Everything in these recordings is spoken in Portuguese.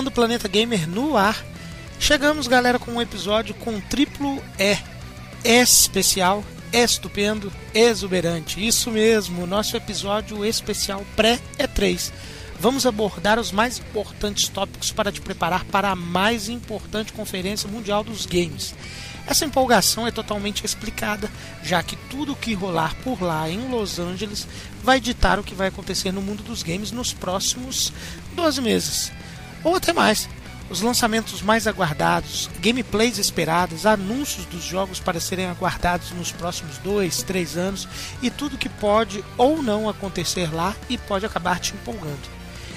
rodando o Planeta Gamer no ar. Chegamos, galera, com um episódio com triplo E. Especial, estupendo, exuberante. Isso mesmo, nosso episódio especial pré-E3. Vamos abordar os mais importantes tópicos para te preparar para a mais importante conferência mundial dos games. Essa empolgação é totalmente explicada, já que tudo o que rolar por lá em Los Angeles vai ditar o que vai acontecer no mundo dos games nos próximos 12 meses, ou até mais. Os lançamentos mais aguardados, gameplays esperadas, anúncios dos jogos para serem aguardados nos próximos 2, 3 anos e tudo que pode ou não acontecer lá e pode acabar te empolgando.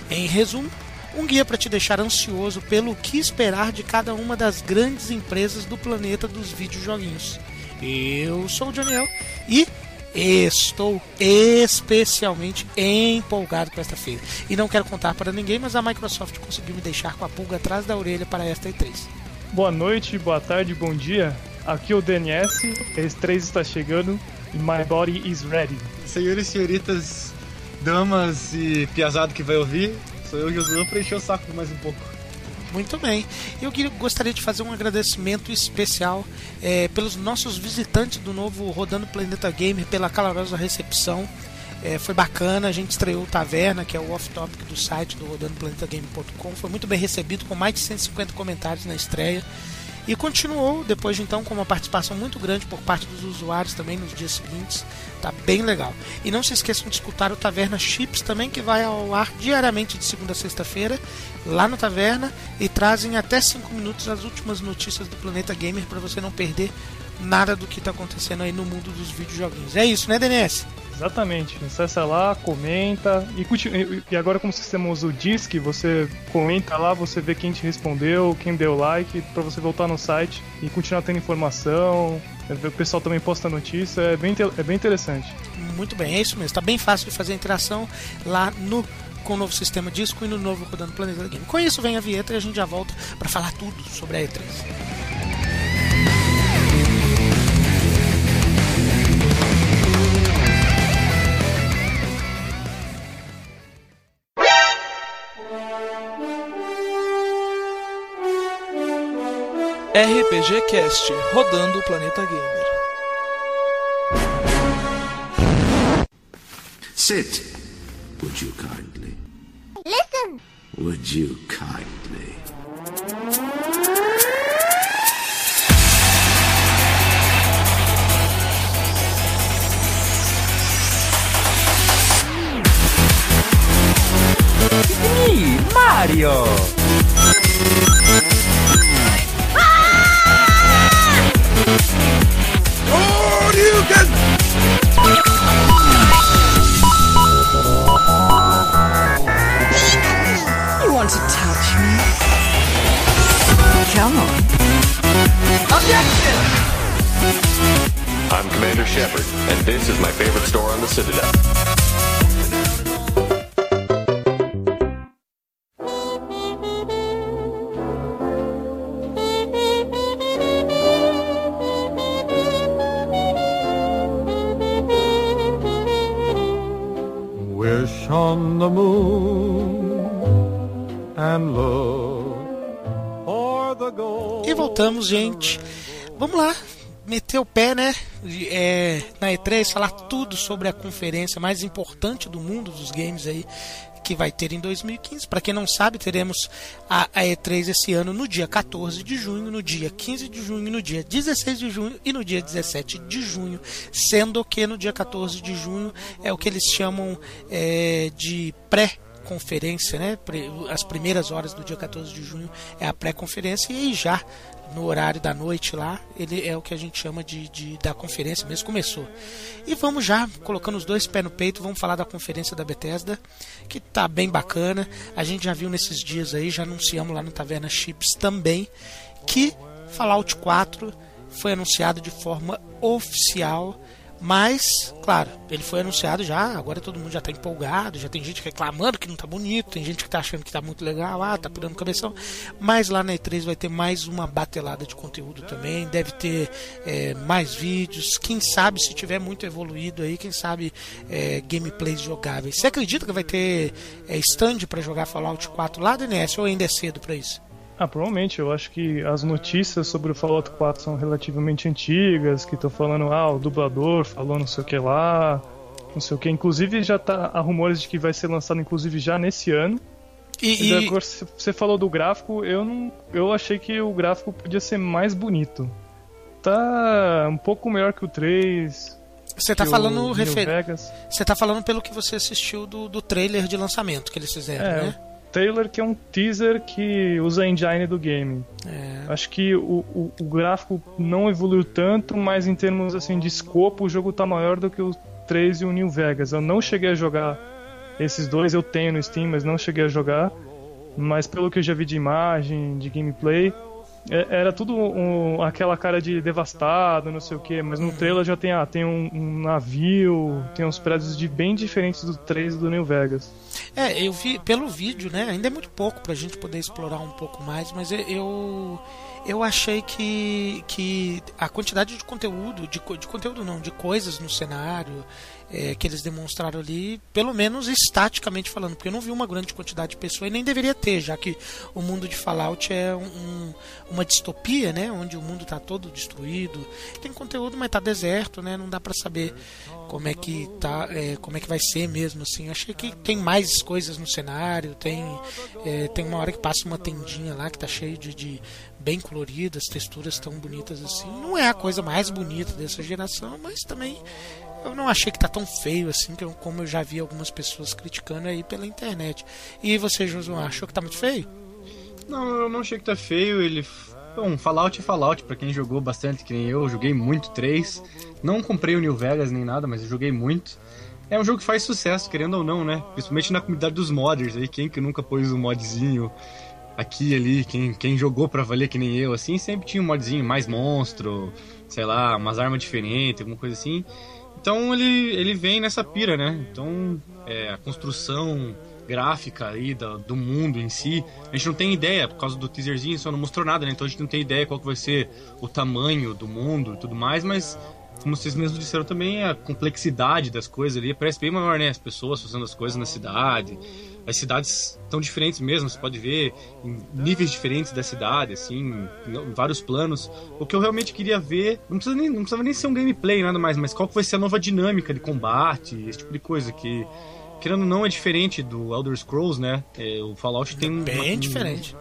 Em resumo, um guia para te deixar ansioso pelo que esperar de cada uma das grandes empresas do planeta dos videojoguinhos. Eu sou o Daniel e estou especialmente empolgado com esta feira. E não quero contar para ninguém, mas a Microsoft conseguiu me deixar com a pulga atrás da orelha para esta E3. Boa noite, boa tarde, bom dia. Aqui é o DNS, a E3 está chegando e my body is ready. Senhores e senhoritas, damas e piazado que vai ouvir, sou eu, Josué, para encher o saco mais um pouco. Muito bem. Eu gostaria de fazer um agradecimento especial é, pelos nossos visitantes do novo Rodando Planeta Gamer, pela calorosa recepção. É, foi bacana, a gente estreou o Taverna, que é o off-topic do site do rodandoplanetagame.com. Foi muito bem recebido, com mais de 150 comentários na estreia. E continuou depois de então com uma participação muito grande por parte dos usuários também nos dias seguintes. Tá bem legal. E não se esqueçam de escutar o Taverna Chips também, que vai ao ar diariamente de segunda a sexta-feira, lá no Taverna, e trazem até 5 minutos as últimas notícias do Planeta Gamer para você não perder nada do que está acontecendo aí no mundo dos videojoguinhos. É isso, né, DNS? Exatamente. Acessa lá, comenta. E, e agora, como o sistema usa o Disc, você comenta lá, você vê quem te respondeu, quem deu like, para você voltar no site e continuar tendo informação. O pessoal também posta notícia, é bem, é bem interessante. Muito bem, é isso mesmo. Está bem fácil de fazer interação lá no com o novo sistema disco e no novo Rodando Planeta Game. Com isso vem a vinheta e a gente já volta para falar tudo sobre a E3. RPG Cast, rodando o planeta gamer. Sit, would you kindly? Listen. Would you kindly? Me, Mario. E3, falar tudo sobre a conferência mais importante do mundo dos games aí que vai ter em 2015. Para quem não sabe, teremos a, a, E3 esse ano no dia 14 de junho, no dia 15 de junho, no dia 16 de junho e no dia 17 de junho, sendo que no dia 14 de junho é o que eles chamam é, de pré conferência, né? As primeiras horas do dia 14 de junho é a pré-conferência e já no horário da noite lá, ele é o que a gente chama de, de da conferência mesmo começou. E vamos já colocando os dois pés no peito, vamos falar da conferência da Bethesda, que tá bem bacana. A gente já viu nesses dias aí, já anunciamos lá no Taverna Chips também que Fallout 4 foi anunciado de forma oficial Mas, claro, ele foi anunciado já, agora todo mundo já tá empolgado, já tem gente reclamando que não tá bonito, tem gente que tá achando que tá muito legal, ah, tá pirando cabeção. Mas lá na E3 vai ter mais uma batelada de conteúdo também, deve ter é, mais vídeos, quem sabe se tiver muito evoluído aí, quem sabe é, gameplays jogáveis. Você acredita que vai ter é, stand para jogar Fallout 4 lá, DNS, ou ainda é cedo para isso? Ah, provavelmente. Eu acho que as notícias sobre o Fallout 4 são relativamente antigas, que estão falando, ah, o dublador falou não sei o que lá, não sei o que. Inclusive já tá há rumores de que vai ser lançado inclusive já nesse ano. E, e... Agora, você falou do gráfico, eu não, eu achei que o gráfico podia ser mais bonito. Tá um pouco melhor que o 3. Você tá falando refer... Você tá falando pelo que você assistiu do, do trailer de lançamento que eles fizeram, é, né? Trailer que é um teaser que usa a engine do game. É. Acho que o, o, o, gráfico não evoluiu tanto, mas em termos assim de escopo, o jogo tá maior do que o 3 e o New Vegas. Eu não cheguei a jogar esses dois, eu tenho no Steam, mas não cheguei a jogar. Mas pelo que eu já vi de imagem, de gameplay, era tudo um, aquela cara de devastado, não sei o que, mas no trailer já tem, ah, tem um, um, navio, tem uns prédios de bem diferentes do 3 do New Vegas. É, eu vi pelo vídeo, né? Ainda é muito pouco pra gente poder explorar um pouco mais, mas eu eu achei que, que a quantidade de conteúdo, de, de conteúdo não, de coisas no cenário, é, que eles demonstraram ali, pelo menos estaticamente falando, porque eu não vi uma grande quantidade de pessoas e nem deveria ter, já que o mundo de Fallout é um, uma distopia, né, onde o mundo está todo destruído. Tem conteúdo, mas está deserto, né, não dá para saber como é que tá, é, como é que vai ser mesmo assim. Achei que tem mais coisas no cenário, tem é, tem uma hora que passa uma tendinha lá que tá cheio de, de bem coloridas, texturas tão bonitas assim. Não é a coisa mais bonita dessa geração, mas também eu não achei que tá tão feio assim, como eu já vi algumas pessoas criticando aí pela internet. E você, Josué, achou que tá muito feio? Não, eu não achei que tá feio. Ele. Bom, Fallout é Fallout, pra quem jogou bastante, que nem eu, joguei muito 3. Não comprei o New Vegas nem nada, mas eu joguei muito. É um jogo que faz sucesso, querendo ou não, né? Principalmente na comunidade dos modders aí, quem que nunca pôs um modzinho aqui ali, quem, quem jogou pra valer que nem eu, assim, sempre tinha um modzinho mais monstro, sei lá, umas armas diferentes, alguma coisa assim. Então ele, ele vem nessa pira, né? Então é, a construção gráfica aí do, do mundo em si, a gente não tem ideia, por causa do teaserzinho só não mostrou nada, né? Então a gente não tem ideia qual que vai ser o tamanho do mundo e tudo mais, mas como vocês mesmos disseram também, a complexidade das coisas ali parece bem maior, né? As pessoas fazendo as coisas na cidade, as cidades tão diferentes mesmo, você pode ver em níveis diferentes da cidade, assim, em vários planos. O que eu realmente queria ver, não precisava nem, não precisava nem ser um gameplay, nada mais, mas qual vai ser a nova dinâmica de combate, esse tipo de coisa que querendo ou não é diferente do Elder Scrolls, né? É, o Fallout tem bem uma, diferente.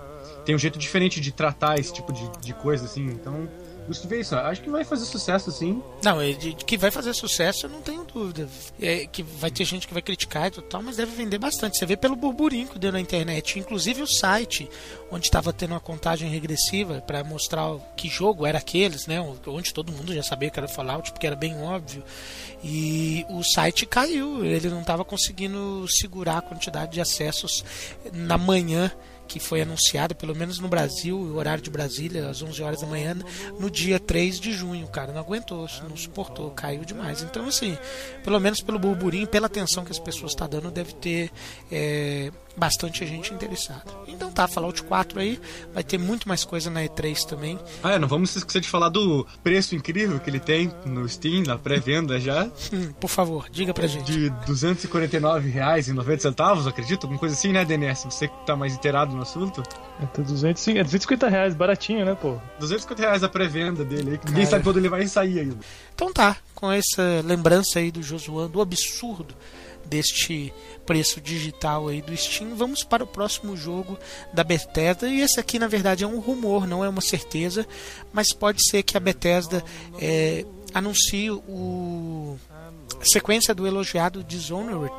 tem um jeito diferente de tratar esse tipo de, de coisa, assim, então Busque ver isso. Acho que vai fazer sucesso, sim. Não, de, que vai fazer sucesso, eu não tenho dúvida. É, que vai ter gente que vai criticar e tal, mas deve vender bastante. Você vê pelo burburinho que deu na internet. Inclusive o site, onde estava tendo uma contagem regressiva para mostrar que jogo era aqueles, né? Onde todo mundo já sabia que era Fallout, porque era bem óbvio. E o site caiu. Ele não estava conseguindo segurar a quantidade de acessos na manhã que foi anunciado, pelo menos no Brasil, o horário de Brasília, às 11 horas da manhã, no dia 3 de junho. Cara não aguentou, não suportou, caiu demais. Então, assim, pelo menos pelo burburinho, pela atenção que as pessoas estão tá dando, deve ter é, bastante gente interessada. Então tá, Fallout 4 aí, vai ter muito mais coisa na E3 também. Ah, é, não vamos esquecer de falar do preço incrível que ele tem no Steam, na pré-venda já. Hum, por favor, diga pra gente. De R$ 249,90, acredito? Alguma coisa assim, né, DNS? Você que tá mais inteirado no assunto. É, tá 200, é 250 reais, baratinho, né, pô? 250 reais a pré-venda dele, que ninguém sabe quando ele vai sair ainda. Então tá, com essa lembrança aí do Josuan, do absurdo deste preço digital aí do Steam, vamos para o próximo jogo da Bethesda. E esse aqui, na verdade, é um rumor, não é uma certeza, mas pode ser que a Bethesda é, anuncie o a sequência do elogiado Dishonored,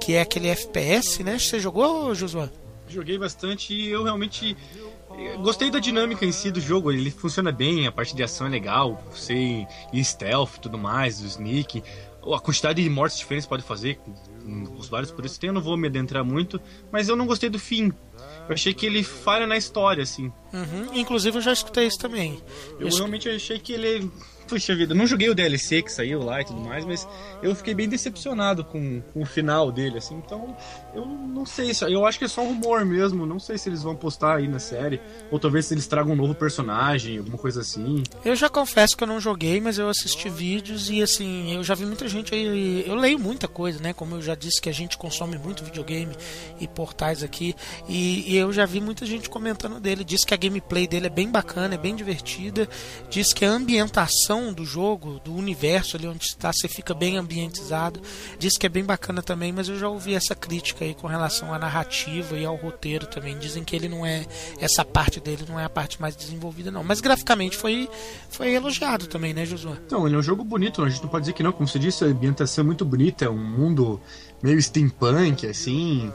que é aquele FPS, né? Você jogou, Josué? Joguei bastante e eu realmente eh, gostei da dinâmica em si do jogo. Ele funciona bem, a parte de ação é legal, você ir stealth e tudo mais, o sneak a quantidade de mortes diferentes pode fazer, os vários por isso tem, eu não vou me adentrar muito, mas eu não gostei do fim. Eu achei que ele falha na história, assim. Uhum. Inclusive eu já escutei isso também. Eu Isso- realmente achei que ele. Puxa vida, eu não joguei o DLC que saiu lá e tudo mais, mas eu fiquei bem decepcionado com, com o final dele, assim. Então, eu não sei, se- eu acho que é só um rumor mesmo. Não sei se eles vão postar aí na série, ou talvez se eles tragam um novo personagem, alguma coisa assim. Eu já confesso que eu não joguei, mas eu assisti vídeos e assim, eu já vi muita gente aí. Eu leio muita coisa, né? Como eu já disse que a gente consome muito videogame e portais aqui. E, e eu já vi muita gente comentando dele. Diz que a gameplay dele é bem bacana, é bem divertida. Diz que a ambientação do jogo, do universo ali onde está, você fica bem ambientizado. Diz que é bem bacana também, mas eu já ouvi essa crítica aí com relação à narrativa e ao roteiro também. Dizem que ele não é. Essa parte dele não é a parte mais desenvolvida, não. Mas graficamente foi, foi elogiado também, né, Josué? Então, ele é um jogo bonito, a gente não pode dizer que não. Como você disse, a ambientação é muito bonita, é um mundo meio steampunk, assim.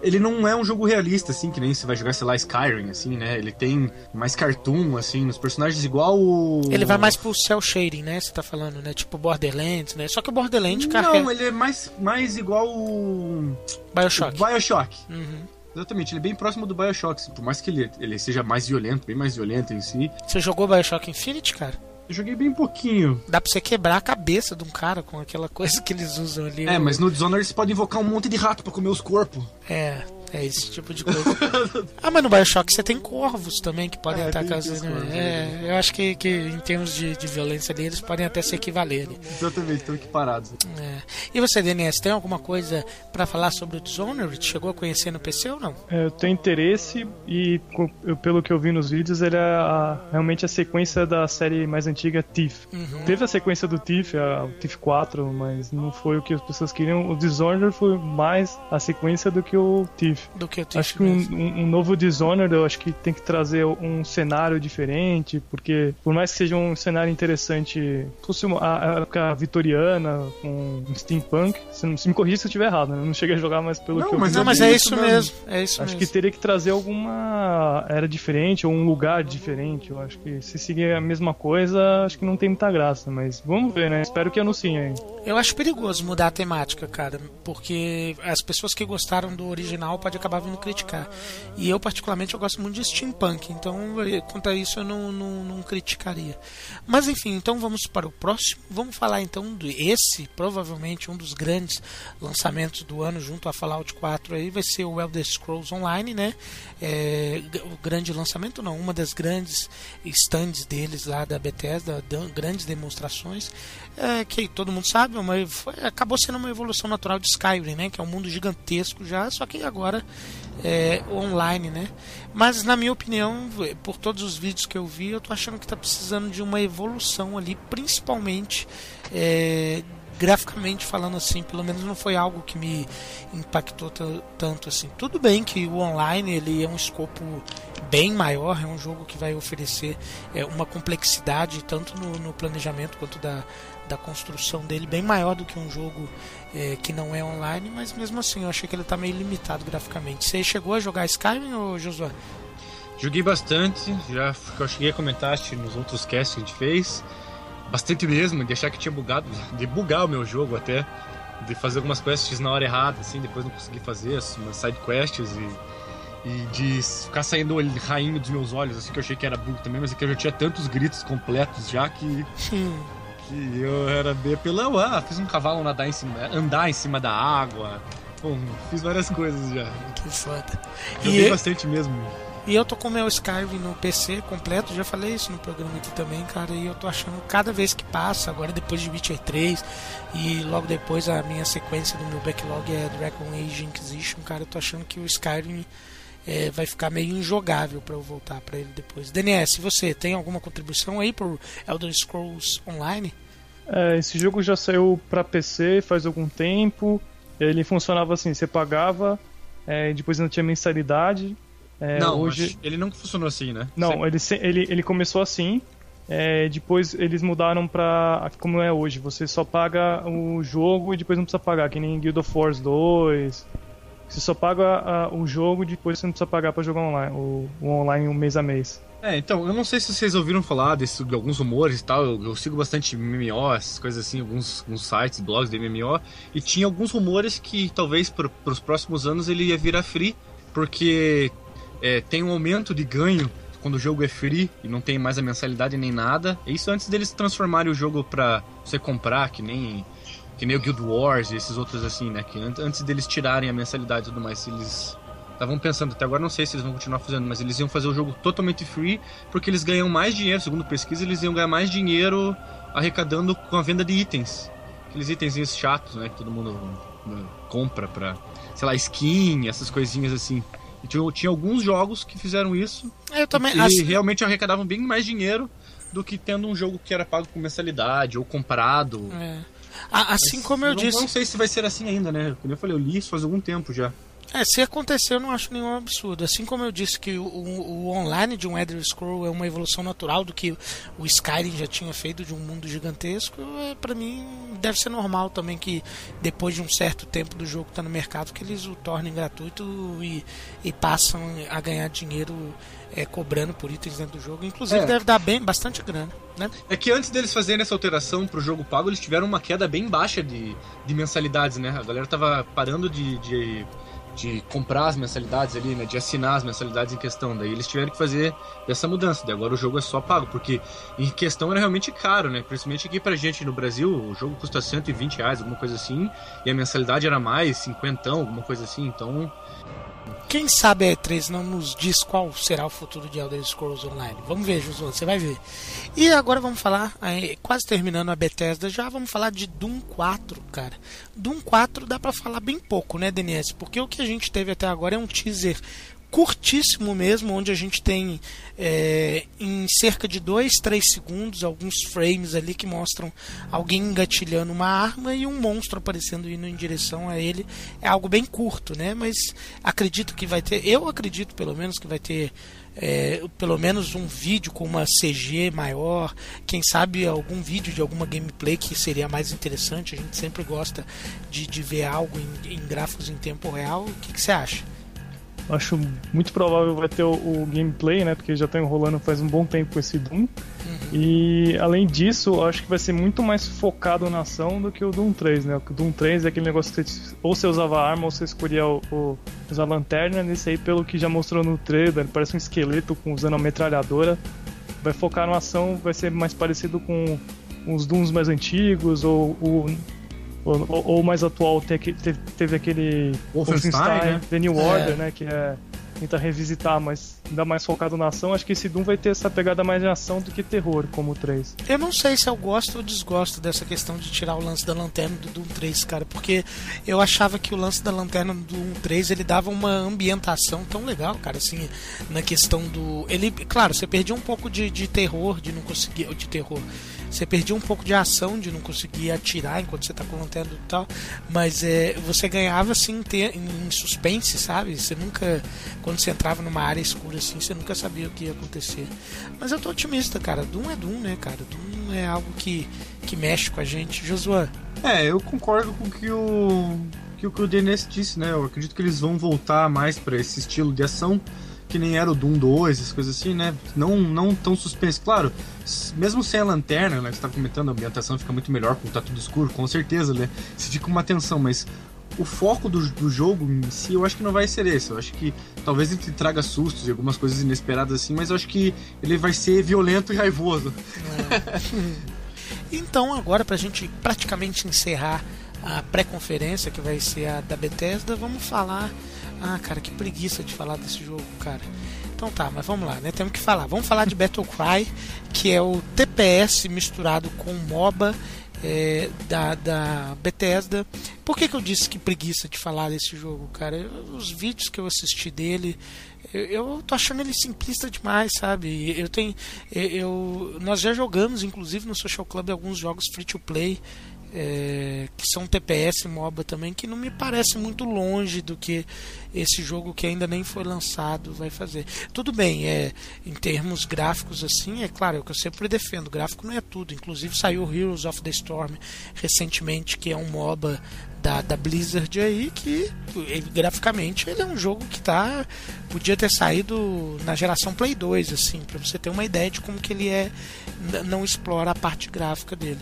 Ele não é um jogo realista, assim, que nem você vai jogar, sei lá, Skyrim, assim, né? Ele tem mais cartoon, assim, nos personagens igual o. Ele vai mais pro cel shading, né? Você tá falando, né? Tipo Borderlands, né? Só que o Borderlands, cara, Não, ele é mais, mais igual o. Bioshock. Bioshock. Uhum. Exatamente, ele é bem próximo do Bioshock, assim, por mais que ele, ele seja mais violento, bem mais violento em si. Você jogou Bioshock Infinite, cara? Eu joguei bem pouquinho. Dá pra você quebrar a cabeça de um cara com aquela coisa que eles usam ali. É, mas no Dishonored você pode invocar um monte de rato pra comer os corpos. É, é esse tipo de coisa. ah, mas no Bioshock você tem corvos também que podem É, tem atacar. os corvos, É, eu acho que, que em termos de, de violência ali, eles podem até se equivaler. Exatamente, estão equiparados. É. E você, DNS, tem alguma coisa pra falar sobre o Dishonored? Chegou a conhecer no PC ou não? É, eu tenho interesse e eu- pelo que eu vi nos vídeos, ele é a- realmente a sequência da série mais antiga Thief. Uhum. Teve a sequência do Thief, a- o Thief 4, mas não foi o que as pessoas queriam. O Dishonored foi mais a sequência do que o Thief. Do que eu tive Acho que um, um- um novo Dishonored, eu acho que tem que trazer um cenário diferente, porque por mais que seja um cenário interessante, fosse uma, a a época vitoriana, com um steampunk, se, não- se me corrija se eu estiver errado, né? Eu não cheguei a jogar mais pelo Não, que eu mas vi. Não, é mas é isso mesmo. mesmo. É isso Acho que mesmo. teria que trazer alguma era diferente ou um lugar diferente. Eu acho que se seguir a mesma coisa, acho que não tem muita graça. Mas vamos ver, né? Espero que anunciem aí. Eu acho perigoso mudar a temática, cara, porque as pessoas que gostaram do original podem acabar vindo criticar. E eu, particularmente, eu gosto muito de steampunk, então eh, quanto a isso eu não, não, não criticaria. Mas enfim, então vamos para o próximo. Vamos falar então desse, provavelmente um dos grandes lançamentos do ano, junto a Fallout 4 aí, vai ser o Elder Scrolls Online, né? É, o grande lançamento, não, uma das grandes stands deles lá da Bethesda, grandes demonstrações, é, que todo mundo sabe, é uma, foi- acabou sendo uma evolução natural de Skyrim, né? Que é um mundo gigantesco já, só que agora é online, né? Mas na minha opinião, por todos os vídeos que eu vi, eu tô achando que tá precisando de uma evolução ali, principalmente é, graficamente falando assim, pelo menos não foi algo que me impactou ta- tanto assim. Tudo bem que o online ele é um escopo bem maior, é um jogo que vai oferecer é, uma complexidade tanto no, no planejamento quanto da, da construção dele bem maior do que um jogo é, que não é online, mas mesmo assim eu achei que ele tá meio limitado graficamente. Você chegou a jogar Skyrim ou Josué? Joguei bastante, já que eu cheguei a comentar nos outros casts que a gente fez. Bastante mesmo, de achar que tinha bugado, de bugar o meu jogo até. De fazer algumas quests na hora errada, assim, depois não conseguir fazer as umas side quests e, e de ficar saindo olho- raindo dos meus olhos, assim, que eu achei que era bug também, mas é que eu já tinha tantos gritos completos já que, Hum, que eu era bem pela. Ah, fiz um cavalo nadar em cima, andar em cima da água. Bom, fiz várias coisas já. que foda. Joguei E, bastante mesmo. E eu tô com o meu Skyrim no PC completo, já falei isso no programa aqui também, cara, e eu tô achando cada vez que passa, agora depois de Witcher 3 e logo depois a minha sequência do meu backlog é Dragon Age Inquisition, cara, eu tô achando que o Skyrim é, vai ficar meio injogável pra eu voltar pra ele depois. DNS, você tem alguma contribuição aí pro Elder Scrolls Online? É, esse jogo já saiu pra PC faz algum tempo. Ele funcionava assim: você pagava, é, depois não tinha mensalidade. É, não, hoje. ele não funcionou assim, né? Não, ele, se- ele, ele começou assim. é, depois eles mudaram pra como é hoje. Você só paga o jogo e depois não precisa pagar, que nem Guild of Wars 2. Você só paga ah, o jogo depois você não precisa pagar pra jogar online, o, o online um mês a mês. É, então, eu não sei se vocês ouviram falar desse, de alguns rumores e tal. Eu, eu sigo bastante MMO, essas coisas assim, alguns, alguns sites, blogs de MMO. E tinha alguns rumores que talvez para os próximos anos ele ia virar free, porque é, tem um aumento de ganho quando o jogo é free e não tem mais a mensalidade nem nada. Isso antes deles transformarem o jogo pra você comprar, que nem, que nem o Guild Wars e esses outros assim, né? Que antes deles tirarem a mensalidade e tudo mais, eles estavam pensando, até agora não sei se eles vão continuar fazendo, mas eles iam fazer o jogo totalmente free, porque eles ganham mais dinheiro, segundo pesquisa, eles iam ganhar mais dinheiro arrecadando com a venda de itens. Aqueles itens chatos, né, que todo mundo né, compra pra, sei lá, skin, essas coisinhas assim. E tinha, tinha alguns jogos que fizeram isso. Eu também. E assim- realmente arrecadavam bem mais dinheiro do que tendo um jogo que era pago com mensalidade ou comprado. é. Assim como eu não, disse. Não sei se vai ser assim ainda, né? Como eu falei, eu li isso faz algum tempo já. É, se acontecer, eu não acho nenhum absurdo. Assim como eu disse que o, o- online de um Elder Scroll é uma evolução natural do que o Skyrim já tinha feito de um mundo gigantesco, é, para mim deve ser normal também que depois de um certo tempo do jogo estar no mercado, que eles o tornem gratuito e, e passam a ganhar dinheiro é, cobrando por itens dentro do jogo. Inclusive É. deve dar bem bastante grana, né? É que antes deles fazerem essa alteração pro jogo pago, eles tiveram uma queda bem baixa de, de mensalidades, né? A galera tava parando de, de, de comprar as mensalidades ali, né? De assinar as mensalidades em questão. Daí eles tiveram que fazer essa mudança. Daí agora o jogo é só pago, porque em questão era realmente caro, né? Principalmente aqui pra gente no Brasil, o jogo custa 120 reais, alguma coisa assim, e a mensalidade era mais 50, alguma coisa assim. Então, Quem sabe a E3 não nos diz qual será o futuro de Elder Scrolls Online. Vamos ver, Josué, você vai ver. E agora vamos falar, quase terminando a Bethesda, já vamos falar de Doom 4, cara. Doom 4 dá pra falar bem pouco, né, DNS? Porque o que a gente teve até agora é um teaser curtíssimo mesmo, onde a gente tem é, em cerca de 2, 3 segundos alguns frames ali que mostram alguém engatilhando uma arma e um monstro aparecendo indo em direção a ele. É algo bem curto, né? Mas acredito que vai ter, eu acredito pelo menos que vai ter é, pelo menos um vídeo com uma CG maior, quem sabe algum vídeo de alguma gameplay que seria mais interessante. A gente sempre gosta de, de ver algo em, em gráficos em tempo real. O que, que você acha? Acho muito provável vai ter o, o gameplay, né? Porque já tá enrolando faz um bom tempo com esse Doom. E além disso, acho que vai ser muito mais focado na ação do que o Doom 3, né? O Doom 3 é aquele negócio que você, ou você usava arma ou você escolhia o, o, usar lanterna. Nesse aí, pelo que já mostrou no trailer, parece um esqueleto com, usando a metralhadora. Vai focar na ação, vai ser mais parecido com os Dooms mais antigos ou o ou, ou- ou mais atual te- te- teve, aquele Wolfenstein, né? The New É. Order, né? Que é tentar revisitar, mas ainda mais focado na ação. Acho que esse Doom vai ter essa pegada mais de ação do que terror, como o 3. Eu não sei se eu gosto ou desgosto dessa questão de tirar o lance da lanterna do Doom 3, cara, porque eu achava que o lance da lanterna do Doom 3 ele dava uma ambientação tão legal, cara, assim, na questão do. Ele, claro, você perdia um pouco de, de terror, de não conseguir. De terror. Você perdia um pouco de ação de não conseguir atirar enquanto você tá lanterna e tal, mas é, você ganhava assim em, suspense, sabe? Você nunca, quando você entrava numa área escura assim, você nunca sabia o que ia acontecer. Mas eu tô otimista, cara. Doom é Doom, né, cara? Doom é algo que, que mexe com a gente. Josué, É, eu concordo com que o que o, que o DNS disse, né? Eu acredito que eles vão voltar mais pra esse estilo de ação, que nem era o Doom 2, essas coisas assim, né? Não, não tão suspense. Claro, mesmo sem a lanterna, né? Que você tá comentando, a ambientação fica muito melhor quando tá tudo escuro, com certeza, né? Você fica uma tensão, mas o foco do, do jogo em si, eu acho que não vai ser esse. Eu acho que talvez ele te traga sustos e algumas coisas inesperadas assim, mas eu acho que ele vai ser violento e raivoso. Então, agora, pra gente praticamente encerrar a pré-conferência, que vai ser a da Bethesda, vamos falar. Ah, cara, que preguiça de falar desse jogo, cara. Então tá, mas vamos lá, né? Temos que falar. Vamos falar de Battlecry, que é o TPS misturado com MOBA é, da, da Bethesda. Por que, que eu disse que preguiça de falar desse jogo, cara? Eu- os vídeos que eu assisti dele, eu, eu tô achando ele simplista demais, sabe? Eu tenho. Eu- nós já jogamos, inclusive, no Social Club alguns jogos free to play. É, que são TPS MOBA também, que não me parece muito longe do que esse jogo que ainda nem foi lançado vai fazer. Tudo bem, é em termos gráficos assim, é claro, é o que eu sempre defendo, gráfico não é tudo. Inclusive saiu Heroes of the Storm recentemente, que é um MOBA da, da Blizzard aí, que ele, graficamente ele é um jogo que tá podia ter saído na geração Play 2, assim, para você ter uma ideia de como que ele é não explora a parte gráfica dele.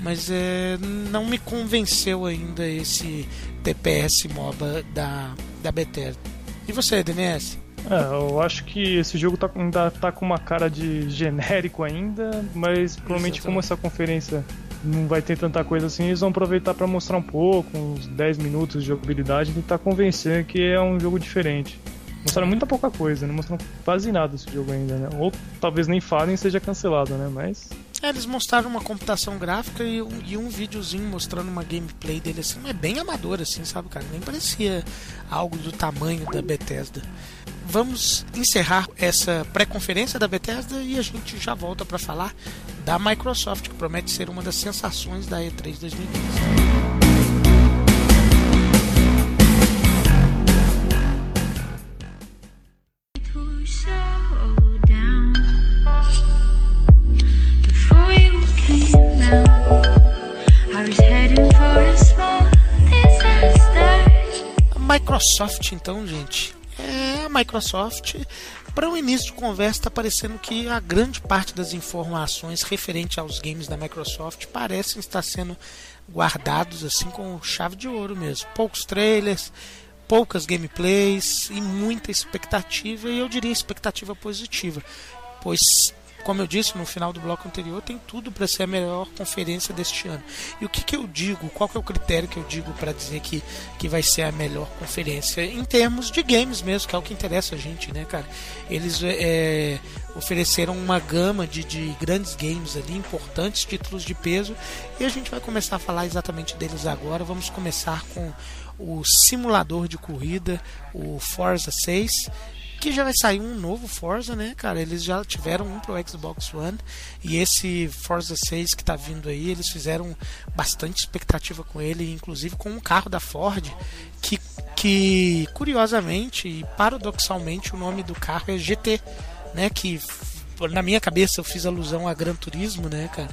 Mas é, não me convenceu ainda esse TPS MOBA da, da Bethesda. E você, DNS? É, eu acho que esse jogo tá, ainda tá com uma cara de genérico ainda, mas provavelmente como essa conferência não vai ter tanta coisa assim, eles vão aproveitar para mostrar um pouco, uns 10 minutos de jogabilidade tentar convencer que é um jogo diferente. Mostraram muita pouca coisa, não mostraram quase nada desse jogo ainda, né? Ou talvez nem falem seja cancelado, né? Mas. É, eles mostraram uma computação gráfica e um, e um videozinho mostrando uma gameplay dele assim, mas bem amador assim, sabe, cara? Nem parecia algo do tamanho da Bethesda. Vamos encerrar essa pré-conferência da Bethesda e a gente já volta para falar da Microsoft, que promete ser uma das sensações da E3 2015. Microsoft, então, gente. A Microsoft. Para o início de conversa, está parecendo que a grande parte das informações referente aos games da Microsoft parecem estar sendo guardados assim com chave de ouro mesmo. Poucos trailers, poucas gameplays e muita expectativa, e eu diria expectativa positiva, pois como eu disse no final do bloco anterior, tem tudo para ser a melhor conferência deste ano. E o que, que eu digo? Qual é o critério que eu digo para dizer que, que vai ser a melhor conferência? Em termos de games mesmo, que é o que interessa a gente, né, cara? Eles é, ofereceram uma gama de, de grandes games ali, importantes títulos de peso, e a gente vai começar a falar exatamente deles agora. Vamos começar com o simulador de corrida, o Forza 6 que já vai sair um novo Forza, né, cara? Eles já tiveram um pro Xbox One e esse Forza 6 que tá vindo aí, eles fizeram bastante expectativa com ele, inclusive com um carro da Ford que, que curiosamente e paradoxalmente o nome do carro é GT, né, que na minha cabeça eu fiz alusão a Gran Turismo, né, cara?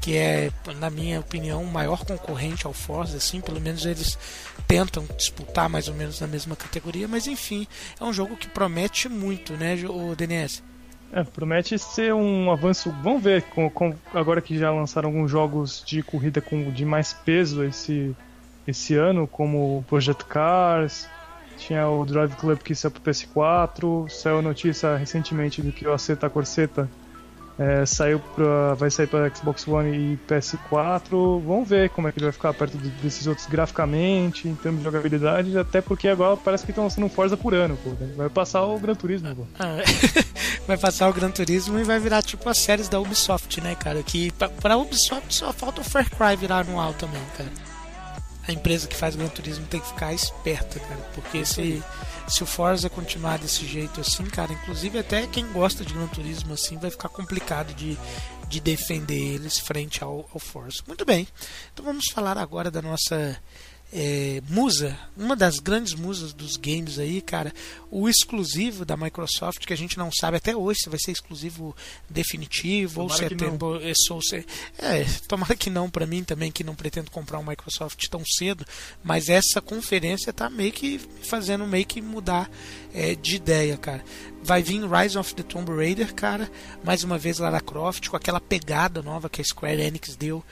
Que é, na minha opinião, o maior concorrente ao Forza, assim, pelo menos eles tentam disputar mais ou menos na mesma categoria, mas enfim, é um jogo que promete muito, né, o DNS? É, promete ser um avanço. Vamos ver, com, com, agora que já lançaram alguns jogos de corrida com, de mais peso esse, esse ano, como Project Cars, tinha o Drive Club que saiu pro PS4, saiu a notícia recentemente de que o Aceta Corseta é, saiu pra, vai sair para Xbox One e PS4. Vamos ver como é que ele vai ficar perto de, desses outros graficamente, em termos de jogabilidade, até porque agora parece que estão lançando um Forza por ano, pô. Vai passar o Gran Turismo, pô. Ah, vai passar o Gran Turismo e vai virar tipo as séries da Ubisoft, né, cara? Que pra, pra Ubisoft só falta o Far Cry virar anual também, cara a empresa que faz Gran Turismo tem que ficar esperta, cara, porque se, se o Forza continuar desse jeito assim, cara, inclusive até quem gosta de Gran Turismo assim vai ficar complicado de, de defender eles frente ao, ao Forza. Muito bem, então vamos falar agora da nossa é, musa, uma das grandes musas dos games aí, cara, o exclusivo da Microsoft, que a gente não sabe até hoje se vai ser exclusivo definitivo tomara ou se é tempo. Ou se, é, tomara que não para mim também, que não pretendo comprar um Microsoft tão cedo, mas essa conferência tá meio que fazendo meio que mudar é, de ideia, cara. Vai vir Rise of the Tomb Raider, cara, mais uma vez Lara Croft, com aquela pegada nova que a Square Enix deu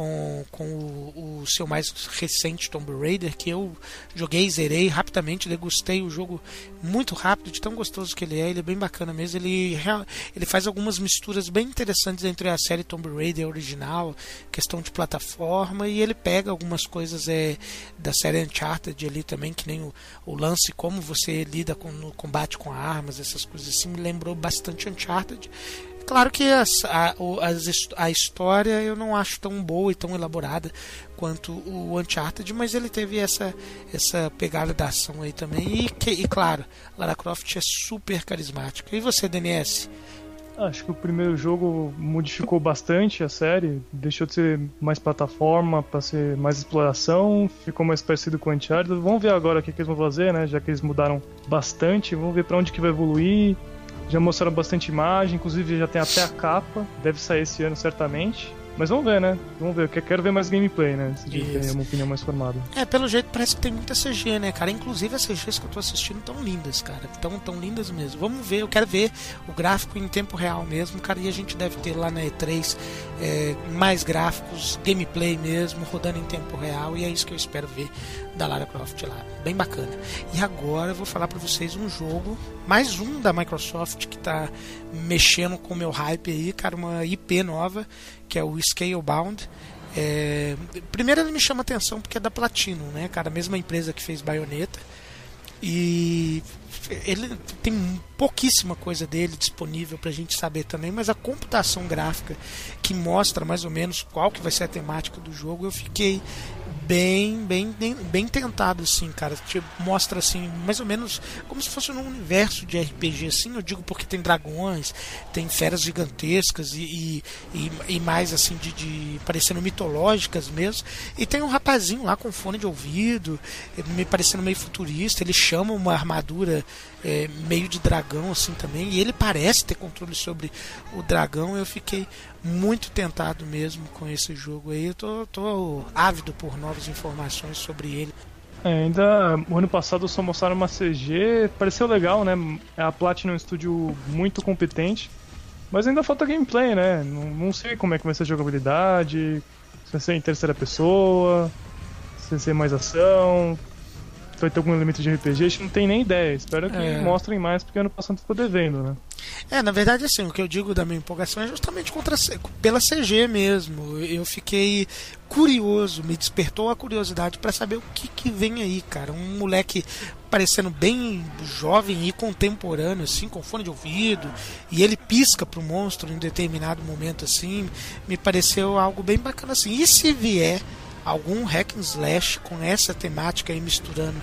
com, com o, o, seu mais recente Tomb Raider, que eu joguei, zerei rapidamente, degustei o jogo muito rápido, de tão gostoso que ele é, ele é bem bacana mesmo. Ele, ele faz algumas misturas bem interessantes entre a série Tomb Raider original, questão de plataforma, e ele pega algumas coisas é, da série Uncharted ali também, que nem o, o lance, como você lida com, no combate com armas, essas coisas assim, me lembrou bastante Uncharted. Claro que as, a, a história eu não acho tão boa e tão elaborada quanto o Uncharted, mas ele teve essa, essa pegada da ação aí também. E, que, e claro, Lara Croft é super carismática. E você, DNS? Acho que o primeiro jogo modificou bastante a série, deixou de ser mais plataforma para ser mais exploração, ficou mais parecido com o Uncharted. Vamos ver agora o que, que eles vão fazer, né? Já que eles mudaram bastante, vamos ver para onde que vai evoluir. Já mostraram bastante imagem, inclusive já tem até a capa, deve sair esse ano certamente. Mas vamos ver, né? Vamos ver. Eu quero ver mais gameplay, né? Se tem uma opinião mais formada. É, pelo jeito parece que tem muita CG, né, cara? Inclusive as CGs que eu tô assistindo tão lindas, cara. Tão, tão lindas mesmo. Vamos ver, eu quero ver o gráfico em tempo real mesmo, cara. E a gente deve ter lá na E3 é, mais gráficos, gameplay mesmo, rodando em tempo real. E é isso que eu espero ver da Lara Croft lá. Bem bacana. E agora eu vou falar para vocês um jogo, mais um da Microsoft que tá mexendo com o meu hype aí, cara, uma IP nova que é o Scalebound. É, primeiro ele me chama atenção porque é da Platino, né, cara? A mesma empresa que fez Bayonetta. E ele tem pouquíssima coisa dele disponível para a gente saber também, mas a computação gráfica que mostra mais ou menos qual que vai ser a temática do jogo, eu fiquei bem, bem, bem, bem tentado, assim, cara. Tipo, mostra, assim, mais ou menos como se fosse num universo de RPG, assim. Eu digo porque tem dragões, tem feras gigantescas e, e, e mais, assim, de, de parecendo mitológicas mesmo. E tem um rapazinho lá com fone de ouvido, me parecendo meio futurista. Ele chama uma armadura é, meio de dragão, assim, também. E ele parece ter controle sobre o dragão. Eu fiquei muito tentado mesmo com esse jogo aí. Eu tô, tô ávido por novas informações sobre ele. É, ainda o ano passado só mostraram uma CG, pareceu legal, né? A Platinum é um estúdio muito competente, mas ainda falta gameplay, né? Não, não sei como é que vai ser a jogabilidade, se vai ser em terceira pessoa, se vai ser mais ação, vai ter algum elemento de RPG, a gente não tem nem ideia. Espero que é. mostrem mais, porque ano passado ficou devendo, né? É, na verdade, assim, o que eu digo da minha empolgação é justamente contra, pela CG mesmo. Eu fiquei curioso, me despertou a curiosidade para saber o que, que vem aí, cara. Um moleque parecendo bem jovem e contemporâneo, assim, com fone de ouvido, e ele pisca pro monstro em determinado momento, assim, me pareceu algo bem bacana, assim. E se vier algum hack and slash com essa temática aí misturando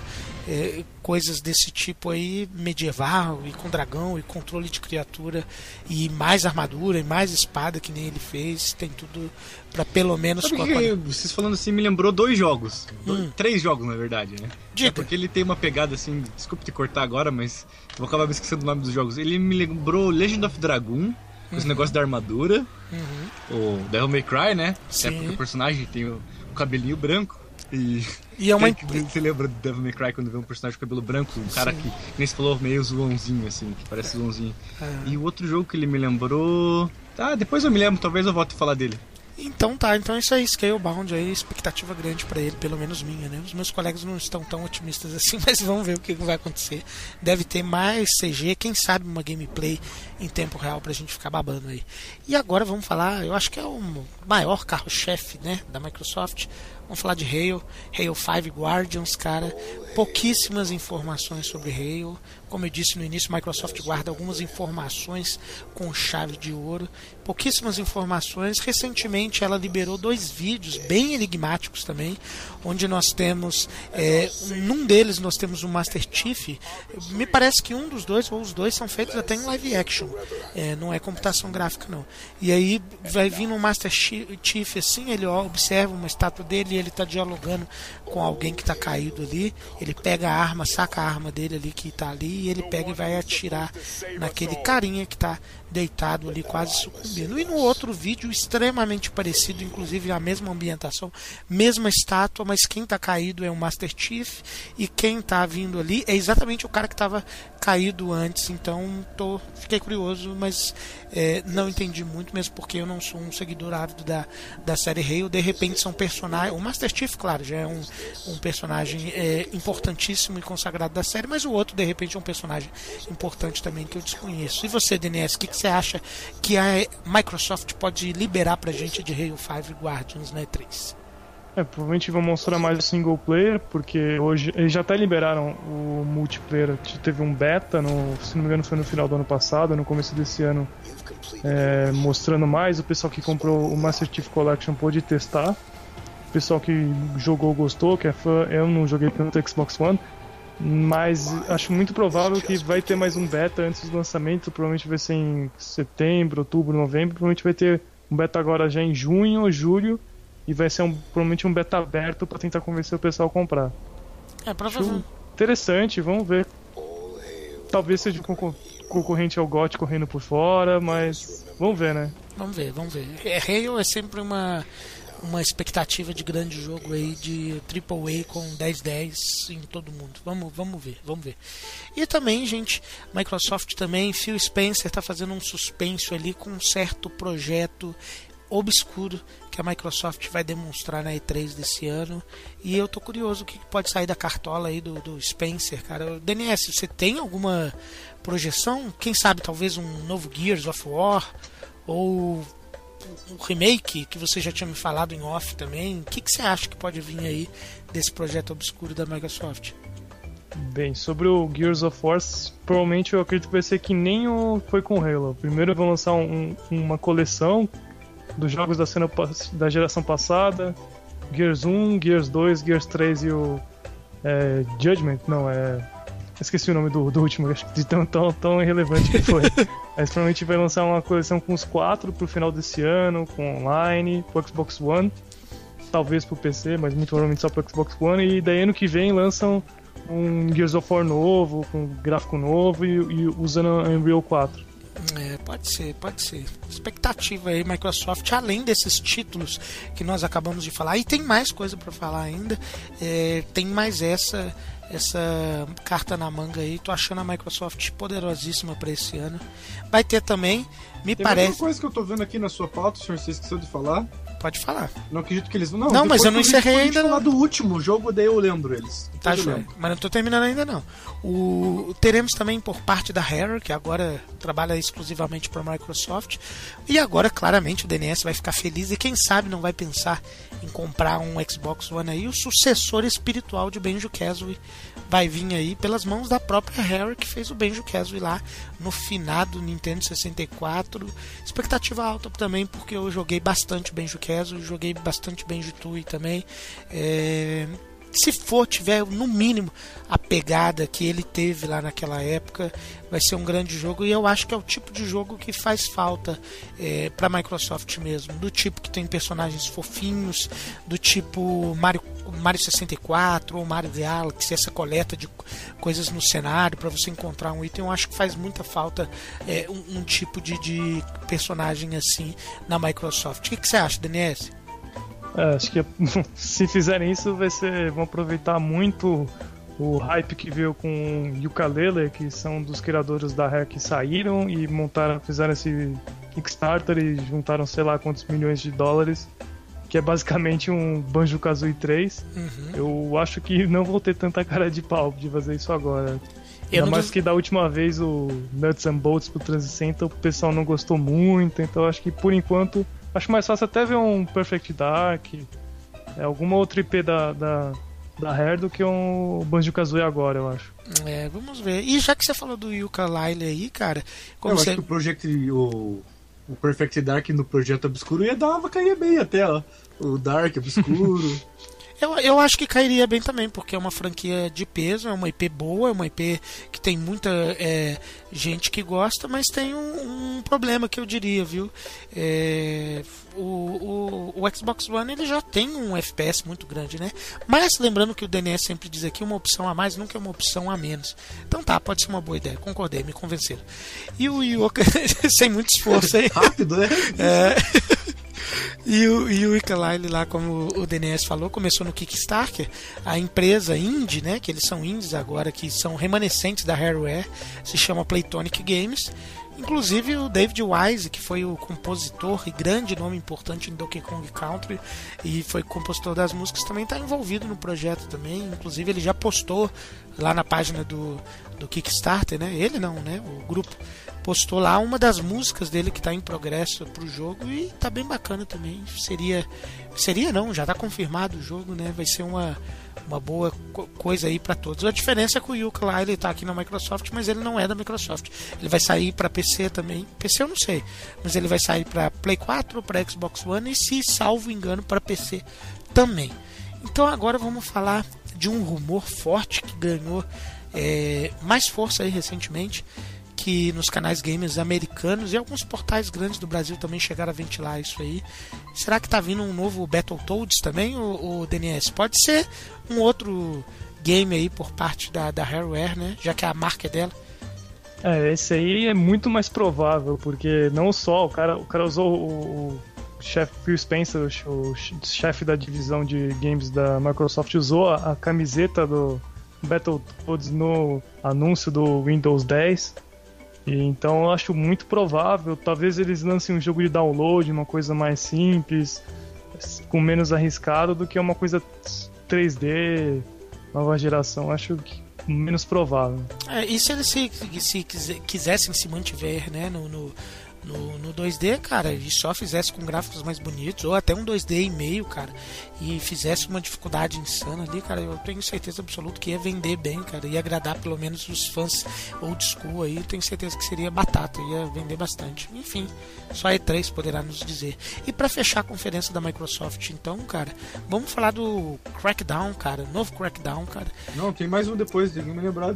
é, coisas desse tipo aí medieval e com dragão e controle de criatura e mais armadura e mais espada que nem ele fez tem tudo para pelo menos Sabe que, vocês falando assim me lembrou dois jogos hum. três jogos na verdade né Diga. É porque ele tem uma pegada assim desculpe te cortar agora mas vou acabar me esquecendo o nome dos jogos ele me lembrou Legend of Dragon com esse uhum. negócio da armadura uhum. o Devil May Cry né Sim. é porque o personagem tem o cabelinho branco. E, e é uma. Você lembra do Devil May Cry quando vê um personagem com cabelo branco? Um cara que, nem se falou, meio zoãozinho, assim, que parece zoãozinho. É. E o outro jogo que ele me lembrou. Tá, depois eu me lembro, talvez eu volte a falar dele. Então tá, então é isso aí, Scalebound aí, expectativa grande para ele, pelo menos minha, né? Os meus colegas não estão tão otimistas assim, mas vamos ver o que vai acontecer. Deve ter mais CG, quem sabe uma gameplay em tempo real pra gente ficar babando aí. E agora vamos falar, eu acho que é o maior carro-chefe, né, da Microsoft, Vamos falar de Halo, Halo 5 Guardians, cara. Pouquíssimas informações sobre Halo. Como eu disse no início, Microsoft guarda algumas informações com chave de ouro. Pouquíssimas informações. Recentemente ela liberou dois vídeos bem enigmáticos também, onde nós temos, é, num deles nós temos o Master Chief. Me parece que um dos dois ou os dois são feitos até em live action. É, não é computação gráfica não. E aí vai vir um Master Chief assim, ele observa uma estátua dele ele está dialogando com alguém que está caído ali. Ele pega a arma, saca a arma dele ali que está ali e ele pega e vai atirar naquele carinha que está deitado ali, quase sucumbindo. E no outro vídeo, extremamente parecido, inclusive a mesma ambientação, mesma estátua, mas quem está caído é o Master Chief e quem está vindo ali é exatamente o cara que estava caído antes. Então, tô, fiquei curioso, mas é, não entendi muito, mesmo porque eu não sou um seguidor ávido da, da série Halo. De repente, são personagens. O Master Chief, claro, já é um, um personagem é, importantíssimo e consagrado da série, mas o outro, de repente, é um personagem importante também que eu desconheço. E você, DNS, o que, que você acha que a Microsoft pode liberar pra gente de Halo 5 Guardians na E3? É, provavelmente vão mostrar mais o single player, porque hoje eles já até liberaram o multiplayer. Teve um beta, no, se não me engano, foi no final do ano passado, no começo desse ano, é, mostrando mais. O pessoal que comprou o Master Chief Collection pôde testar. O pessoal que jogou gostou, que é fã. Eu não joguei tanto Xbox One, Mas acho muito provável que vai ter mais um beta antes do lançamento. Provavelmente vai ser em setembro, outubro, novembro. Provavelmente vai ter um beta agora já em junho ou julho. E vai ser um, provavelmente um beta aberto para tentar convencer o pessoal a comprar. É, provavelmente. Interessante, vamos ver. Talvez seja um concor- concorrente ao GOT correndo por fora, mas vamos ver, né? Vamos ver, vamos ver. É, Halo é sempre uma, uma expectativa de grande jogo aí de AAA com 10-10 em todo mundo. Vamos, vamos ver, vamos ver. E também, gente, Microsoft também, Phil Spencer está fazendo um suspenso ali com um certo projeto obscuro que a Microsoft vai demonstrar na E3 desse ano. E eu tô curioso o que pode sair da cartola aí do, do Spencer, cara. DNS, você tem alguma projeção? Quem sabe talvez um novo Gears of War? Ou o remake que você já tinha me falado em off também. O que, que você acha que pode vir aí desse projeto obscuro da Microsoft? Bem, sobre o Gears of War, provavelmente eu acredito que vai ser que nem o foi com o Halo. Primeiro vão lançar um- uma coleção dos jogos da, cena, da geração passada: Gears 1, Gears 2, Gears 3 e o é, Judgment. Não, é. Esqueci o nome do, do último, acho que de tão, tão, tão irrelevante que foi. Mas provavelmente vai lançar uma coleção com os quatro pro final desse ano, com online, pro Xbox One. Talvez pro PC, mas muito provavelmente só pro Xbox One. E daí ano que vem lançam um Gears of War novo, com gráfico novo e, e usando Unreal 4. É, pode ser, pode ser. Expectativa aí, Microsoft, além desses títulos que nós acabamos de falar, e tem mais coisa para falar ainda, é, tem mais essa essa carta na manga aí. Tô achando a Microsoft poderosíssima para esse ano. Vai ter também, me Tem parece. uma coisa que eu tô vendo aqui na sua pauta, senhor, você esqueceu de falar. Pode falar. Não acredito que eles vão. Não, Não, mas eu não encerrei gente ainda, falar do último jogo, daí eu lembro eles. Tá, eu joia. lembro. Mas não tô terminando ainda não. O, teremos também por parte da Rare, que agora trabalha exclusivamente para a Microsoft. E agora, claramente, o DNS vai ficar feliz e quem sabe não vai pensar em comprar um Xbox One aí. O sucessor espiritual de Benjo Kazooie vai vir aí pelas mãos da própria Rare, que fez o Benjo Kazooie lá no finado Nintendo 64. Expectativa alta também, porque eu joguei bastante Benjo Kazooie, joguei bastante Benjo Tui também. É, se for, tiver no mínimo a pegada que ele teve lá naquela época, vai ser um grande jogo. E eu acho que é o tipo de jogo que faz falta é, para a Microsoft mesmo. Do tipo que tem personagens fofinhos, do tipo Mario, Mario 64 ou Mario Galaxy, essa coleta de co- coisas no cenário para você encontrar um item. Eu acho que faz muita falta é, um, um tipo de, de personagem assim na Microsoft. O que, que você acha, DNS? É, acho que se fizerem isso, vai ser, vão aproveitar muito o hype que veio com Yooka-Laylee, que são dos criadores da Rare que saíram e montaram, fizeram esse Kickstarter e juntaram sei lá quantos milhões de dólares, que é basicamente um Banjo-Kazooie 3. Uhum. Eu acho que não vou ter tanta cara de pau de fazer isso agora. Eu Ainda mais que da última vez o Nuts and Bolts pro 360 o pessoal não gostou muito, então acho que por enquanto acho mais fácil até ver um Perfect Dark, é, alguma outra IP da, da, da Rare do que um Banjo Kazooie agora, eu acho. É, vamos ver. E já que você falou do Yuka Lyle aí, cara, como eu você. acho que o Project. O, o Perfect Dark no Projeto Obscuro ia dar uma cair bem até, ó. O Dark Obscuro. Eu, eu acho que cairia bem também, porque é uma franquia de peso, é uma IP boa, é uma IP que tem muita é, gente que gosta, mas tem um, um problema que eu diria, viu? É, o, o, o Xbox One ele já tem um FPS muito grande, né? Mas lembrando que o DNS sempre diz aqui, uma opção a mais nunca é uma opção a menos. Então tá, pode ser uma boa ideia, concordei, me convenceram. E o Yoka, sem muito esforço aí. Rápido, né? É. E o, e o Ikalile lá, como o DNS falou, começou no Kickstarter. A empresa indie, né, que eles são indies agora, que são remanescentes da Hareware, se chama Playtonic Games. Inclusive o David Wise, que foi o compositor e grande nome importante em Donkey Kong Country e foi compositor das músicas, também está envolvido no projeto também. Inclusive ele já postou lá na página do, do Kickstarter, né? Ele não, né? O grupo postou lá uma das músicas dele que está em progresso para o jogo e tá bem bacana também. Seria, seria não, já está confirmado o jogo, né? Vai ser uma uma boa co- coisa aí para todos. A diferença é que o Yuka lá ele tá aqui na Microsoft, mas ele não é da Microsoft. Ele vai sair para PC também. PC eu não sei, mas ele vai sair para Play 4, para Xbox One e se salvo engano para PC também. Então agora vamos falar de um rumor forte que ganhou é, mais força aí recentemente, que nos canais gamers americanos e alguns portais grandes do Brasil também chegaram a ventilar isso aí. Será que tá vindo um novo Battletoads também, o, o DNS? Pode ser um outro game aí por parte da, da né? Já que a marca é dela. É, esse aí é muito mais provável, porque não só o cara, o cara usou o, o chefe Phil Spencer, o, o chefe da divisão de games da Microsoft, usou a, a camiseta do Battletoads no anúncio do Windows 10. Então eu acho muito provável, talvez eles lancem um jogo de download, uma coisa mais simples, com menos arriscado do que uma coisa 3D, nova geração. Acho que menos provável. É, e se eles se, se quisessem se mantiver né, no, no, no, no 2D, cara, e só fizesse com gráficos mais bonitos, ou até um 2D e meio, cara, e fizesse uma dificuldade insana ali, cara, eu tenho certeza absoluta que ia vender bem, cara, ia agradar pelo menos os fãs old school aí, tenho certeza que seria batata, ia vender bastante. Enfim, só a E3 poderá nos dizer. E para fechar a conferência da Microsoft, então, cara, vamos falar do Crackdown, cara, novo Crackdown, cara. Não, tem mais um depois, que me lembrar.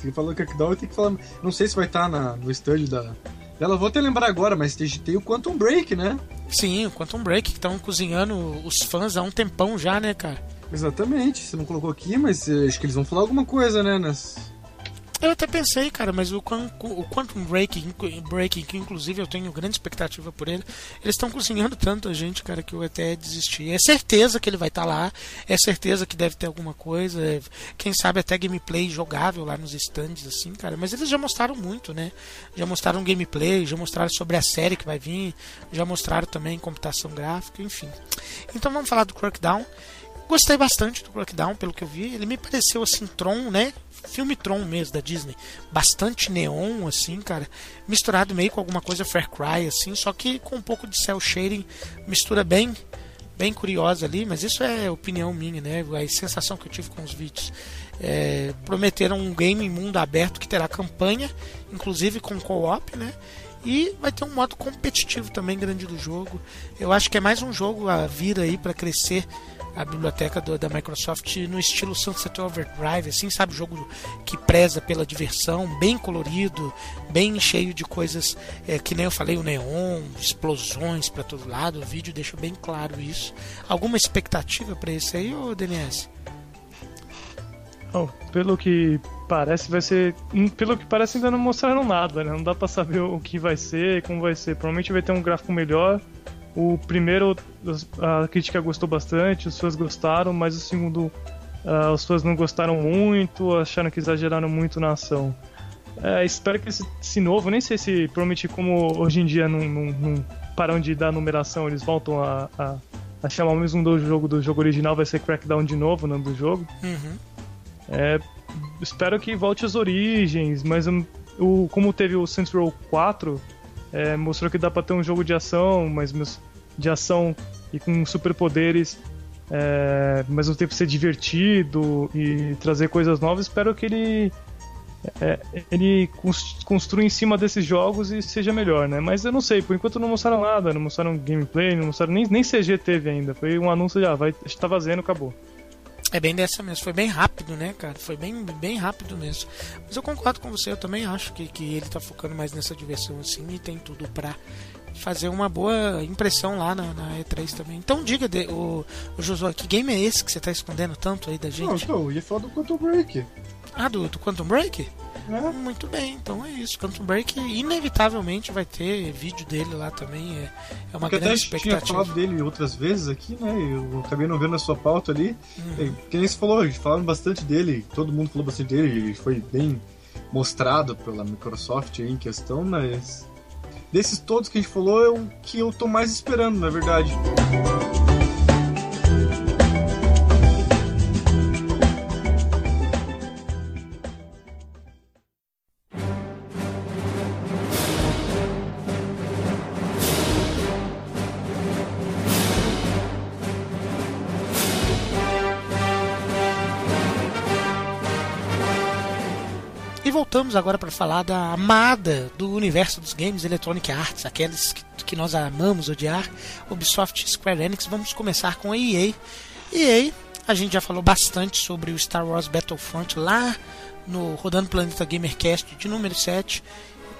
Você falou Crackdown, eu tenho que falar. Não sei se vai estar na, no stand da, ela vou até lembrar agora, mas tem, tem o Quantum Break, né? Sim, o Quantum Break, que estão cozinhando os fãs há um tempão já, né, cara? Exatamente, você não colocou aqui, mas eh, acho que eles vão falar alguma coisa, né? Nas, eu até pensei, cara, mas o, o Quantum Breaking, Breaking, que inclusive eu tenho grande expectativa por ele, eles estão cozinhando tanto a gente, cara, que eu até desisti. É certeza que ele vai estar tá lá, é certeza que deve ter alguma coisa, é, quem sabe até gameplay jogável lá nos stands, assim, cara. Mas eles já mostraram muito, né? Já mostraram gameplay, já mostraram sobre a série que vai vir, já mostraram também computação gráfica, enfim. Então vamos falar do Crackdown. Gostei bastante do Crackdown, pelo que eu vi. Ele me pareceu assim, Tron, né? Filme Tron mesmo da Disney. Bastante neon, assim, cara. Misturado meio com alguma coisa Far Cry, assim, só que com um pouco de cel shading. Mistura bem bem curiosa ali, mas isso é opinião minha, né? A sensação que eu tive com os vídeos. É, prometeram um game mundo aberto que terá campanha, inclusive com co-op, né? E vai ter um modo competitivo também grande do jogo. Eu acho que é mais um jogo a vir aí para crescer a biblioteca do, da Microsoft no estilo Sunset Overdrive, assim, sabe? Jogo que preza pela diversão, bem colorido, bem cheio de coisas é, que nem eu falei, o neon, explosões para todo lado. O vídeo deixa bem claro isso. Alguma expectativa para esse aí, ô DNS? Oh, pelo que parece, vai ser. Hum, pelo que parece, ainda não mostraram nada, né? Não dá pra saber o que vai ser, como vai ser. Provavelmente vai ter um gráfico melhor o primeiro, a crítica gostou bastante, os fãs gostaram, mas o segundo, uh, os fãs não gostaram muito, acharam que exageraram muito na ação. É, espero que esse, esse, novo, nem sei se prometi como hoje em dia não, não, não param de dar numeração, eles voltam a, a, a chamar o mesmo do jogo do jogo original, vai ser Crackdown de novo, o nome do jogo. Uhum. É, espero que volte às origens, mas um, o, como teve o Saints Row 4, é, mostrou que dá pra ter um jogo de ação, mas de ação e com superpoderes, é, ao mesmo tempo ser divertido e trazer coisas novas. Espero que ele é, ele construa em cima desses jogos e seja melhor, né? Mas eu não sei, por enquanto não mostraram nada, não mostraram gameplay, não mostraram nem, nem CG teve ainda. Foi um anúncio já, ah, vai, está fazendo, acabou. É bem dessa mesmo, foi bem rápido, né, cara? Foi bem, bem rápido mesmo. Mas eu concordo com você, eu também acho que, que ele tá focando mais nessa diversão assim e tem tudo pra fazer uma boa impressão lá na, na E3 também. Então diga, de, o, o Josué, que game é esse que você tá escondendo tanto aí da gente? Não, eu ia falar do Quantum Break. Ah, do, do Quantum Break? É. Muito bem, então é isso. Quantum Break inevitavelmente vai ter vídeo dele lá também. É, é uma Porque grande até expectativa. tinha falado dele outras vezes aqui, né? Eu acabei não vendo a sua pauta ali. Uhum. É, quem se falou, falaram bastante dele, todo mundo falou bastante dele, ele foi bem mostrado pela Microsoft em questão, mas desses todos que a gente falou é o que eu tô mais esperando, na verdade. Voltamos agora para falar da amada do universo dos games Electronic Arts, aqueles que, que nós amamos odiar, Ubisoft Square Enix. Vamos começar com a EA. EA A gente já falou bastante sobre o Star Wars Battlefront lá no Rodando Planeta Gamercast de número 7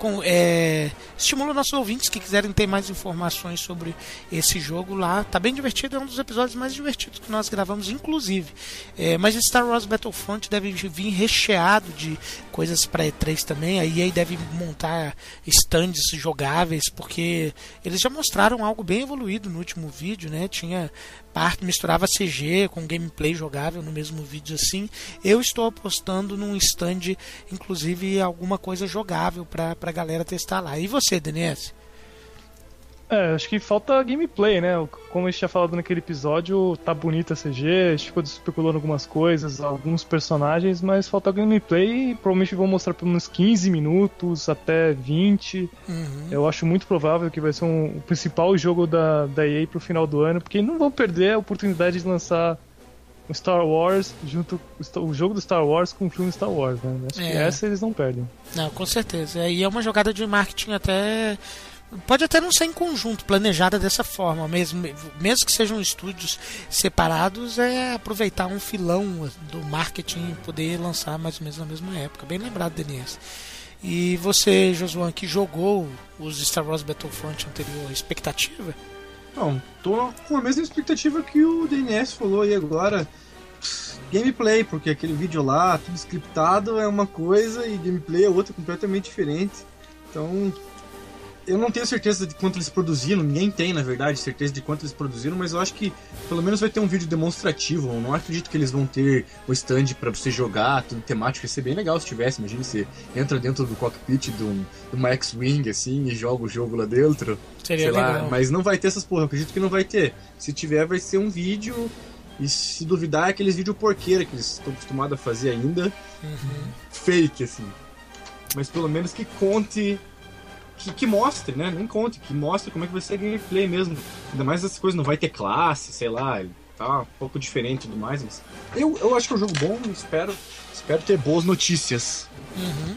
com, é, estimulo nossos ouvintes que quiserem ter mais informações sobre esse jogo lá. Tá bem divertido, é um dos episódios mais divertidos que nós gravamos, inclusive. É, mas Star Wars Battlefront deve vir recheado de coisas para E3 também. A EA deve montar stands jogáveis, porque eles já mostraram algo bem evoluído no último vídeo, né? Tinha parte misturava CG com gameplay jogável no mesmo vídeo assim. Eu estou apostando num stand, inclusive alguma coisa jogável para a galera testar lá. E você, DNS? É, acho que falta gameplay, né? Como a gente tinha falado naquele episódio, tá bonita a CG, a gente ficou especulando algumas coisas, alguns personagens, mas falta gameplay e provavelmente vão mostrar pelo menos 15 minutos até 20. Uhum. Eu acho muito provável que vai ser um, o principal jogo da, da EA pro final do ano, porque não vão perder a oportunidade de lançar o Star Wars junto o jogo do Star Wars com o filme Star Wars, né? Acho é. que essa eles não perdem. Não, com certeza. E é uma jogada de marketing até Pode até não ser em conjunto, planejada dessa forma, mesmo, mesmo que sejam estúdios separados, é aproveitar um filão do marketing e poder lançar mais ou menos na mesma época. Bem lembrado, DNS. E você, Josuan, que jogou os Star Wars Battlefront anterior, expectativa? Não, tô com a mesma expectativa que o DNS falou aí agora. Gameplay, porque aquele vídeo lá, tudo scriptado é uma coisa e gameplay é outra completamente diferente. Então, eu não tenho certeza de quanto eles produziram, ninguém tem, na verdade, certeza de quanto eles produziram, mas eu acho que pelo menos vai ter um vídeo demonstrativo. Eu não acredito que eles vão ter o stand para você jogar, tudo temático. Ia ser bem legal se tivesse. Imagina você entra dentro do cockpit de, um, de uma X-Wing assim e joga o jogo lá dentro. Seria sei legal. Lá, mas não vai ter essas porra, eu acredito que não vai ter. Se tiver, vai ser um vídeo. E se duvidar, é aqueles vídeos porqueira que eles estão acostumados a fazer ainda. Uhum. Fake, assim. Mas pelo menos que conte que, que, mostre, né? Nem conte, que mostre como é que vai ser a gameplay mesmo. Ainda mais essas coisas, não vai ter classe, sei lá, tá um pouco diferente e tudo mais, mas. Eu, eu acho que é um jogo bom, espero, espero ter boas notícias. Uhum.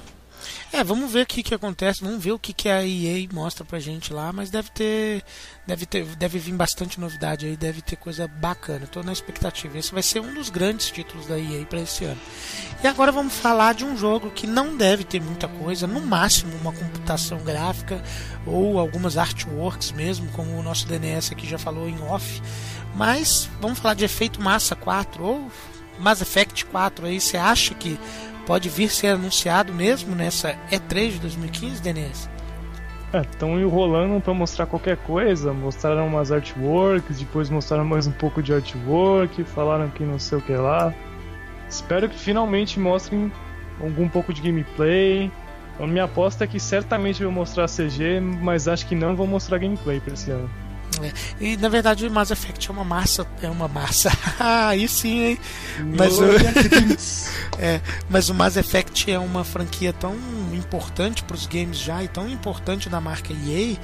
É, vamos ver o que, que acontece, vamos ver o que, que a EA mostra pra gente lá, mas deve ter. Deve ter. Deve vir bastante novidade aí, deve ter coisa bacana. Tô na expectativa. Esse vai ser um dos grandes títulos da EA para esse ano. E agora vamos falar de um jogo que não deve ter muita coisa, no máximo uma computação gráfica ou algumas artworks mesmo, como o nosso DNS aqui já falou em off. Mas vamos falar de efeito massa 4 ou Mass Effect 4 aí, você acha que pode vir ser anunciado mesmo nessa E3 de 2015, Denise? Estão é, enrolando para mostrar qualquer coisa. Mostraram umas artworks, depois mostraram mais um pouco de artwork, falaram que não sei o que lá. Espero que finalmente mostrem algum pouco de gameplay. A minha aposta é que certamente vão mostrar CG, mas acho que não vão mostrar gameplay para esse ano. E na verdade o Mass Effect é uma massa. É uma massa. Aí sim, hein? Mas o, é, mas o Mass Effect é uma franquia tão importante para os games já e tão importante da marca EA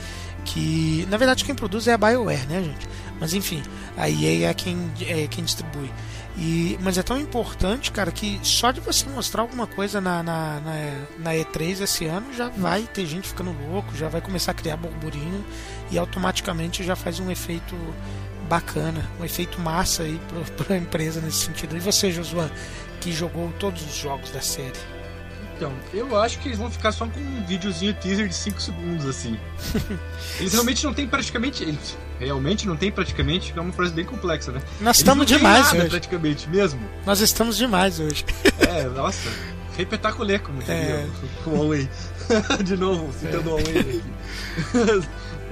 que. Na verdade quem produz é a BioWare, né, gente? Mas enfim, a EA é quem, é quem distribui. E, mas é tão importante, cara, que só de você mostrar alguma coisa na, na, na, na, E3 esse ano já vai ter gente ficando louco, já vai começar a criar burburinho e automaticamente já faz um efeito bacana, um efeito massa aí para a empresa nesse sentido. E você, Josuan, que jogou todos os jogos da série? Então, eu acho que eles vão ficar só com um videozinho teaser de 5 segundos, assim. eles realmente não têm praticamente. Eles realmente não tem praticamente, é uma frase bem complexa, né? Nós eles estamos demais nada, hoje. praticamente, mesmo. Nós estamos demais hoje. é, nossa. Repetaculé, como diria é. o Huawei. de novo, citando o Huawei aqui.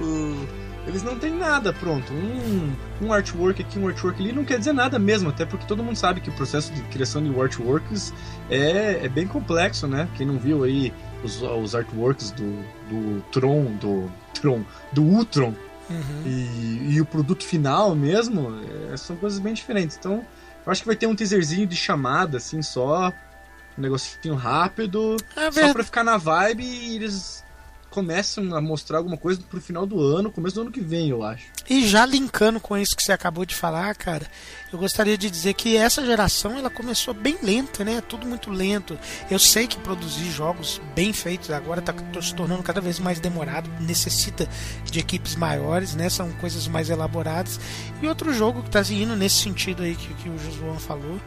o eles não têm nada pronto. Um, um artwork aqui, um artwork ali, não quer dizer nada mesmo, até porque todo mundo sabe que o processo de criação de artworks é, é bem complexo, né? Quem não viu aí os, os artworks do, do Tron, do Tron, do Ultron uhum. e, e, o produto final mesmo, é, são coisas bem diferentes. Então, eu acho que vai ter um teaserzinho de chamada, assim, só. Um negocinho rápido, é só pra ficar na vibe e eles começam a mostrar alguma coisa pro final do ano, começo do ano que vem, eu acho. E já linkando com isso que você acabou de falar, cara, eu gostaria de dizer que essa geração ela começou bem lenta, né? Tudo muito lento. Eu sei que produzir jogos bem feitos agora está se tornando cada vez mais demorado, necessita de equipes maiores, né? São coisas mais elaboradas. E outro jogo que está indo nesse sentido aí que, que o Josuan falou,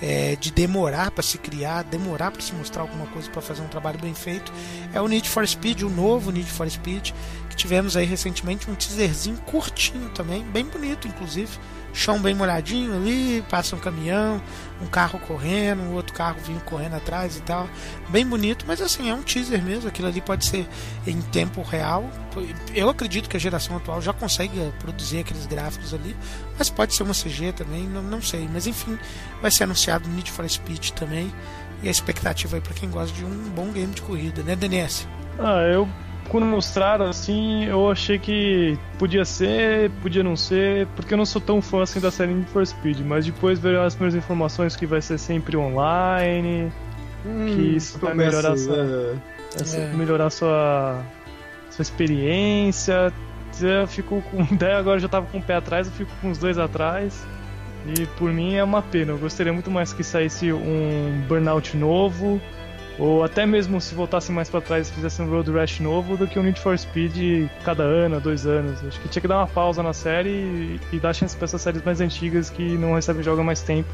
é, de demorar para se criar, demorar para se mostrar alguma coisa para fazer um trabalho bem feito, é o Need for Speed, o novo Need for Speed, que tivemos aí recentemente um teaserzinho curtinho também, bem bonito inclusive chão bem molhadinho ali, passa um caminhão, um carro correndo, um outro carro vindo correndo atrás e tal. Bem bonito, mas assim, é um teaser mesmo, aquilo ali pode ser em tempo real. Eu acredito que a geração atual já consegue produzir aqueles gráficos ali, mas pode ser uma CG também, não, não sei. Mas enfim, vai ser anunciado Need for Speed também. E a expectativa aí para quem gosta de um bom game de corrida, né, DNS? Ah, eu quando mostraram assim, eu achei que podia ser, podia não ser, porque eu não sou tão fã assim da série Need for Speed, mas depois veio as primeiras informações que vai ser sempre online, hum, que isso vai melhorar, sua, é. melhorar sua, sua experiência. Eu fico com ideia agora já tava com o pé atrás, eu fico com os dois atrás. E por mim é uma pena. Eu gostaria muito mais que saísse um Burnout novo ou até mesmo se voltasse mais para trás e fizesse um Road Rash novo do que um Need for Speed cada ano, dois anos. Acho que tinha que dar uma pausa na série e, dar chance para essas séries mais antigas que não recebem jogo há mais tempo,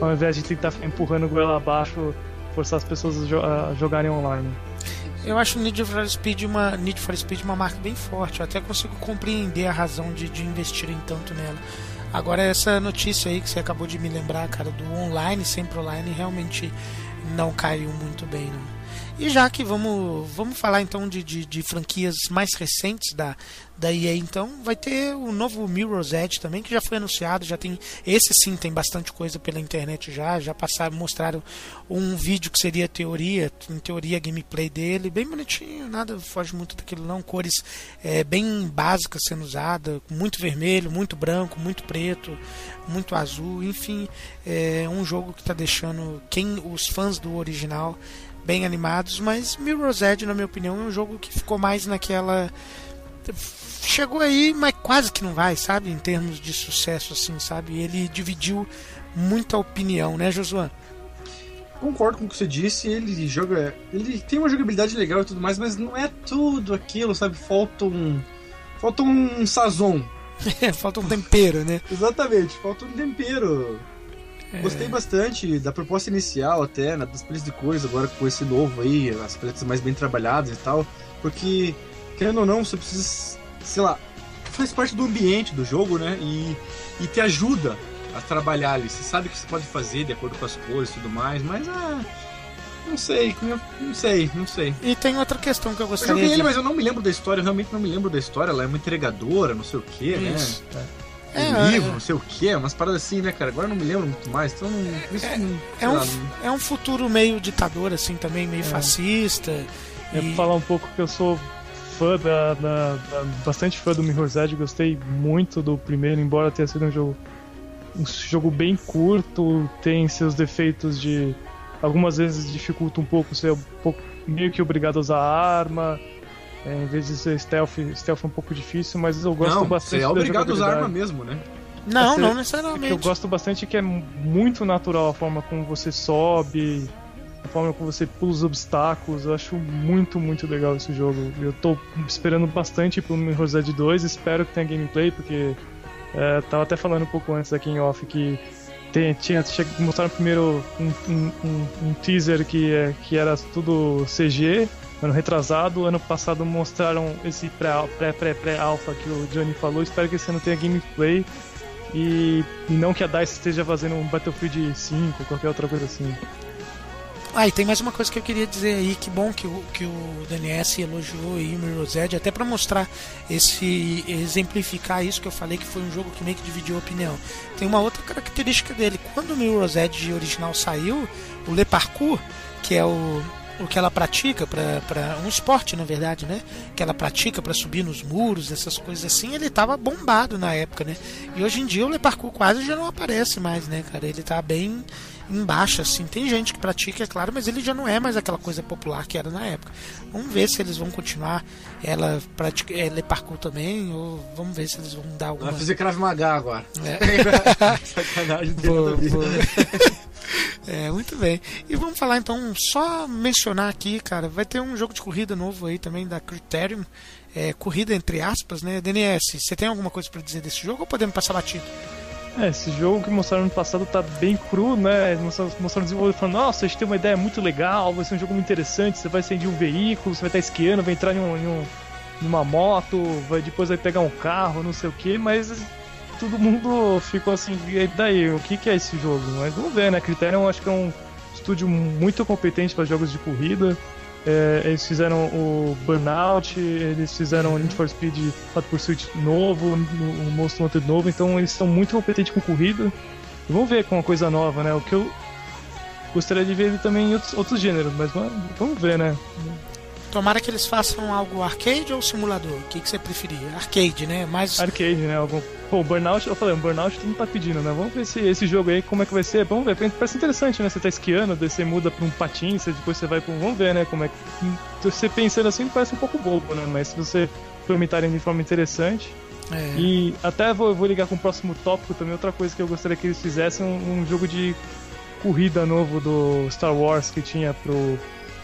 ao invés de tentar empurrando goela abaixo, forçar as pessoas a, jo a jogarem online. Eu acho o Need for Speed uma Need for Speed uma marca bem forte. Eu até consigo compreender a razão de, de investirem tanto nela. Agora essa notícia aí que você acabou de me lembrar, cara, do online sempre online, realmente não caiu muito bem. E já que vamos, vamos falar então de, de, de, franquias mais recentes da, da EA, então vai ter o novo Mirror's Edge também, que já foi anunciado, já tem. Esse sim tem bastante coisa pela internet já, já passaram, mostraram um vídeo que seria teoria, em teoria gameplay dele, bem bonitinho, nada foge muito daquilo não, cores é, bem básicas sendo usadas, muito vermelho, muito branco, muito preto, muito azul, enfim, é um jogo que está deixando quem os fãs do original bem animados, mas Mirror's Edge, na minha opinião, é um jogo que ficou mais naquela. Chegou aí, mas quase que não vai, sabe? Em termos de sucesso, assim, sabe? Ele dividiu muita opinião, né, Josuan? Concordo com o que você disse, ele joga. Ele tem uma jogabilidade legal e tudo mais, mas não é tudo aquilo, sabe? Falta um. Falta um sazon. É, falta um tempero, né? Exatamente, falta um tempero. É. Gostei bastante da proposta inicial até, né, das paletas de cores, agora com esse novo aí, as paletas mais bem trabalhadas e tal, porque, querendo ou não, você precisa, sei lá, faz parte do ambiente do jogo, né, e, e te ajuda a trabalhar ali. Você sabe o que você pode fazer de acordo com as cores e tudo mais, mas ah, não sei, não sei, não sei. E tem outra questão que eu gostaria eu joguei de... ele, mas eu não me lembro da história, eu realmente não me lembro da história. Ela é uma entregadora, não sei o que, né? É é, livro, é. não sei o que, umas paradas assim, né, cara? Agora eu não me lembro muito mais, então não, isso é, não, é, um, é um futuro meio ditador, assim, também, meio é. fascista. É e... falar um pouco que eu sou fã da, da, da, bastante fã do Mirror's Edge, gostei muito do primeiro, embora tenha sido um jogo um jogo bem curto, tem seus defeitos de algumas vezes dificulta um pouco ser um pouco meio que obrigado a usar arma, é, em vez de ser stealth, stealth é um pouco difícil, mas eu gosto não, bastante. Você é obrigado a usar arma mesmo, né? Não, não necessariamente. eu gosto bastante que é muito natural a forma como você sobe, a forma como você pula os obstáculos. Eu acho muito, muito legal esse jogo. Eu tô esperando bastante pelo Mirror's Edge 2, espero que tenha gameplay, porque é, tava até falando um pouco antes aqui em off que tem, tinha, tinha mostraram primeiro um, um, um, um teaser que, é, que era tudo CG ano retrasado, ano passado mostraram esse pré-pré-pré-alpha que o Johnny falou. Espero que esse ano tenha gameplay e, e não que a DICE esteja fazendo um Battlefield 5 ou qualquer outra coisa assim. Ah, e tem mais uma coisa que eu queria dizer aí, que bom que o, que o DNS elogiou aí o Mirror's Edge, até para mostrar esse, exemplificar isso que eu falei, que foi um jogo que meio que dividiu a opinião. Tem uma outra característica dele, quando o Mirror's Edge original saiu, o Le Parkour, que é o, o que ela pratica para um esporte na verdade né? Que ela pratica para subir nos muros essas coisas assim ele estava bombado na época né? E hoje em dia o Le quase já não aparece mais né cara? Ele está bem em baixa, assim. Tem gente que pratica, é claro, mas ele já não é mais aquela coisa popular que era na época. Vamos ver se eles vão continuar. Ela pratica, ela é parkour também, ou vamos ver se eles vão dar alguma. Vai fazer Krav Maga agora. É. Sacanagem boa. É, muito bem. E vamos falar então, só mencionar aqui, cara, vai ter um jogo de corrida novo aí também da Criterion. É, corrida entre aspas, né? DNS, você tem alguma coisa para dizer desse jogo ou podemos passar batido? É, esse jogo que mostraram no passado tá bem cru, né? Mostraram, mostraram o desenvolvedor falando, nossa, a gente tem uma ideia muito legal, vai ser um jogo muito interessante, você vai de um veículo, você vai estar esquiando, vai entrar em, um, em, um, moto, vai, depois vai pegar um carro, não sei o que, mas todo mundo ficou assim, e daí, o que, que é esse jogo? Mas vamos ver, né? Criterion acho que é um estúdio muito competente para jogos de corrida. É, eles fizeram o Burnout, eles fizeram Need for Speed 4 Pursuit novo, o Most Wanted novo, então eles são muito competentes com corrida. E vamos ver com uma coisa nova, né? O que eu gostaria de ver ele também em outros, outros gêneros, mas vamos ver, né? Tomara que eles façam algo arcade ou simulador? O que, que você preferia? Arcade, né? Mais... Arcade, né? Algum... Pô, Burnout, eu falei, um Burnout todo mundo tá pedindo, né? Vamos ver se esse jogo aí, como é que vai ser. Vamos ver, parece interessante, né? Você tá esquiando, daí você muda pra um patins, depois você vai pra um... Vamos ver, né? Como é que... Você pensando assim parece um pouco bobo, né? Mas se você implementarem de forma interessante... É. E até vou, vou ligar com o próximo tópico também, outra coisa que eu gostaria que eles fizessem, um, um jogo de corrida novo do Star Wars que tinha pro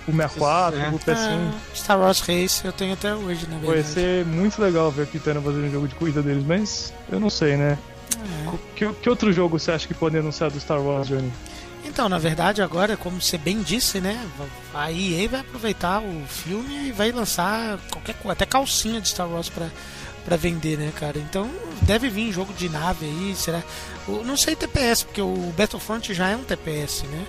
o 64, é. o PS1. É, Star Wars Race eu tenho até hoje, na verdade. Vai ser muito legal ver a Kitana fazendo um jogo de corrida deles, mas eu não sei, né? É. Que, que outro jogo você acha que pode anunciar do Star Wars, Johnny? Então, na verdade, agora, como você bem disse, né? A EA vai aproveitar o filme e vai lançar qualquer coisa, até calcinha de Star Wars pra, pra vender, né, cara? Então, deve vir jogo de nave aí, será? Não sei TPS, porque o Battlefront já é um TPS, né?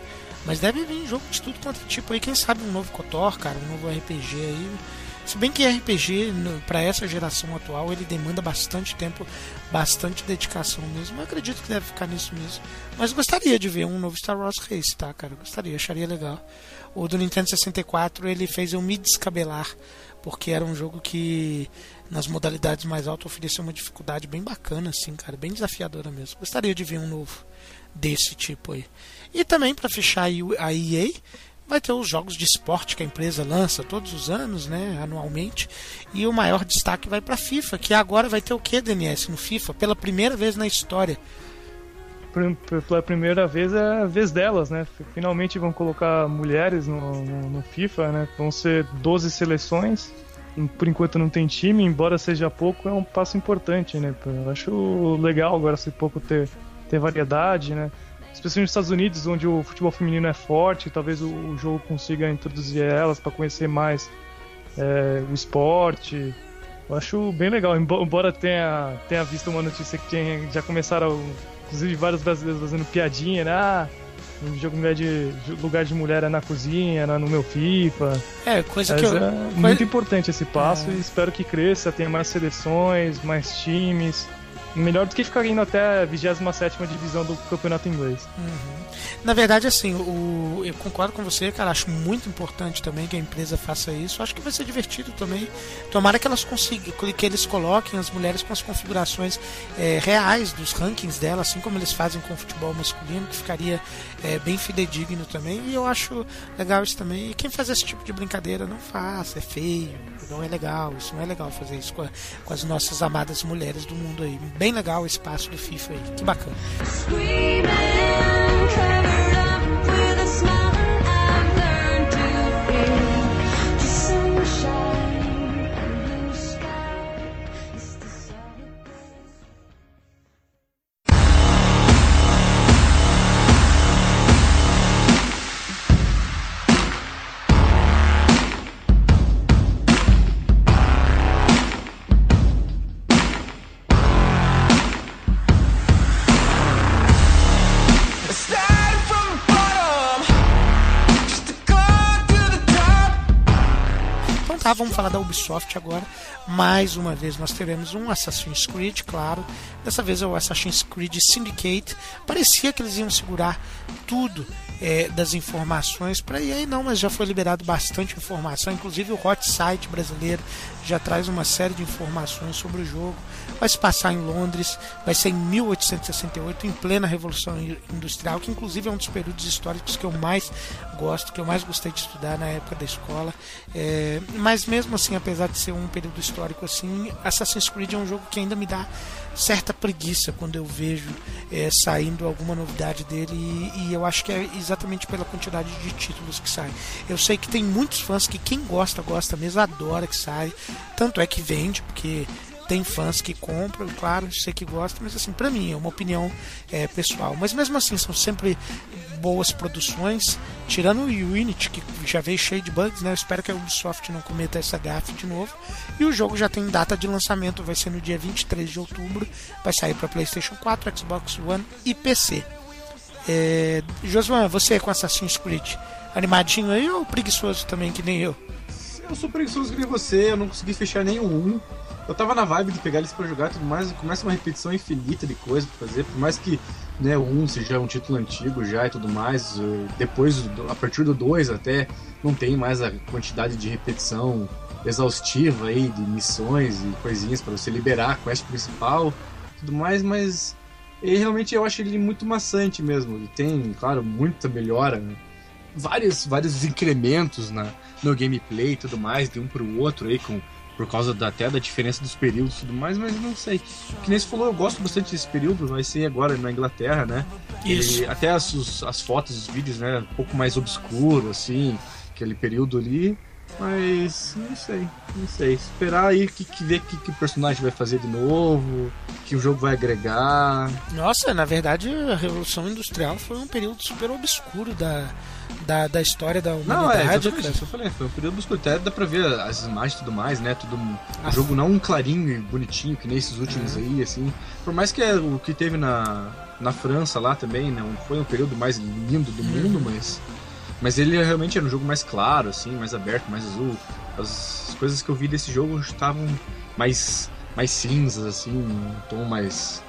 Mas deve vir jogo de tudo quanto é tipo aí, quem sabe um novo KOTOR, cara, um novo RPG aí. Se bem que RPG, para essa geração atual, ele demanda bastante tempo, bastante dedicação mesmo. Eu acredito que deve ficar nisso mesmo. Mas gostaria de ver um novo Star Wars Race, tá, cara? Gostaria, acharia legal. O do Nintendo 64, ele fez eu me descabelar, porque era um jogo que nas modalidades mais altas oferecia uma dificuldade bem bacana, assim, cara, bem desafiadora mesmo. Gostaria de ver um novo desse tipo aí. E também para fechar a EA, vai ter os jogos de esporte que a empresa lança todos os anos, né, anualmente. E o maior destaque vai para a FIFA, que agora vai ter o que, DNS, no FIFA? Pela primeira vez na história. Pela primeira vez é a vez delas, né? Finalmente vão colocar mulheres no, no, no FIFA, né? Vão ser 12 seleções. Por enquanto não tem time, embora seja pouco, é um passo importante, né? Eu acho legal agora se pouco ter, ter variedade, né? Especialmente nos Estados Unidos, onde o futebol feminino é forte, talvez o, o jogo consiga introduzir elas para conhecer mais é, o esporte. Eu acho bem legal, embora tenha, tenha visto uma notícia que tinha, já começaram, inclusive vários brasileiros fazendo piadinha, né? Ah, o jogo lugar de, lugar de mulher é na cozinha, no meu FIFA. É, coisa Mas que eu. É muito importante esse passo é. e espero que cresça, tenha mais seleções, mais times melhor do que ficar indo até a 27 divisão do campeonato inglês. Uhum. Na verdade, assim, o, eu concordo com você, cara. Acho muito importante também que a empresa faça isso. Acho que vai ser divertido também. Tomara que elas consigam, que eles coloquem as mulheres com as configurações é, reais dos rankings dela, assim como eles fazem com o futebol masculino, que ficaria é, bem fidedigno também. E eu acho legal isso também. E quem faz esse tipo de brincadeira não faça, é feio, não é legal. Isso não é legal fazer isso com, a, com as nossas amadas mulheres do mundo aí. Bem legal o espaço do FIFA aí. Que bacana. Tá, vamos falar da Ubisoft agora. Mais uma vez nós teremos um Assassin's Creed, claro. Dessa vez é o Assassin's Creed Syndicate. Parecia que eles iam segurar tudo é, das informações para aí não, mas já foi liberado bastante informação, inclusive o Hot Site brasileiro já traz uma série de informações sobre o jogo. Vai se passar em Londres, vai ser em 1868, em plena Revolução Industrial, que inclusive é um dos períodos históricos que eu mais gosto, que eu mais gostei de estudar na época da escola. É, mas mesmo assim, apesar de ser um período histórico assim, Assassin's Creed é um jogo que ainda me dá certa preguiça quando eu vejo é, saindo alguma novidade dele e, e, eu acho que é exatamente pela quantidade de títulos que sai. Eu sei que tem muitos fãs que quem gosta, gosta mesmo, adora que sai, tanto é que vende, porque tem fãs que compram, claro, sei que gosta, mas assim, para mim é uma opinião é, pessoal. Mas mesmo assim, são sempre boas produções, tirando o Unity, que já veio cheio de bugs, né? Eu espero que a Ubisoft não cometa essa gafe de novo. E o jogo já tem data de lançamento, vai ser no dia 23 de outubro, vai sair para PlayStation 4, Xbox One e PC. É... Josuan, você com Assassin's Creed, animadinho aí ou preguiçoso também, que nem eu? Eu sou preguiçoso que nem você, eu não consegui fechar nenhum. Eu tava na vibe de pegar eles pra jogar e tudo mais, começa uma repetição infinita de coisa pra fazer, por mais que né, o 1 seja um título antigo já e tudo mais, depois, a partir do 2 até, não tem mais a quantidade de repetição exaustiva aí de missões e coisinhas para você liberar a quest principal tudo mais, mas e realmente eu acho ele muito maçante mesmo. Ele tem, claro, muita melhora, né? vários, vários incrementos na, no gameplay e tudo mais, de um pro outro aí, com por causa da, até da diferença dos períodos e tudo mais, mas não sei. Que nem você falou, eu gosto bastante desse período, vai ser agora na Inglaterra, né? Isso. E até as, os- as fotos, os vídeos, né? Um pouco mais obscuro, assim, aquele período ali. Mas não sei, não sei. Esperar aí que, que ver o que, que o personagem vai fazer de novo, que o jogo vai agregar. Nossa, na verdade, a Revolução Industrial foi um período super obscuro da, da, da história da Não, é, humanidade. exatamente cara. isso eu falei. Foi um período obscuro. Até dá pra ver as imagens e tudo mais, né? Tudo, o Ah. jogo não um clarinho e bonitinho, que nem esses últimos aí, assim. Por mais que é o que teve na, na França lá também, não foi um período mais lindo do mundo, mas. Mas ele realmente era um jogo mais claro, assim, mais aberto, mais azul. As coisas que eu vi desse jogo estavam mais, mais cinzas, assim, um tom mais.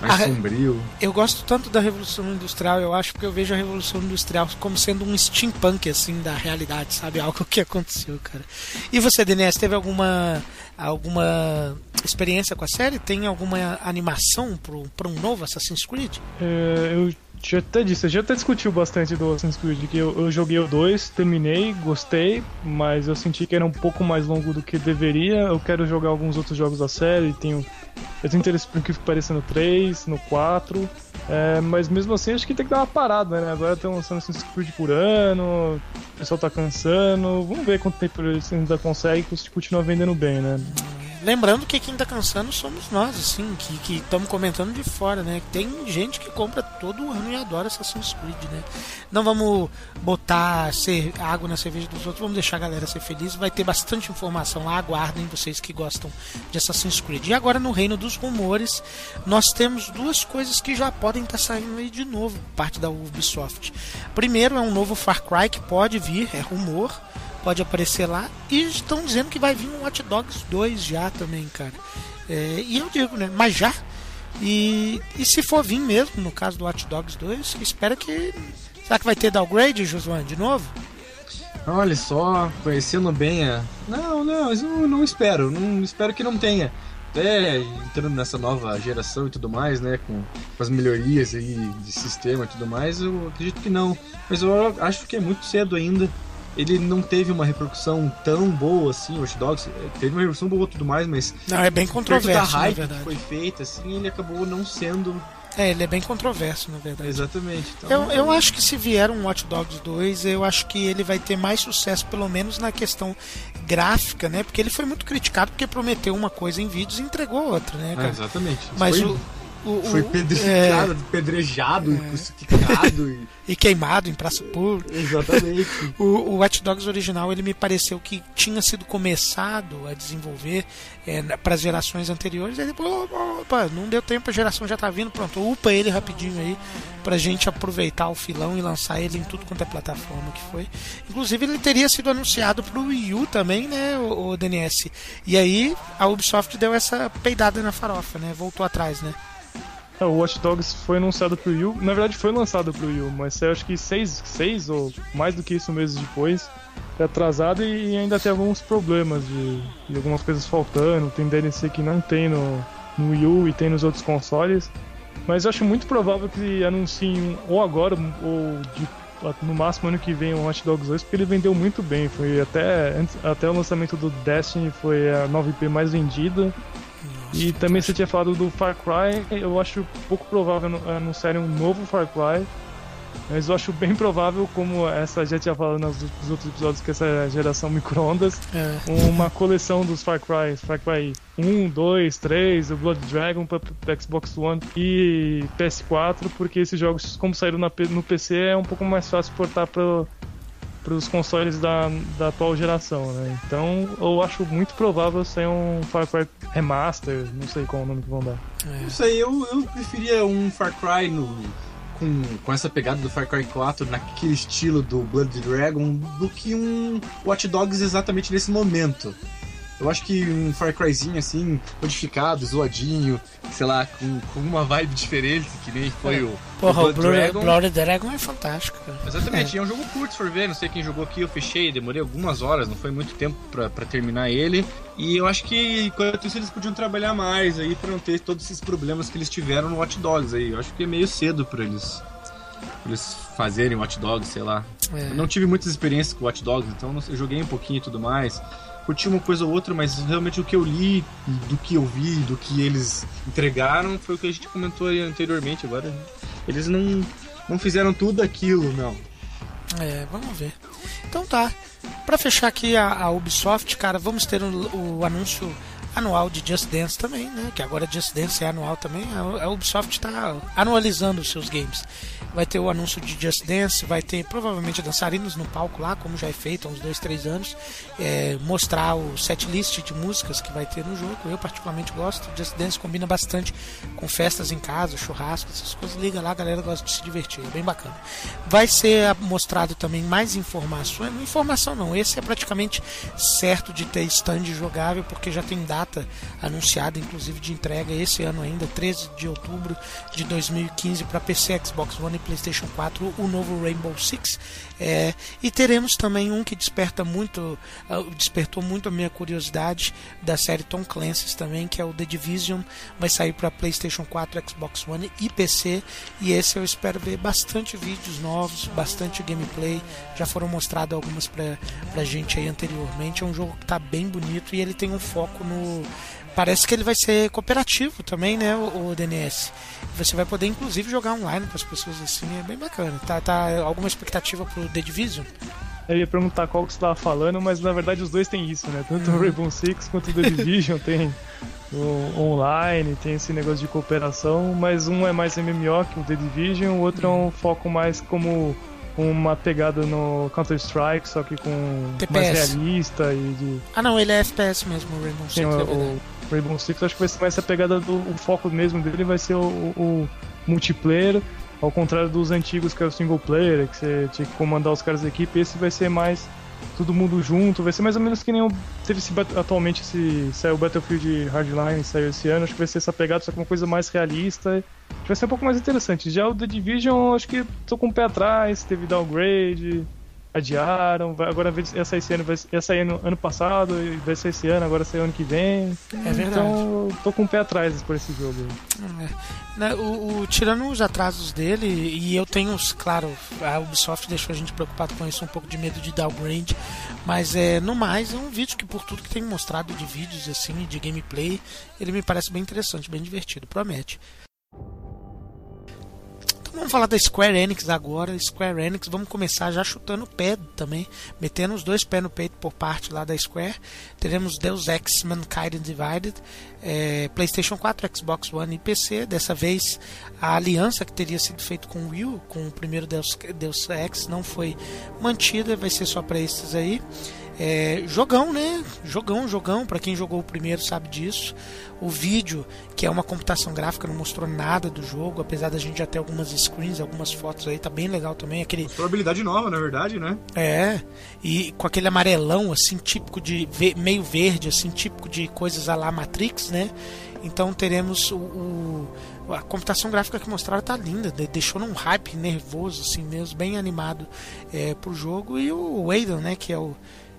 mais A re- sombrio. Eu gosto tanto da Revolução Industrial, eu acho, porque eu vejo a Revolução Industrial como sendo um steampunk, assim, da realidade, sabe? Algo que aconteceu, cara. E você, Denise, teve alguma alguma experiência com a série? Tem alguma animação para um novo Assassin's Creed? É, eu já até disse, a gente até discutiu bastante do Assassin's Creed, que eu, eu joguei o 2, terminei, gostei, mas eu senti que era um pouco mais longo do que deveria. Eu quero jogar alguns outros jogos da série, tenho. Eu tenho interesse por que pareça no 3, no 4. É, mas mesmo assim acho que tem que dar uma parada, né? Agora estão lançando Assassin's Creed por ano, o pessoal tá cansando. Vamos ver quanto tempo eles ainda conseguem continuar vendendo bem, né? Lembrando que quem tá cansando somos nós, assim, que estamos comentando de fora, né? Tem gente que compra todo ano e adora Assassin's Creed, né? Não vamos botar ser água na cerveja dos outros, vamos deixar a galera ser feliz. Vai ter bastante informação lá, aguardem vocês que gostam de Assassin's Creed. E agora no reino dos rumores, nós temos duas coisas que já podem estar saindo aí de novo, parte da Ubisoft. Primeiro é um novo Far Cry que pode vir, é rumor pode aparecer lá. E estão dizendo que vai vir um Hot Dogs 2 já também, cara. É, e eu digo, né? Mas já. E, e se for vir mesmo, no caso do Hot Dogs 2, espera que. Será que vai ter downgrade, Josuan, de novo? Olha só, conhecendo bem a. Não, não, eu não espero. Não espero que não tenha. Até entrando nessa nova geração e tudo mais, né? Com, com as melhorias aí de sistema e tudo mais, eu acredito que não. Mas eu acho que é muito cedo ainda. Ele não teve uma repercussão tão boa assim, o Watch Dogs. Teve uma repercussão boa e tudo mais, mas. Não, é bem controverso, da na hype verdade. que foi feita, assim, ele acabou não sendo. É, ele é bem controverso, na verdade. Exatamente. Então, Eu, eu acho que se vier um Watch Dogs 2, eu acho que ele vai ter mais sucesso, pelo menos na questão gráfica, né? Porque ele foi muito criticado porque prometeu uma coisa em vídeos e entregou outra, né, É, exatamente. Mas foi o- O, Foi o- pedrejado, pedrejado, e crucificado. e- e queimado em praça pública. Exatamente. O, o Watch Dogs original ele me pareceu que tinha sido começado a desenvolver para as gerações anteriores. Aí depois, opa, não deu tempo, a geração já tá vindo, pronto, upa ele rapidinho aí pra gente aproveitar o filão e lançar ele em tudo quanto é plataforma que foi. Inclusive ele teria sido anunciado pro Wii U também, né, o, o DNS. E aí a Ubisoft deu essa peidada na farofa, né? Voltou atrás, né? É, o Watch Dogs foi anunciado pro Wii U. Na verdade, foi lançado pro Wii U, mas saiu acho que seis, seis ou mais do que isso meses depois. É atrasado e ainda tem alguns problemas de, de algumas coisas faltando. Tem DLC que não tem no, no Wii U e tem nos outros consoles. Mas eu acho muito provável que anunciem ou agora ou de- no máximo ano que vem o Watch Dogs 2, porque ele vendeu muito bem. Foi até, até o lançamento do Destiny foi a 9IP mais vendida. E também você tinha falado do Far Cry, eu acho pouco provável anu- anunciarem um novo Far Cry, mas eu acho bem provável, como essa já tinha falado nos, outros episódios, que essa geração micro-ondas, É. uma coleção dos Far Cry, Far Cry 1, 2, 3, o Blood Dragon para Xbox One e PS4, porque esses jogos, como saíram no PC, é um pouco mais fácil portar para os consoles da, da atual geração, né? Então eu acho muito provável sair um Far Cry Remaster, não sei qual é o nome que vão dar. Isso aí, eu, eu preferia um Far Cry no, com, com essa pegada do Far Cry 4, naquele estilo do Blood Dragon, do que um Watch Dogs exatamente nesse momento. Eu acho que um Far Cryzinho assim, modificado, zoadinho, sei lá, com, com uma vibe diferente, que nem foi o, Porra, o Blood Blood Dragon. Blood Dragon é fantástico. cara. Exatamente, e é um jogo curto, se for ver, não sei quem jogou aqui, eu fechei, demorei algumas horas, não foi muito tempo pra, pra terminar ele. E eu acho que enquanto isso eles podiam trabalhar mais aí pra não ter todos esses problemas que eles tiveram no Watch Dogs aí. Eu acho que é meio cedo pra eles, pra eles fazerem Watch Dogs, sei lá. É. Eu não tive muitas experiências com Watch Dogs, então eu joguei um pouquinho e tudo mais. Curti uma coisa ou outra, mas realmente o que eu li, do que eu vi, do que eles entregaram, foi o que a gente comentou aí anteriormente. Agora, eles não, não fizeram tudo aquilo, não. É, vamos ver. Então tá. Pra fechar aqui a, a Ubisoft, cara, vamos ter o, o anúncio anual de Just Dance também, né? Que agora Just Dance é anual também. A, a Ubisoft tá anualizando os seus games. Vai ter o anúncio de Just Dance, vai ter provavelmente dançarinos no palco lá, como já é feito há uns dois, três anos. É, mostrar o setlist de músicas que vai ter no jogo. Eu particularmente gosto. Just Dance combina bastante com festas em casa, churrasco, essas coisas. Liga lá, a galera gosta de se divertir, é bem bacana. Vai ser mostrado também mais informações. Informação não, esse é praticamente certo de ter stand jogável, porque já tem data anunciada, inclusive de entrega esse ano ainda, 13 de outubro de 2015, para PC, Xbox One e PlayStation 4, o novo Rainbow Six. É, e teremos também um que desperta muito, ah, despertou muito a minha curiosidade da série Tom Clancy's também, que é o The Division, vai sair para PlayStation 4, Xbox One e PC. E esse eu espero ver bastante vídeos novos, bastante gameplay. Já foram mostrados algumas pra, pra gente aí anteriormente. É um jogo que tá bem bonito e ele tem um foco no. Parece que ele vai ser cooperativo também, né, o, o DNS. Você vai poder inclusive jogar online com as pessoas assim, é bem bacana. Tá, tá alguma expectativa pro The Division? Eu ia perguntar qual que você tava falando, mas na verdade os dois têm isso, né? Tanto o Rainbow Six quanto o The Division tem o online, tem esse negócio de cooperação, mas um é mais MMO que o The Division, o outro é um foco mais como uma pegada no Counter-Strike, só que com mais TPS. realista e de. Ah não, ele é FPS mesmo, o Rainbow Six. É o Rainbow Six acho que vai ser mais essa pegada do o foco mesmo dele vai ser o, o- multiplayer, ao contrário dos antigos que é o single player, que você tinha que comandar os caras da equipe, esse vai ser mais todo mundo junto, vai ser mais ou menos que nem o, teve esse, atualmente esse saiu o Battlefield Hardline, saiu esse ano, acho que vai ser essa pegada, só que uma coisa mais realista, vai ser um pouco mais interessante. Já o The Division, acho que tô com o pé atrás, teve downgrade, adiaram, vai, agora ia sair esse ano, vai, ia sair ano, ano passado, vai sair esse ano, agora sai ano que vem. É verdade. Então, tô com o pé atrás por esse jogo. É. Né, O, o- tirando os atrasos dele, e eu tenho, claro, a Ubisoft deixou a gente preocupado com isso, um pouco de medo de downgrade, mas é, no mais é um vídeo que por tudo que tem mostrado de vídeos assim, de gameplay, ele me parece bem interessante, bem divertido, promete. Vamos falar da Square Enix agora. Square Enix, vamos começar já chutando o pé também, metendo os dois pés no peito por parte lá da Square. Teremos Deus Ex Mankind Divided, é, PlayStation 4, Xbox One e PC. Dessa vez a aliança que teria sido feita com o Wii, U, com o primeiro Deus, Deus Ex, não foi mantida, vai ser só para esses aí. É, jogão, né? Jogão, jogão. Para quem jogou o primeiro sabe disso. O vídeo, que é uma computação gráfica, não mostrou nada do jogo, apesar da gente já ter algumas screens, algumas fotos aí, tá bem legal também. Aquele... Mostrou habilidade nova, na verdade, né? É, e com aquele amarelão, assim, típico de. meio verde, assim, típico de coisas a lá Matrix, né? Então teremos o, o a computação gráfica que mostraram tá linda, deixou num hype nervoso, assim mesmo, bem animado é, pro jogo. E o Waden, né, que é o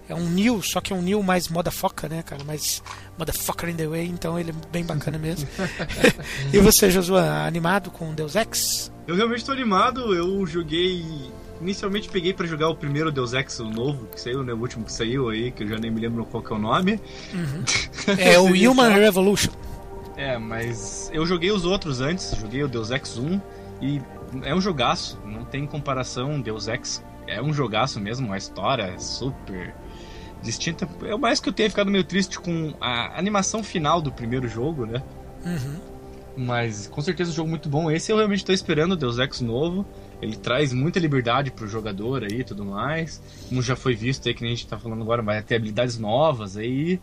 é um New, só que é um New mais foca, né, cara? Mais motherfucker in the way, então ele é bem bacana mesmo. e você, Josué, animado com Deus Ex? Eu realmente estou animado, eu joguei. Inicialmente peguei para jogar o primeiro Deus Ex, o novo que saiu, né? O último que saiu aí, que eu já nem me lembro qual que é o nome. Uhum. é o Human Revolution. É, mas eu joguei os outros antes, joguei o Deus Ex 1 e é um jogaço, não tem comparação. Deus Ex é um jogaço mesmo, a história é super distinta. É o mais que eu tenho ficado meio triste com a animação final do primeiro jogo, né? Uhum. Mas com certeza um jogo muito bom. Esse eu realmente estou esperando, Deus Ex novo. Ele traz muita liberdade pro jogador aí e tudo mais. Como já foi visto aí, que nem a gente tá falando agora, vai ter habilidades novas aí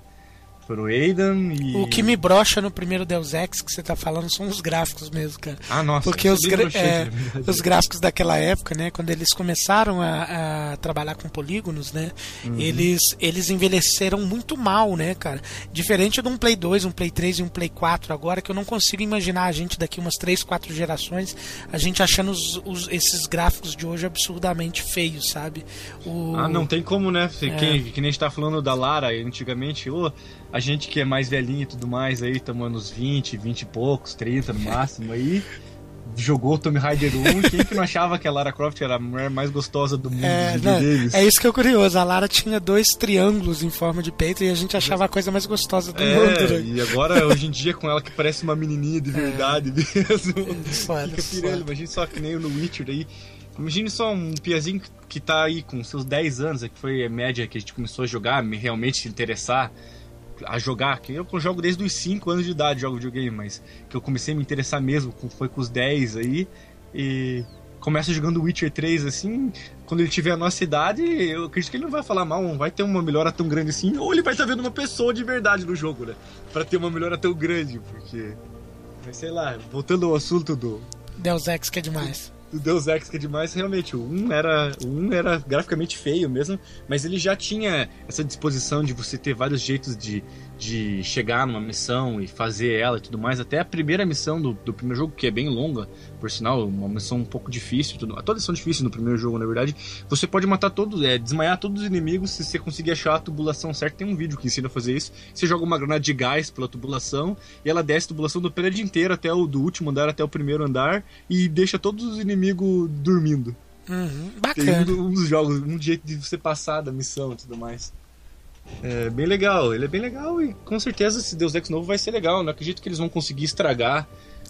pro Aidan e... O que me brocha no primeiro Deus Ex que você tá falando são os gráficos mesmo, cara. Ah, nossa. Porque os, é, os gráficos daquela época, né, quando eles começaram a, a trabalhar com polígonos, né, uhum. eles, eles envelheceram muito mal, né, cara. Diferente de um Play 2, um Play 3 e um Play 4 agora, que eu não consigo imaginar a gente daqui umas 3, 4 gerações, a gente achando os, os, esses gráficos de hoje absurdamente feios, sabe? O... Ah, não tem como, né? É. Que, que nem a gente tá falando da Lara antigamente, oh, a gente que é mais velhinho e tudo mais aí, tomando uns 20, 20 e poucos, 30 no máximo aí, jogou Tomb Raider 1, quem que não achava que a Lara Croft era a mulher mais gostosa do mundo é, não, É isso que é curioso, a Lara tinha dois triângulos em forma de peito e a gente achava a coisa mais gostosa do é, mundo. Né? E agora, hoje em dia, com ela que parece uma menininha de é. verdade é. mesmo. Foda, Fica pirando, imagina só que nem no Witcher aí. Imagine só um piazinho que tá aí com seus 10 anos, que foi a média que a gente começou a jogar, me realmente se interessar a jogar, que eu jogo desde os 5 anos de idade, jogo videogame, mas que eu comecei a me interessar mesmo, foi com os 10 aí, e começa jogando Witcher 3 assim, quando ele tiver a nossa idade, eu acredito que ele não vai falar mal, não vai ter uma melhora tão grande assim, ou ele vai estar vendo uma pessoa de verdade no jogo, né? Pra ter uma melhora tão grande, porque. Mas sei lá, voltando ao assunto do. Deus Ex que é demais do Deus Ex que é demais, realmente, o 1 era, o 1 era graficamente feio mesmo, mas ele já tinha essa disposição de você ter vários jeitos de, de chegar numa missão e fazer ela e tudo mais. Até a primeira missão do, do primeiro jogo, que é bem longa, por sinal, uma missão um pouco difícil, tudo, todas são difíceis no primeiro jogo, na verdade. Você pode matar todos, é, desmaiar todos os inimigos se você conseguir achar a tubulação certa. Tem um vídeo que ensina a fazer isso. Você joga uma granada de gás pela tubulação e ela desce a tubulação do prédio inteiro até o do último andar até o primeiro andar e deixa todos os inimigos dormindo. Uhum, bacana. Tem um, um dos jogos, um jeito de você passar da missão e tudo mais. É bem legal, ele é bem legal e com certeza esse Deus Ex novo vai ser legal. Não acredito que eles vão conseguir estragar.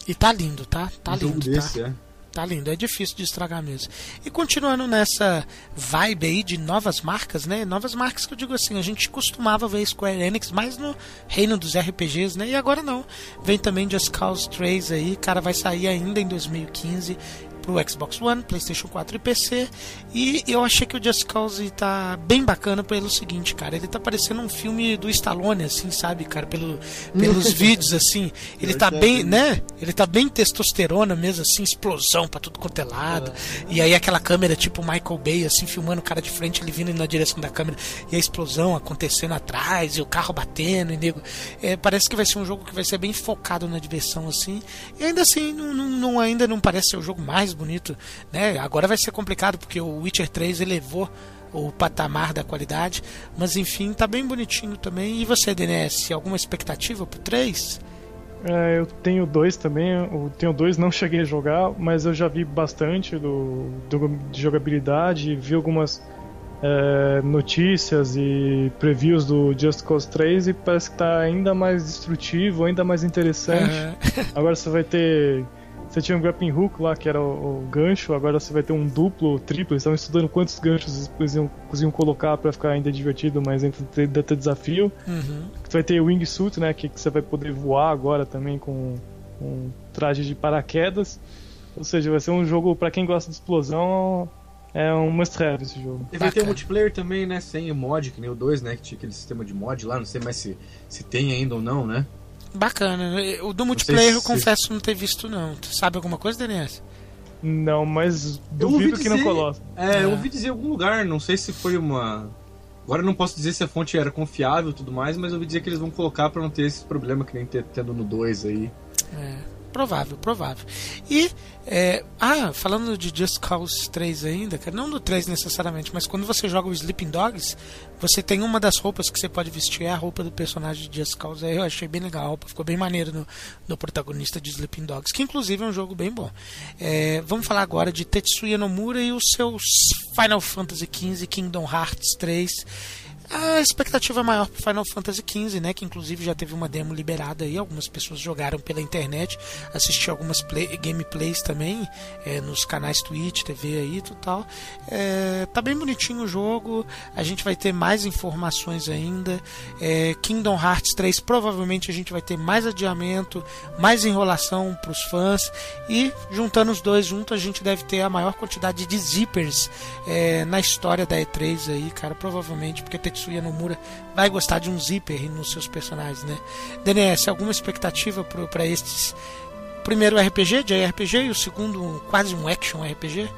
E tá lindo, tá? Tá um lindo, desse, tá? É. Tá lindo, é difícil de estragar mesmo. E continuando nessa vibe aí de novas marcas, né? Novas marcas que eu digo assim, a gente costumava ver Square Enix mais no reino dos RPGs, né? E agora não. Vem também Just Cause 3 aí, cara, vai sair ainda em 2015 pro Xbox One, PlayStation 4 e PC. E eu achei que o Just Cause tá bem bacana pelo seguinte, cara. Ele tá parecendo um filme do Stallone, assim, sabe, cara? Pelo, pelos vídeos, assim. Ele tá bem, né? Ele tá bem testosterona mesmo, assim, explosão pra tudo quanto é lado. E aí aquela câmera tipo Michael Bay, assim, filmando o cara de frente, ele vindo na direção da câmera. E a explosão acontecendo atrás, e o carro batendo, e nego. É, parece que vai ser um jogo que vai ser bem focado na diversão, assim. E ainda assim, não, não, não ainda não parece ser o jogo mais bonito, né? Agora vai ser complicado porque o Witcher 3 elevou o patamar da qualidade, mas enfim, tá bem bonitinho também. E você, DNS, alguma expectativa pro 3? É, eu tenho dois também, eu tenho dois, não cheguei a jogar, mas eu já vi bastante do, do de jogabilidade, vi algumas é, notícias e previews do Just Cause 3 e parece que tá ainda mais destrutivo, ainda mais interessante. Uhum. Agora você vai ter você tinha um grappling hook lá, que era o, o gancho, agora você vai ter um duplo, triplo. Eles estavam estudando quantos ganchos eles iam, iam colocar pra ficar ainda divertido, mas ainda ter, desafio. Uhum. Você vai ter o wingsuit, né, que, que você vai poder voar agora também com um traje de paraquedas. Ou seja, vai ser um jogo pra quem gosta de explosão, é um must have esse jogo. E vai ter multiplayer também, né? Sem o mod, que nem o 2, né? Que tinha aquele sistema de mod lá, não sei mais se, se tem ainda ou não, né? Bacana. O do multiplayer eu confesso não ter visto não. Tu sabe alguma coisa, DNS? Não, mas duvido que não coloque. É, é, eu ouvi dizer em algum lugar, não sei se foi uma. Agora eu não posso dizer se a fonte era confiável e tudo mais, mas eu ouvi dizer que eles vão colocar pra não ter esse problema que nem tendo no 2 aí. É provável, provável. E, é, ah, falando de Just Cause 3 ainda, cara, não do 3 necessariamente, mas quando você joga o Sleeping Dogs, você tem uma das roupas que você pode vestir, é a roupa do personagem de Just Cause. Eu achei bem legal, a roupa ficou bem maneira no, no protagonista de Sleeping Dogs, que inclusive é um jogo bem bom. É, vamos falar agora de Tetsuya Nomura e os seus Final Fantasy XV, Kingdom Hearts 3 a expectativa maior para Final Fantasy XV, né? Que inclusive já teve uma demo liberada aí, algumas pessoas jogaram pela internet, assisti algumas play, gameplays também é, nos canais Twitch, TV aí e tal. É, tá bem bonitinho o jogo, a gente vai ter mais informações ainda. É, Kingdom Hearts 3 provavelmente a gente vai ter mais adiamento, mais enrolação para os fãs e juntando os dois juntos a gente deve ter a maior quantidade de zippers é, na história da E3 aí, cara, provavelmente porque Tetsuya Nomura vai gostar de um zíper nos seus personagens, né? DNS, alguma expectativa para estes primeiro RPG de RPG e o segundo quase um action RPG?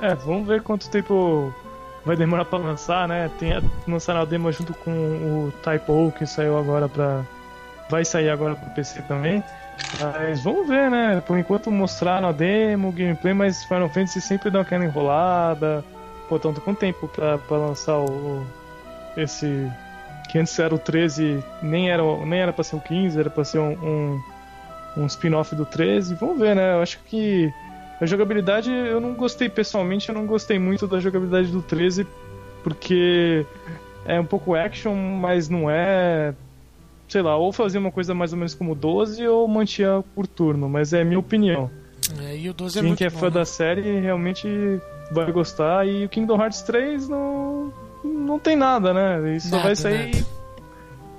É, vamos ver quanto tempo vai demorar para lançar, né? Tem lançaram a demo junto com o Type O que saiu agora para vai sair agora pro PC também. Mas vamos ver, né? Por enquanto mostraram a demo, gameplay, mas Final Fantasy sempre dá aquela enrolada. Pô, tanto com tempo pra lançar o, esse que antes era o 13, nem era, nem era pra ser o 15, era pra ser um, um, um spin-off do 13. Vamos ver, né? Eu acho que a jogabilidade, eu não gostei pessoalmente, eu não gostei muito da jogabilidade do 13, porque é um pouco action, mas não é. Sei lá, ou fazia uma coisa mais ou menos como o 12 ou mantinha por turno, mas é minha opinião. É, e o 12 é Quem muito que é bom, fã né? da série realmente vai gostar, e o Kingdom Hearts 3 não não tem nada, né? Isso Nada, vai sair nada.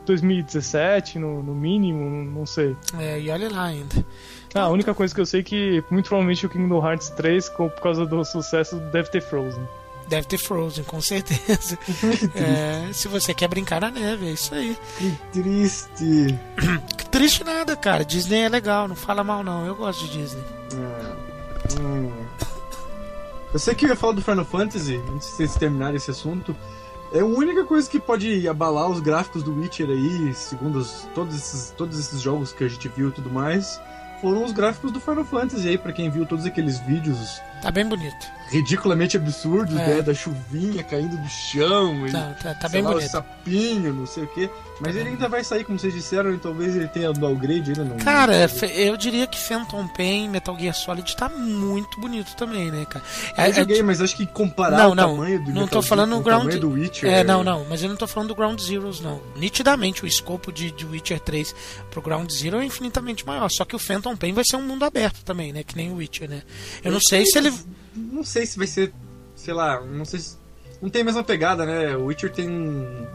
2017, no, no mínimo, não sei. É, e olha lá ainda. Ah, a única coisa que eu sei é que muito provavelmente o Kingdom Hearts 3, co- por causa do sucesso, deve ter Frozen. Deve ter Frozen, com certeza. É, se você quer brincar na neve, é isso aí. Que triste. Que triste nada, cara. Disney é legal, não fala mal não. Eu gosto de Disney. Hum. Eu sei que eu ia falar do Final Fantasy, antes de vocês terminarem esse assunto. É a única coisa que pode abalar os gráficos do Witcher aí, segundo os- todos, esses, todos esses jogos que a gente viu e tudo mais, foram os gráficos do Final Fantasy aí, pra quem viu todos aqueles vídeos Tá bem bonito. Ridiculamente absurdos, É. né? Da chuvinha caindo do chão, e, Tá, tá, tá sei bem lá, o bonito. sapinho, não sei o quê. Mas ele ainda vai sair, como vocês disseram, e talvez ele tenha downgrade ainda não. Cara, fe- eu diria que Phantom Pain, Metal Gear Solid tá muito bonito também, né, cara? Eu joguei, mas acho que comparar não, o não, tamanho do não Metal tô falando Gear o Ground do Witcher. É, não, não, mas eu não tô falando do Ground Zeroes, não. Nitidamente o escopo de, de Witcher 3 pro Ground Zero é infinitamente maior. Só que o Phantom Pain vai ser um mundo aberto também, né? Que nem o Witcher, né? Eu não sei se ele. Não sei se vai ser, sei lá, não sei se. Não tem a mesma pegada, né? O Witcher tem um.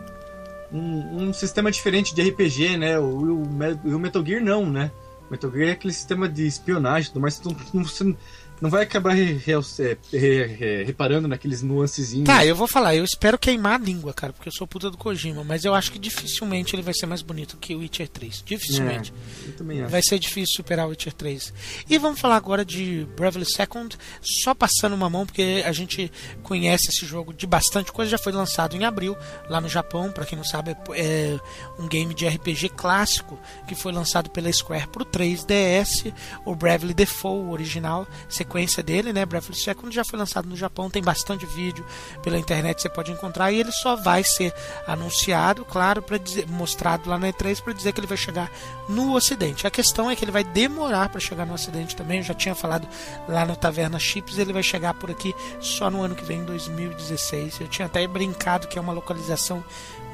Um, um sistema diferente de RPG, né? O, o, o Metal Gear não, né? O Metal Gear é aquele sistema de espionagem e tudo mais. Tu não, você não vai acabar re- re- re- re- reparando naqueles nuancezinhos. Tá, eu vou falar, eu espero queimar a língua, cara, porque eu sou puta do Kojima, mas eu acho que dificilmente ele vai ser mais bonito que o Witcher 3. Dificilmente. É, eu também acho. Vai ser difícil superar o Witcher 3. E vamos falar agora de Bravely Second, só passando uma mão, porque a gente conhece esse jogo de bastante coisa. Já foi lançado em abril, lá no Japão, para quem não sabe, é é um game de RPG clássico que foi lançado pela Square pro 3DS, o Bravely Default original, sequência dele, né? Bravely Second já foi lançado no Japão, tem bastante vídeo pela internet, você pode encontrar, e ele só vai ser anunciado, claro, para mostrado lá na E3 para dizer que ele vai chegar no Ocidente. A questão é que ele vai demorar para chegar no Ocidente também. Eu já tinha falado lá no Taverna Chips, ele vai chegar por aqui só no ano que vem, em 2016. Eu tinha até brincado que é uma localização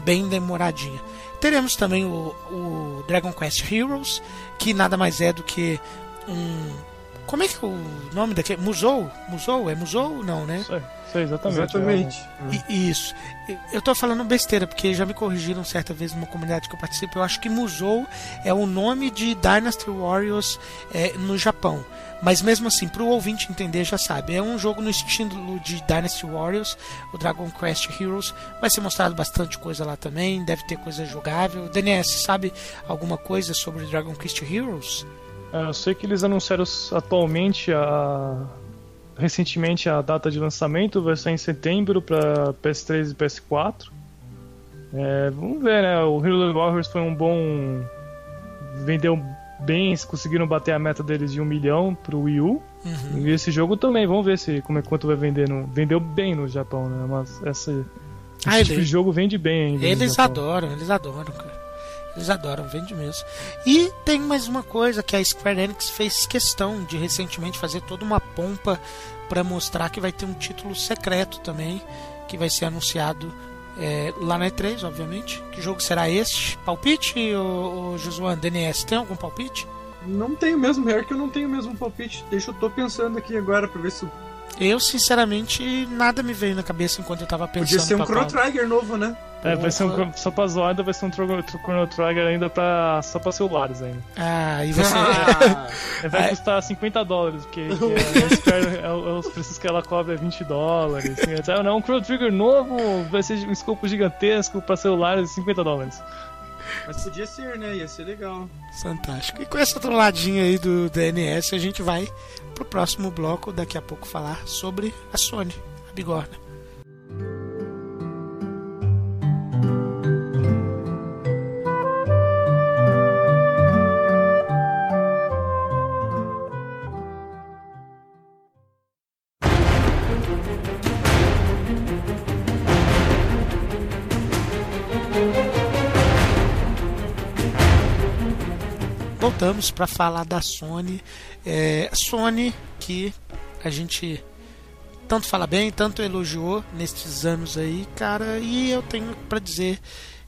bem demoradinha. Teremos também o, o Dragon Quest Heroes, que nada mais é do que um Como é que é o nome daquele? Musou? Musou? É Musou? Não, né? Isso, aí, isso aí, exatamente. Exatamente. I- Isso. Eu tô falando besteira, porque já me corrigiram certa vez numa comunidade que eu participo. Eu acho que Musou é o nome de Dynasty Warriors é, no Japão. Mas mesmo assim, pro ouvinte entender, já sabe. É um jogo no estilo de Dynasty Warriors, o Dragon Quest Heroes. Vai ser mostrado bastante coisa lá também, deve ter coisa jogável. DNS, sabe alguma coisa sobre Dragon Quest Heroes? Eu sei que eles anunciaram atualmente a recentemente a data de lançamento vai ser em setembro para PS3 e PS4. É, vamos ver, né? O Hero Warriors foi um bom vendeu bem, conseguiram bater a meta deles de um milhão pro Wii U. Uhum. E esse jogo também, vamos ver se como é quanto vai vender no, vendeu bem no Japão, né? Mas essa esse Ah, tipo ele- de jogo vende bem ainda. Eles adoram, eles adoram, cara. Eles adoram, vende mesmo. E tem mais uma coisa que a Square Enix fez questão de recentemente fazer toda uma pompa para mostrar que vai ter um título secreto também, que vai ser anunciado é, lá na E3, obviamente. Que jogo será este? Palpite, ô, ô Josuan, DNS, tem algum palpite? Não tenho mesmo, pior que eu não tenho mesmo palpite. Deixa eu tô pensando aqui agora pra ver se sinceramente, nada me veio na cabeça enquanto eu tava pensando. podia ser um Chrono. Trigger novo, né? É, vai ser um, só pra zoar, ainda vai ser um Chrono Trigger ainda pra, só pra celulares ainda. Ah, e você. Ah, É, Vai é. custar 50 dólares, porque, a Square, é, o- os preços que ela cobra é 20 dólares. Assim, é, não, um Chrono Trigger novo vai ser um escopo gigantesco pra celulares 50 dólares. Mas podia ser, né? Ia ser legal. Fantástico. E com essa trolladinha aí do DNS, a gente vai pro próximo bloco daqui a pouco falar sobre a Sony, a bigorna. Para falar da Sony. É, Sony que a gente tanto fala bem, tanto elogiou nestes anos aí, cara, e eu tenho para dizer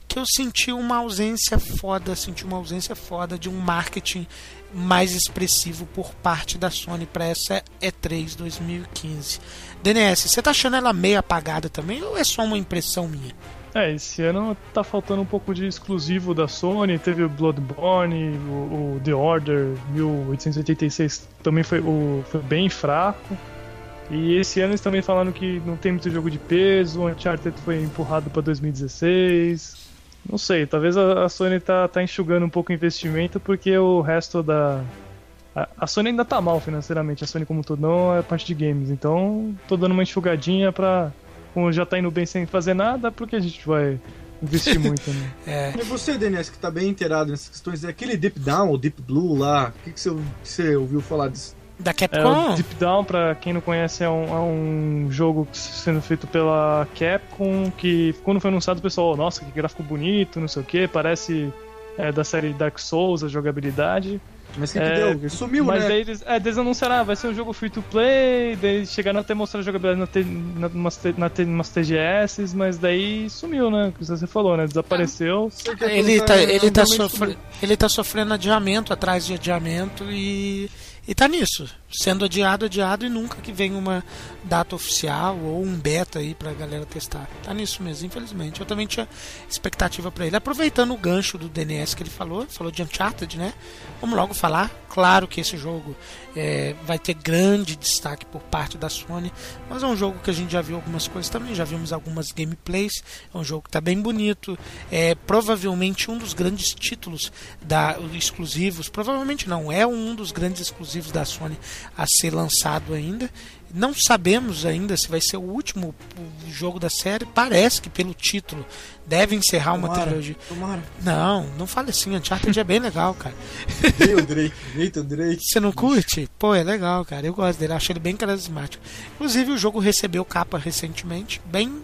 que eu senti uma ausência foda, senti uma ausência foda de um marketing mais expressivo por parte da Sony para essa E3 2015. DNS, você tá achando ela meio apagada também ou é só uma impressão minha? É, esse ano tá faltando um pouco de exclusivo da Sony. Teve o Bloodborne, o, o The Order 1886 também foi, o, foi bem fraco. E esse ano eles também falaram que não tem muito jogo de peso, o Uncharted foi empurrado para 2016. Não sei, talvez a, a Sony tá, tá enxugando um pouco o investimento porque o resto da. A, Sony ainda tá mal financeiramente, a Sony como um todo não é parte de games, então tô dando uma enxugadinha pra. Como já tá indo bem sem fazer nada, porque a gente vai investir muito, né? É, E você, DNS, que tá bem inteirado nessas questões, é aquele Deep Down ou Deep Blue lá, o que, que você, que você ouviu falar disso? da É, Capcom? o Deep Down, pra quem não conhece, é um, é um jogo sendo feito pela Capcom, que quando foi anunciado o pessoal, nossa, que gráfico bonito, não sei o que, parece é, da série Dark Souls, a jogabilidade. Mas o que, que É, deu? Ele sumiu, Mas né? daí eles, é, eles anunciaram, ah, vai ser um jogo free to play, daí chegaram até mostrar a jogabilidade na, T, na, umas, na, T, umas TGS, mas daí sumiu, né? Que você falou, né? Desapareceu. Que Ele aquilo tá, ele, tá sofre, sumiu. ele tá sofrendo adiamento atrás de adiamento e, e tá nisso. Sendo adiado, adiado e nunca que vem uma data oficial ou um beta aí pra galera testar. Tá nisso mesmo, infelizmente. Eu também tinha expectativa pra ele. Aproveitando o gancho do DNS que ele falou, falou de Uncharted, né? Vamos logo falar. Claro que esse jogo é, vai ter grande destaque por parte da Sony, mas é um jogo que a gente já viu algumas coisas também, já vimos algumas gameplays. É um jogo que está bem bonito, é provavelmente um dos grandes títulos da exclusivos, provavelmente não, é um dos grandes exclusivos da Sony a ser lançado ainda. Não sabemos ainda se vai ser o último jogo da série. Parece que pelo título deve encerrar uma Tomara, trilogia. Tomara. Não, não fale assim. Uncharted é bem legal, cara. O Drake, Nathan Drake. Você não curte? Pô, é legal, cara. Eu gosto dele, acho ele bem carismático. Inclusive, o jogo recebeu capa recentemente, bem,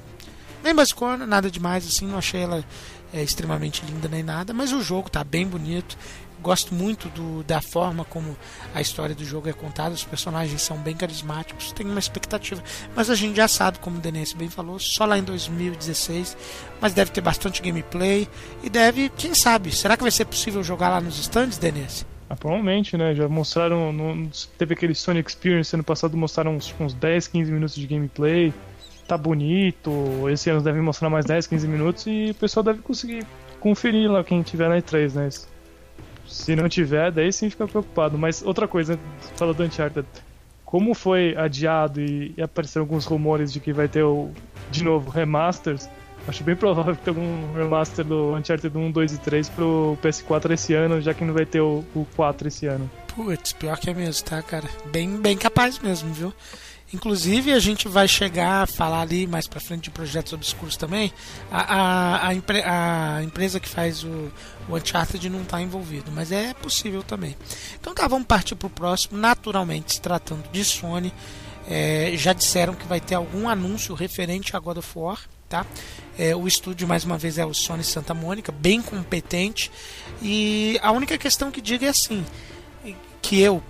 bem basicona, nada demais, assim. Não achei ela é, extremamente linda nem nada, mas o jogo tá bem bonito. Gosto muito do, da forma como a história do jogo é contada, os personagens são bem carismáticos, tenho uma expectativa. Mas a gente já sabe, como o Denise bem falou, só lá em 2016. Mas deve ter bastante gameplay e deve, quem sabe, será que vai ser possível jogar lá nos stands, Denise? Ah, provavelmente, né? Já mostraram. No, teve aquele Sony Experience ano passado, mostraram uns, uns 10, 15 minutos de gameplay. Tá bonito. Esse ano devem mostrar mais 10, 15 minutos e o pessoal deve conseguir conferir lá quem tiver na E3, né? Se não tiver, daí sim fica preocupado. Mas outra coisa, falando do Uncharted, como foi adiado e, e apareceram alguns rumores de que vai ter o, de novo, remasters, acho bem provável que tenha algum remaster do Uncharted 1, 2 e 3 pro PS4 esse ano, já que não vai ter o, o 4 esse ano. Putz, pior que é mesmo, tá, cara? Bem, bem capaz mesmo, viu? Inclusive, a gente vai chegar a falar ali mais pra frente de projetos obscuros também. A, a, a, empre, a empresa que faz o, o Uncharted não está envolvido, mas é possível também. Então tá, vamos partir pro próximo. Naturalmente, se tratando de Sony, é, já disseram que vai ter algum anúncio referente a God of War. Tá? É, o estúdio, mais uma vez, é o Sony Santa Mônica, bem competente. E a única questão que digo é assim: que eu,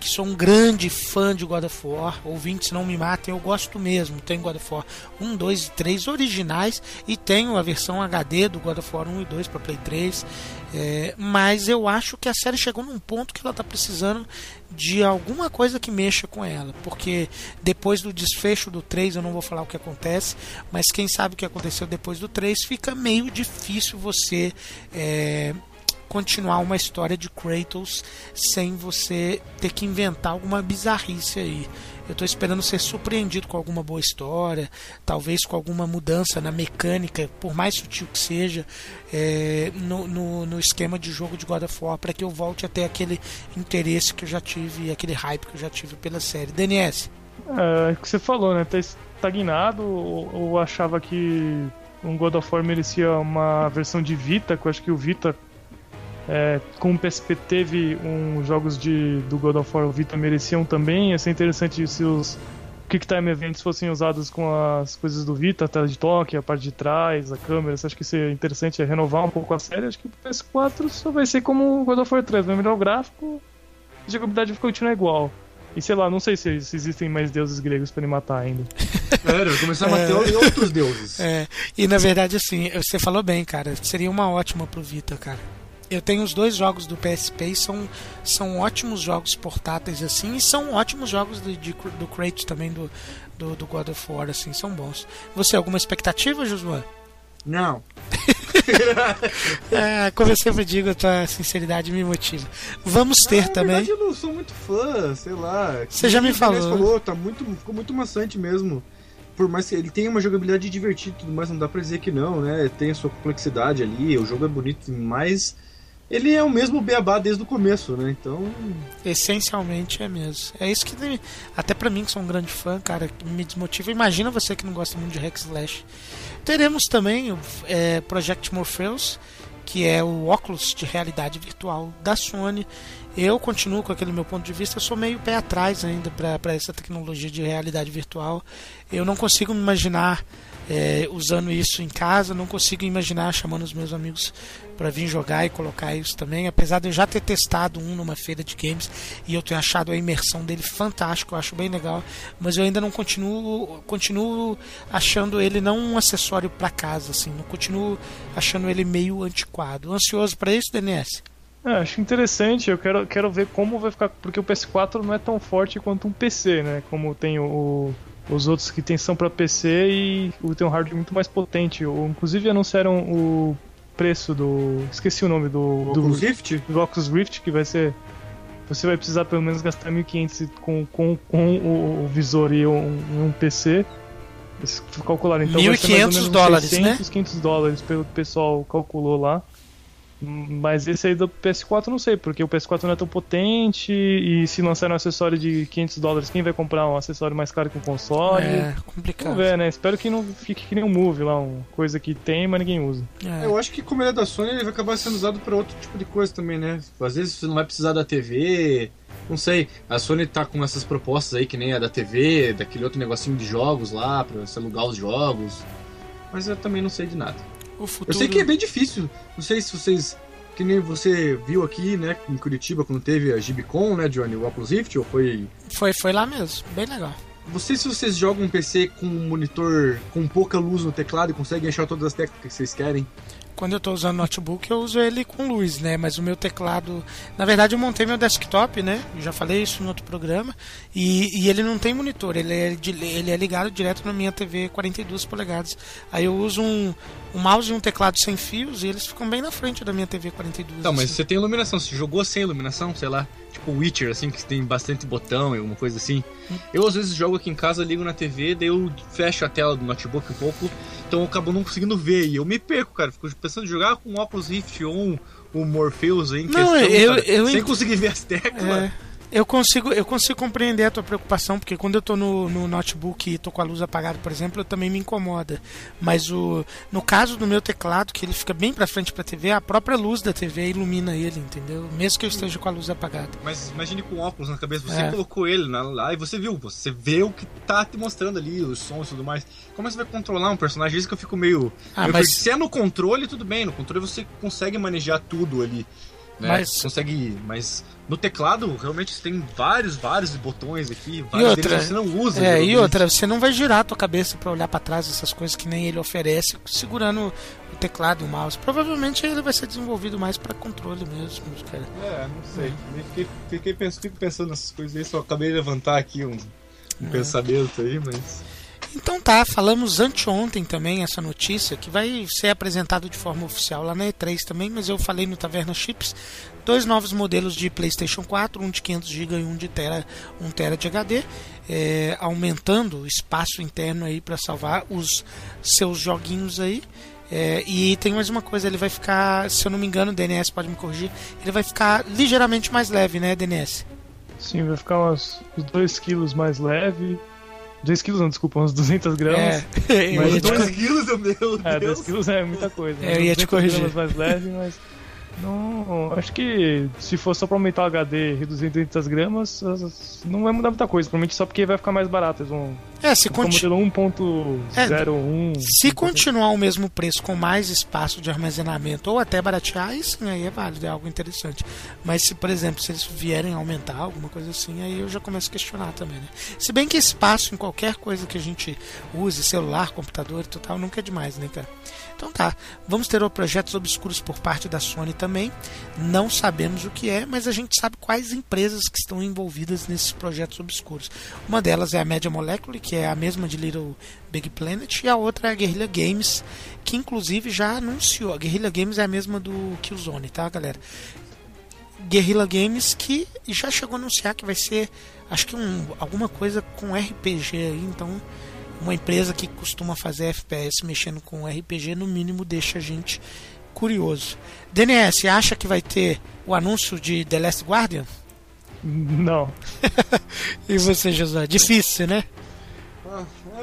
que sou um grande fã de God of War, ouvintes não me matem, eu gosto mesmo. Tenho God of War 1, 2 e 3 originais e tenho a versão HD do God of War 1 e 2 para Play 3. É, mas eu acho que a série chegou num ponto que ela está precisando de alguma coisa que mexa com ela, porque depois do desfecho do 3, eu não vou falar o que acontece, mas quem sabe o que aconteceu depois do 3, fica meio difícil você. É, continuar uma história de Kratos sem você ter que inventar alguma bizarrice aí. Eu estou esperando ser surpreendido com alguma boa história, talvez com alguma mudança na mecânica, por mais sutil que seja, é, no, no, no, esquema de jogo de God of War, para que eu volte a ter aquele interesse que eu já tive, aquele hype que eu já tive pela série. DNS. É, o que você falou, né? Tá estagnado ou, ou achava que um God of War merecia uma versão de Vita, que eu acho que o Vita é, como o PSP teve uns jogos de, do God of War Vita mereciam também, ia ser interessante se os Quick Time Events fossem usados com as coisas do Vita, a tela de toque, a parte de trás, a câmera. Você acha que isso é interessante é renovar um pouco a série? Acho que o PS4 só vai ser como o God of War 3, vai melhorar o gráfico, a jogabilidade vai continuar igual. E sei lá, não sei se, se existem mais deuses gregos para ele matar ainda. É, vai começar a matar é, outros deuses. É, e na verdade, assim, você falou bem, cara. Seria uma ótima pro Vita, cara. Eu tenho os dois jogos do PSP e são, são ótimos jogos portáteis assim e são ótimos jogos de, de do Kratos também do, do, do, God of War assim, são bons. Você alguma expectativa, Josué? Não. é, como eu sempre digo, a tua sinceridade me motiva. Vamos ter ah, também. Verdade, eu não sou muito fã, sei lá. Você já me falou. falou tá muito, ficou muito maçante mesmo por mais que ele tenha uma jogabilidade divertida e tudo mais, não dá pra dizer que não, né? Tem a sua complexidade ali, o jogo é bonito demais ele é o mesmo beabá desde o começo, né? Então. Essencialmente é mesmo. É isso que. Até para mim, que sou um grande fã, cara, me desmotiva. Imagina você que não gosta muito de Hack Slash. Teremos também o é, Project Morpheus, que é o óculos de realidade virtual da Sony. Eu continuo com aquele meu ponto de vista, eu sou meio pé atrás ainda para essa tecnologia de realidade virtual. Eu não consigo me imaginar é, usando isso em casa, não consigo imaginar chamando os meus amigos para vir jogar e colocar isso também. Apesar de eu já ter testado um numa feira de games e eu ter achado a imersão dele fantástico, eu acho bem legal, mas eu ainda não continuo continuo achando ele não um acessório para casa assim, não continuo achando ele meio antiquado. Ansioso para isso, DNS? É, acho interessante, eu quero, quero ver como vai ficar, porque o PS4 não é tão forte quanto um PC, né? Como tem o, os outros que tem são para PC e tem um hardware muito mais potente. Inclusive anunciaram o preço do. Esqueci o nome do. do Oculus Rift? Do Oculus Rift, que vai ser. Você vai precisar pelo menos gastar 1.500 com, com, com o, o visor e um, um PC. Calcular então 1.500 dólares, 600, né? 500 dólares pelo que o pessoal calculou lá. Mas esse aí do PS4 não sei, porque o PS4 não é tão potente e se lançar um acessório de 500 dólares, quem vai comprar um acessório mais caro que um console? É, complicado. Vamos ver, né? Espero que não fique que nem um Move lá, uma coisa que tem, mas ninguém usa. É. Eu acho que como ele é da Sony, ele vai acabar sendo usado para outro tipo de coisa também, né? Às vezes você não vai precisar da TV, não sei, a Sony tá com essas propostas aí, que nem a da TV, daquele outro negocinho de jogos lá, pra você alugar os jogos. Mas eu também não sei de nada. Futuro... Eu sei que é bem difícil. Não sei se vocês. Que nem você viu aqui, né, em Curitiba, quando teve a Gibicon, né, Johnny, o Oculus Rift, ou foi. Foi, foi lá mesmo, bem legal. Não sei se vocês jogam um PC com um monitor com pouca luz no teclado e conseguem achar todas as técnicas que vocês querem. quando eu estou usando notebook, eu uso ele com luz, né? Mas o meu teclado. Na verdade, eu montei meu desktop, né? Eu já falei isso no outro programa. E, e ele não tem monitor, ele é, ele é ligado direto na minha TV 42 polegadas. Aí eu uso um, um mouse e um teclado sem fios e eles ficam bem na frente da minha TV 42. Não, mas assim. você tem iluminação. Você jogou sem iluminação, sei lá, tipo Witcher, assim, que tem bastante botão e alguma coisa assim. Eu às vezes jogo aqui em casa, ligo na TV, daí eu fecho a tela do notebook um pouco, então eu acabo não conseguindo ver. E eu me perco, cara. Fico pensando em jogar com o Oculus Rift ou o Morpheus aí em Não, questão, eu- cara, eu sem conseguir ver as teclas. É, eu consigo, eu consigo compreender a tua preocupação, porque quando eu tô no, no notebook e tô com a luz apagada, por exemplo, eu também me incomoda. Mas o, no caso do meu teclado, que ele fica bem pra frente pra TV, a própria luz da TV ilumina ele, entendeu? Mesmo que eu esteja com a luz apagada. Mas imagine com óculos na cabeça, você É. colocou ele lá e você viu, você vê o que tá te mostrando ali, os sons e tudo mais. Como é você vai controlar um personagem? Isso que eu fico meio. Ah, meio mas-. Se é no controle, tudo bem, no controle você consegue manejar tudo ali. Né? Mas- Consegue. Mas no teclado, realmente tem vários, vários botões aqui, E vários outra, deles você não usa. é, e outra, você não vai girar a tua cabeça pra olhar pra trás essas coisas que nem ele oferece, segurando o teclado e o mouse. Provavelmente ele vai ser desenvolvido mais pra controle mesmo, cara. É, não sei. Eu Fiquei, fiquei fico pensando nessas coisas aí, só acabei de levantar aqui um, um É. pensamento aí, mas. Então tá, falamos anteontem também essa notícia que vai ser apresentado de forma oficial lá na E3 também, mas eu falei no Taverna Chips, dois novos modelos de PlayStation 4, um de 500 GB e um de tera, 1 tera de HD, é, aumentando o espaço interno aí para salvar os seus joguinhos aí. É, e tem mais uma coisa, ele vai ficar, se eu não me engano, o DNS pode me corrigir, ele vai ficar ligeiramente mais leve, né, DNS? Sim, vai ficar uns 2 quilos mais leve. 2 quilos não, desculpa, uns 200 gramas. É, Mas ia te dois cor- quilos, meu É, 2 Deus. quilos é muita coisa. É, eu ia te 200 corrigir. gramas mais leve, mas. Não, acho que se for só pra aumentar o HD e reduzir em 200 gramas, as- não vai mudar muita coisa. Provavelmente só porque vai ficar mais barato. Eles vão. É, se vão conti- modelo 1.01. Se continuar o mesmo preço com mais espaço de armazenamento ou até baratear, aí sim, aí é válido, é algo interessante. Mas se, por exemplo, se eles vierem aumentar alguma coisa assim, aí eu já começo a questionar também, né? Se bem que espaço em qualquer coisa que a gente use, celular, computador e total, nunca é demais, né, cara? Então tá, vamos ter projetos obscuros por parte da Sony também. Não sabemos o que é, mas a gente sabe quais empresas que estão envolvidas nesses projetos obscuros. Uma delas é a Media Molecule, que é a mesma de Little Big Planet, e a outra é a Guerrilla Games, que inclusive já anunciou. A Guerrilla Games é a mesma do Killzone, tá, galera? Guerrilla Games que já chegou a anunciar que vai ser, acho que um, alguma coisa com RPG aí, então uma empresa que costuma fazer FPS mexendo com RPG, no mínimo deixa a gente curioso. DNS, acha que vai ter o anúncio de The Last Guardian? Não. E você, José? Difícil, né?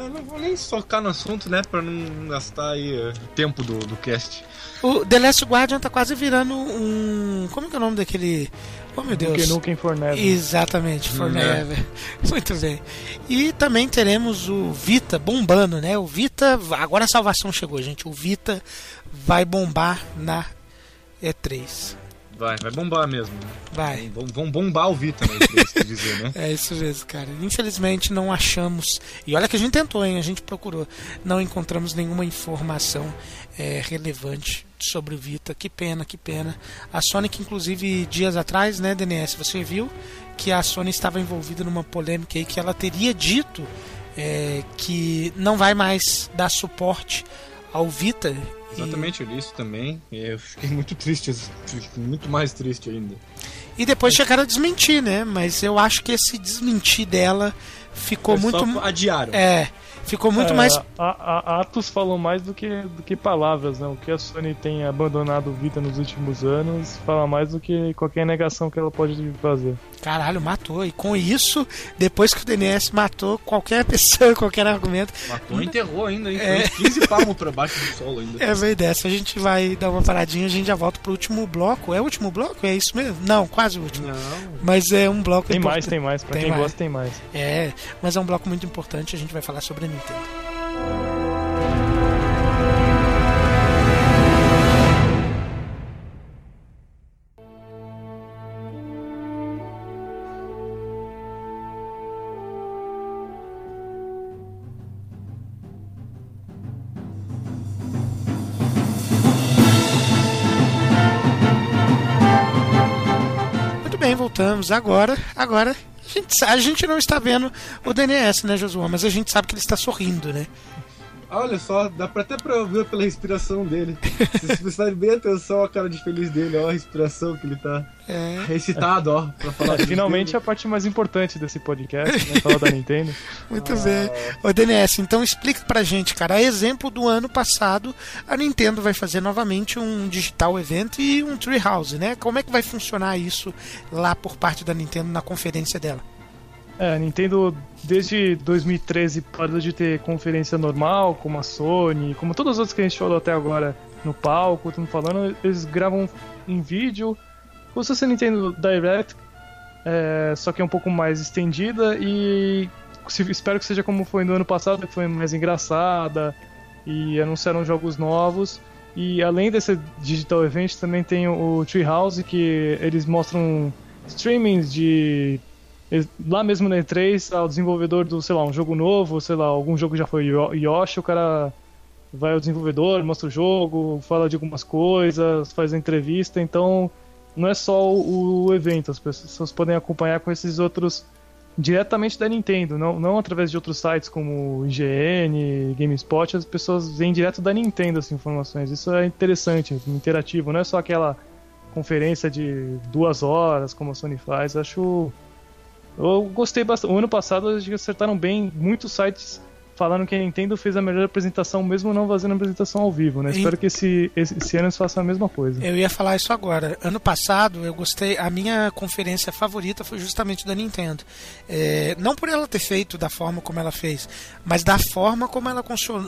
Eu não vou nem tocar no assunto, né? Pra não gastar aí o tempo do, do cast. O The Last Guardian tá quase virando um. Como que é o nome daquele. Oh meu Deus. Duke Nukem Forever. Exatamente, Forever. Muito bem. E também teremos o Vita bombando, né? O Vita. Agora a salvação chegou, gente. O Vita vai bombar na E3. Vai, vai bombar mesmo. né? Vai. Vão, vão bombar o Vita, né? Isso dizer, né? É isso mesmo, cara. Infelizmente não achamos. E olha que a gente tentou, hein? A gente procurou. Não encontramos nenhuma informação é, relevante sobre o Vita. Que pena, que pena. A Sony, que inclusive dias atrás, né, DNS, você viu que a Sony estava envolvida numa polêmica aí que ela teria dito é, que não vai mais dar suporte ao Vita. E- Exatamente, eu li isso também. E eu fiquei muito triste, muito mais triste ainda. E depois chegaram a desmentir, né? Mas eu acho que esse desmentir dela ficou Foi muito. só adiaram. É, ficou muito É, mais. a- a- atos falam mais do que, do que palavras, né? O que a Sony tem abandonado o Vita nos últimos anos fala mais do que qualquer negação que ela pode fazer. Caralho, matou. E com isso, depois que o DNS matou qualquer pessoa, qualquer argumento. Matou e enterrou ainda, hein? É. Foi uns 15 palmos pra baixo do solo ainda. É bem dessa. A gente vai dar uma paradinha, a gente já volta pro último bloco. É o último bloco? É isso mesmo? Não, quase o último. Não. Mas é um bloco Tem importante. mais, tem mais. Pra Tem quem mais. gosta, tem mais. É, mas é um bloco muito importante. A gente vai falar sobre gigante. voltamos agora, agora a gente, a gente não está vendo o DNS, né, Josué? Mas a gente sabe que ele está sorrindo, né? Olha só, dá pra até pra ouvir pela respiração dele. Se você prestar bem atenção a cara de feliz dele, ó, a respiração que ele tá É. excitado, ó, pra falar É, finalmente a parte mais importante desse podcast, né? Falar da Nintendo. Muito bem. Ô, DNS, então explica pra gente, cara. A exemplo do ano passado, a Nintendo vai fazer novamente um digital event e um Treehouse, né? Como é que vai funcionar isso lá por parte da Nintendo na conferência dela? É, a Nintendo desde 2013 parou de ter conferência normal, como a Sony, como todas as outras que a gente falou até agora no palco, estamos falando, eles gravam em vídeo, como se fosse a Nintendo Direct, é, só que é um pouco mais estendida e espero que seja como foi no ano passado, que foi mais engraçada e anunciaram jogos novos. E além desse Digital Event, também tem o Treehouse, que eles mostram streamings de Lá mesmo na E3, ah, o desenvolvedor do, sei lá, um jogo novo, sei lá, algum jogo já foi Yo- Yoshi, o cara vai ao desenvolvedor, mostra o jogo, fala de algumas coisas, faz a entrevista, então não é só o evento, as pessoas podem acompanhar com esses outros diretamente da Nintendo, não, não através de outros sites como IGN, GameSpot, as pessoas vêm direto da Nintendo as informações. Isso é interessante, interativo, não é só aquela conferência de duas horas como a Sony faz. Acho eu gostei bastante. O ano passado eles acertaram bem. Muitos sites falaram que a Nintendo fez a melhor apresentação, mesmo não fazendo a apresentação ao vivo, né? E- Espero que esse, esse, esse ano eles façam a mesma coisa. Eu ia falar isso agora. Ano passado eu gostei. A minha conferência favorita foi justamente da Nintendo. É, não por ela ter feito da forma como ela fez, mas da forma como ela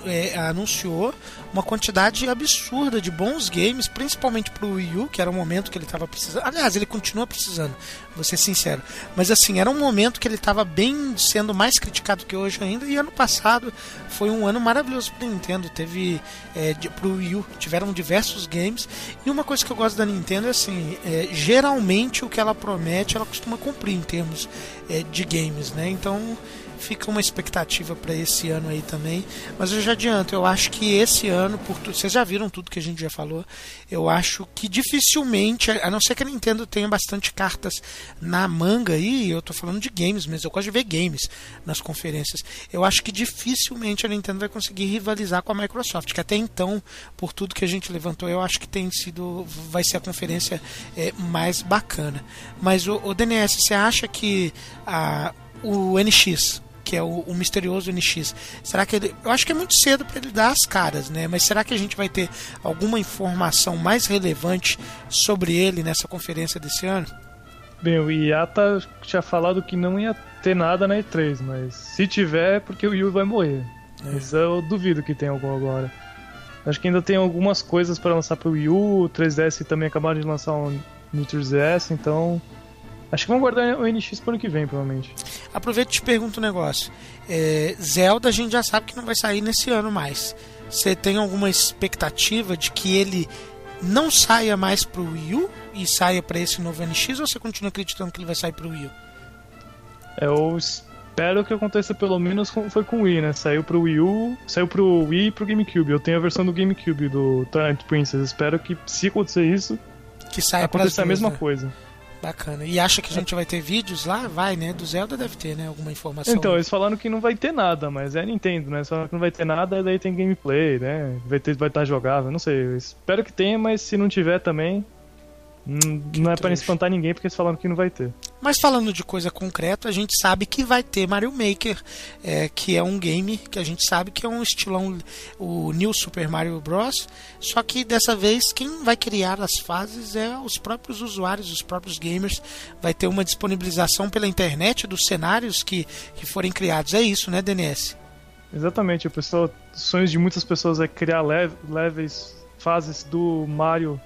é, anunciou uma quantidade absurda de bons games, principalmente pro Wii U, que era o momento que ele estava precisando. Aliás, ele continua precisando, vou ser sincero. Mas assim, era um momento que ele estava bem sendo mais criticado que hoje ainda. E ano passado foi um ano maravilhoso para Nintendo. Teve é, pro Wii U tiveram diversos games. E uma coisa que eu gosto da Nintendo é assim, é, geralmente o que ela promete ela costuma cumprir em termos é, de games, né? Então fica uma expectativa para esse ano aí também. Mas eu já adianto, eu acho que esse ano, por tu, vocês já viram tudo que a gente já falou, eu acho que dificilmente, a não ser que a Nintendo tenha bastante cartas na manga aí, eu tô falando de games mesmo, eu gosto de ver games nas conferências. Eu acho que dificilmente a Nintendo vai conseguir rivalizar com a Microsoft, que até então, por tudo que a gente levantou, eu acho que tem sido, vai ser a conferência é, mais bacana. Mas o, o DNS, você acha que a, o NX, que é o, o misterioso NX. Será que ele. Eu acho que é muito cedo para ele dar as caras, né? Mas será que a gente vai ter alguma informação mais relevante sobre ele nessa conferência desse ano? Bem, o Iata tinha falado que não ia ter nada na E3, mas se tiver é porque o Wii U vai morrer. Mas eu duvido que tenha algum agora. Acho que ainda tem algumas coisas para lançar pro Wii U, o 3DS também acabaram de lançar um no 3DS, então. Acho que vão guardar o NX pro ano que vem, provavelmente. Aproveito e te pergunto um negócio. É, Zelda a gente já sabe que não vai sair nesse ano mais. Você tem alguma expectativa de que ele não saia mais pro Wii U e saia para esse novo NX ou você continua acreditando que ele vai sair pro Wii U? Eu espero que aconteça pelo menos como foi com o Wii, né? Saiu pro Wii U, saiu pro Wii e pro GameCube. Eu tenho a versão do GameCube do Twilight Princess. Espero que, se acontecer isso, Que saia aconteça a mesma coisa. Bacana. E acha que a gente vai ter vídeos lá? Vai, né? Do Zelda deve ter, né? Alguma informação. Então, eles falaram que não vai ter nada, mas é Nintendo, né? Falaram que não vai ter nada, daí tem gameplay, né? Vai ter, vai estar jogável, não sei. Espero que tenha, mas se não tiver também, não é pra não espantar ninguém, porque eles falaram que não vai ter. Mas falando de coisa concreta, a gente sabe que vai ter Mario Maker, é, que é um game que a gente sabe que é um estilão, o New Super Mario Bros. Só que dessa vez quem vai criar as fases é os próprios usuários, os próprios gamers. Vai ter uma disponibilização pela internet dos cenários que, que forem criados. É isso, né, DNS? Exatamente, o pessoal, sonhos de muitas pessoas é criar lev- levels, fases do Mario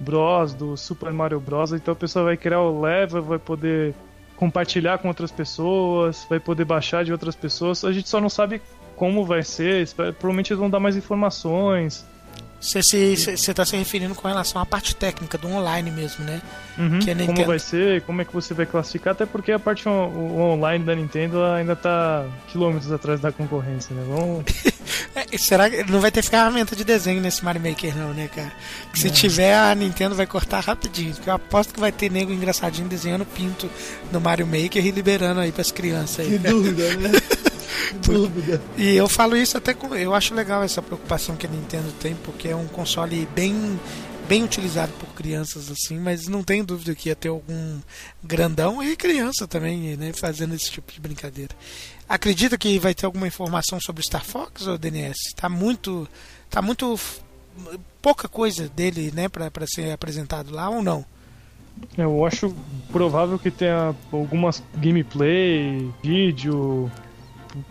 Bros, do Super Mario Bros. Então a pessoa vai criar o level, vai poder compartilhar com outras pessoas, vai poder baixar de outras pessoas. A gente só não sabe como vai ser, provavelmente eles vão dar mais informações. Você está se referindo com relação à parte técnica do online mesmo, né? Uhum, a como Nintendo- vai ser, como é que você vai classificar, até porque a parte on- online da Nintendo ainda tá quilômetros atrás da concorrência, né? Vamos... É, será que não vai ter ferramenta de desenho nesse Mario Maker, não, né, cara? Que se tiver, a Nintendo vai cortar rapidinho. Porque eu aposto que vai ter nego engraçadinho desenhando pinto no Mario Maker e liberando aí pras crianças aí. Que dúvida, né? Dúvida. E eu falo isso até com. Eu acho legal essa preocupação que a Nintendo tem, porque é um console bem bem utilizado por crianças assim, mas não tenho dúvida que ia ter algum grandão e criança também, né, fazendo esse tipo de brincadeira. Acredita que vai ter alguma informação sobre o Star Fox ou DNS? Tá muito tá muito pouca coisa dele, né, para ser apresentado lá ou não? Eu acho provável que tenha algumas gameplay, vídeo,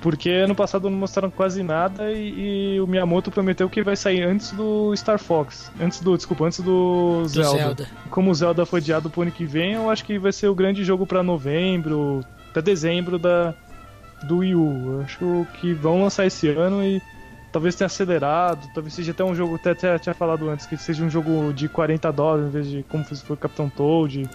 porque ano passado não mostraram quase nada e, e o Miyamoto prometeu que vai sair antes do Star Fox, antes do, desculpa, antes do Zelda. Zelda. Como o Zelda foi adiado pro ano que vem, eu acho que vai ser o grande jogo pra novembro, até dezembro da do Wii U. Acho que vão lançar esse ano e talvez tenha acelerado, talvez seja até um jogo, até, até tinha falado antes, que seja um jogo de 40 dólares em vez de como foi o Capitão Toad,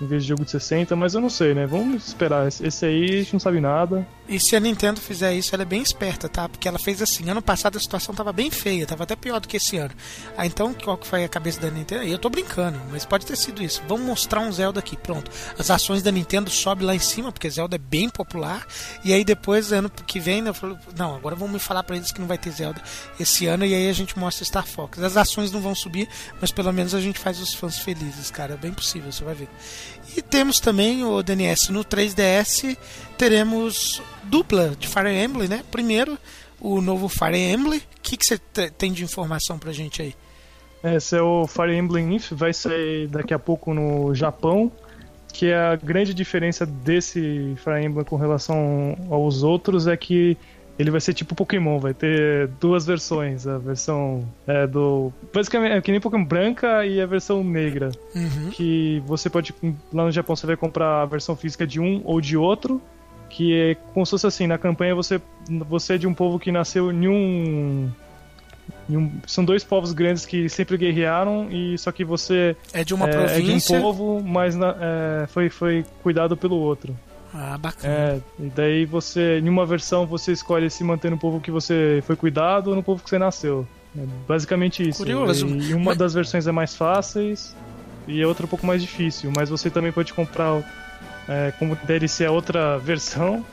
em vez de jogo de 60, mas eu não sei, né? Vamos esperar. Esse aí a gente não sabe nada. E se a Nintendo fizer isso, ela é bem esperta, tá? Porque ela fez assim, ano passado a situação tava bem feia, tava até pior do que esse ano. Ah, então qual que foi a cabeça da Nintendo? Eu tô brincando, mas pode ter sido isso. Vamos mostrar um Zelda aqui, pronto. As ações da Nintendo sobem lá em cima, porque Zelda é bem popular. E aí depois, ano que vem, eu falo, não, agora vamos me falar pra eles que não vai ter Zelda esse ano, e aí a gente mostra Star Fox. As ações não vão subir, mas pelo menos a gente faz os fãs felizes, cara. É bem possível, você vai ver. E temos também o DNS no 3DS, teremos dupla de Fire Emblem, né? Primeiro, o novo Fire Emblem. O que, que você te- tem de informação pra gente aí? Esse é o Fire Emblem If, vai sair daqui a pouco no Japão, que é a grande diferença desse Fire Emblem com relação aos outros é que ele vai ser tipo Pokémon, vai ter duas versões, a versão é, do basicamente é que nem Pokémon branca e a versão negra, Uhum. que você pode lá no Japão você vai comprar a versão física de um ou de outro, que é como se fosse assim, na campanha você você é de um povo que nasceu em um um- são dois povos grandes que sempre guerrearam e só que você É de uma é, província. é de um povo, mas na- é, foi foi cuidado pelo outro. Ah, bacana. É, e daí você, em uma versão, você escolhe se manter no povo que você foi cuidado ou no povo que você nasceu. É basicamente isso. Curioso. E uma das versões é mais fáceis e a outra é um pouco mais difícil. Mas você também pode comprar é, como DLC a outra versão.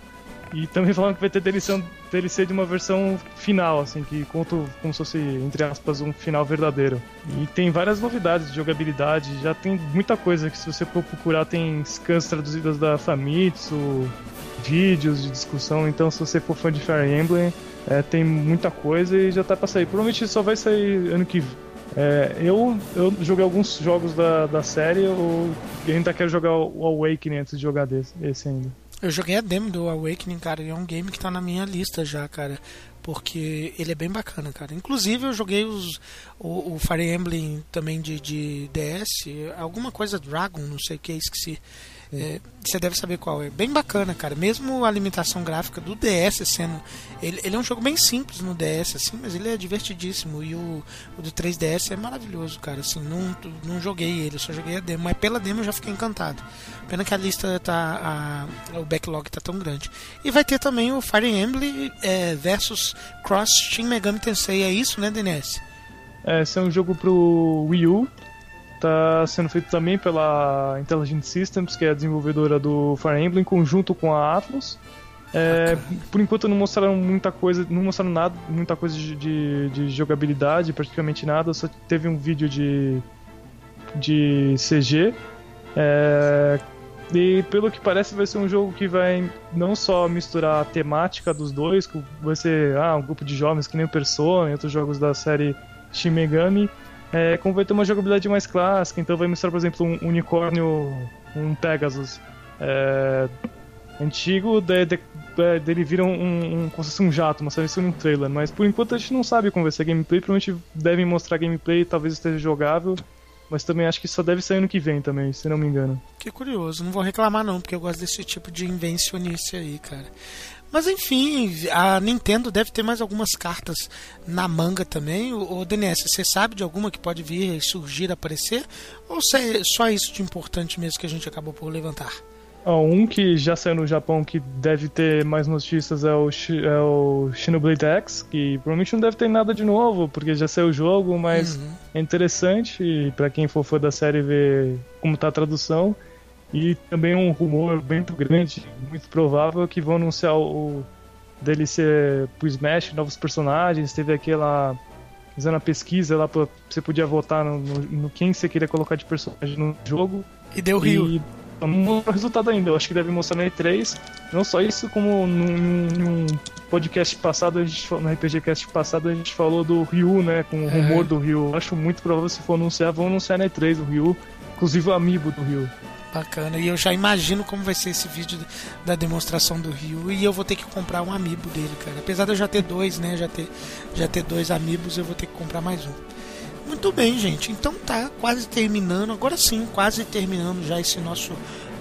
E também falando que vai ter DLC, DLC de uma versão final, assim, que conta como se fosse, entre aspas, um final verdadeiro. E tem várias novidades de jogabilidade, já tem muita coisa que se você for procurar tem scans traduzidas da Famitsu, vídeos de discussão, então se você for fã de Fire Emblem, é, tem muita coisa e já tá pra sair. Provavelmente só vai sair ano que é, eu, eu joguei alguns jogos da, da série, eu ainda quero jogar o Awakening antes de jogar desse, esse ainda. Eu joguei a demo do Awakening, cara, e é um game que tá na minha lista já, cara. Porque ele é bem bacana, cara. Inclusive eu joguei os, o, o Fire Emblem também de, de DS, alguma coisa Dragon, não sei o que, esqueci. É, você deve saber qual é. Bem bacana, cara. Mesmo a limitação gráfica do DS sendo. Ele, ele é um jogo bem simples no DS, assim, mas ele é divertidíssimo. E o, o do 3DS é maravilhoso, cara. Assim, não, não joguei ele, só joguei a demo. Mas pela demo eu já fiquei encantado. Pena que a lista tá. A, o backlog tá tão grande. E vai ter também o Fire Emblem é, versus Cross Shin Megami Tensei. É isso, né, DNS? É, esse é um jogo pro Wii U. Tá sendo feito também pela Intelligent Systems, que é a desenvolvedora do Fire Emblem, em conjunto com a Atlus. É, por enquanto não mostraram muita coisa, não mostraram nada, muita coisa de, de, de jogabilidade, praticamente nada, só teve um vídeo de, de CG. É, e pelo que parece vai ser um jogo que vai não só misturar a temática dos dois, vai ser ah, um grupo de jovens que nem o Persona e outros jogos da série Shin Megami, é, uma jogabilidade mais clássica, então vai mostrar, por exemplo, um unicórnio, um Pegasus é, antigo, de, de, de, dele vira um, um, como se fosse um jato, trailer, mas por enquanto a gente não sabe como vai ser a gameplay, provavelmente devem mostrar gameplay, talvez esteja jogável, mas também acho que só deve sair ano que vem também, se não me engano. Que curioso, não vou reclamar não, porque eu gosto desse tipo de invencionice aí, cara. Mas enfim, a Nintendo deve ter mais algumas cartas na manga também. O, o DNS, você sabe de alguma que pode vir surgir, aparecer? Ou é só isso de importante mesmo que a gente acabou por levantar? Um que já saiu no Japão que deve ter mais notícias é o, é o Xenoblade X, que provavelmente não deve ter nada de novo, porque já saiu o jogo, mas Uhum. é interessante pra quem for fã da série ver como tá a tradução. E também um rumor muito grande, muito provável, que vão anunciar o DLC pro Smash, novos personagens. Teve aquela. Fazendo a pesquisa lá, pra, você podia votar no, no, no quem você queria colocar de personagem no jogo. E deu Rio. E não mostrou o resultado ainda. Eu acho que deve mostrar na E3. Não só isso, como num, num podcast passado, a gente, falou- no RPG Cast passado, a gente falou do Ryu, né? Com o rumor do Ryu. Eu acho muito provável se for anunciar, vão anunciar na E3 o Ryu. Inclusive o amiibo do Ryu. Bacana. E eu já imagino como vai ser esse vídeo da demonstração do Ryu. E eu vou ter que comprar um amiibo dele, cara. Apesar de eu já ter dois, né? Já ter, já ter dois amigos, eu vou ter que comprar mais um. Muito bem, gente. Então tá quase terminando. Agora sim, quase terminando já esse nosso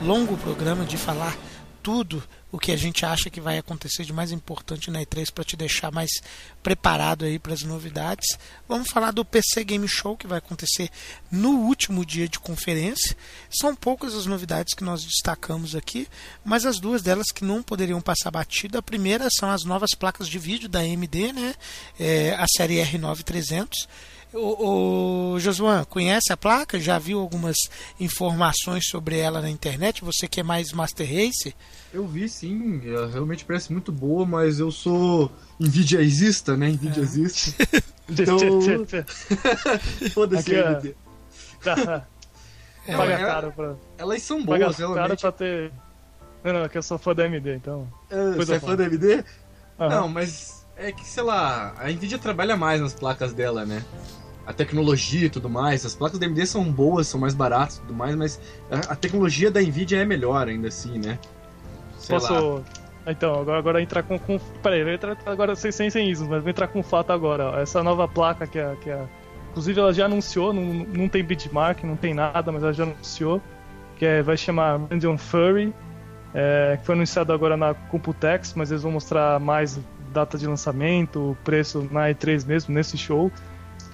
longo programa de falar tudo o que a gente acha que vai acontecer de mais importante na E3 para te deixar mais preparado aí para as novidades. Vamos falar do PC Game Show que vai acontecer no último dia de conferência. São poucas as novidades que nós destacamos aqui, mas as duas delas que não poderiam passar batida. A primeira são as novas placas de vídeo da AMD, né? É, a série R9300. O, o Josuan, conhece a placa? Já viu algumas informações sobre ela na internet? Você que é mais Master Race? Eu vi sim, ela realmente parece muito boa, mas eu sou Nvidiaizista, né? Nvidiaizista. Então. Foda-se, Aqui. Tá. Não, Paga é- caro pra. Elas são Paga boas, caro realmente. pra ter. Não, não, é que eu sou fã da AMD, então. Ah, Coisa Você é fã da AMD? Aham. Não, mas é que, sei lá, a Nvidia trabalha mais nas placas dela, né? A tecnologia e tudo mais. As placas da AMD são boas, são mais baratas e tudo mais, mas a, a tecnologia da Nvidia é melhor ainda assim, né? Sei lá. Posso. Então, agora, agora entrar com. com... Peraí, eu entrar agora sem, sem, sem isso, mas vou entrar com um fato agora. ó. Essa nova placa que a. Que a... Inclusive ela já anunciou, não, não tem benchmark, não tem nada, mas ela já anunciou, que é, vai chamar Radeon Furry, é, que foi anunciado agora na Computex, mas eles vão mostrar mais data de lançamento, preço na E3 mesmo, nesse show.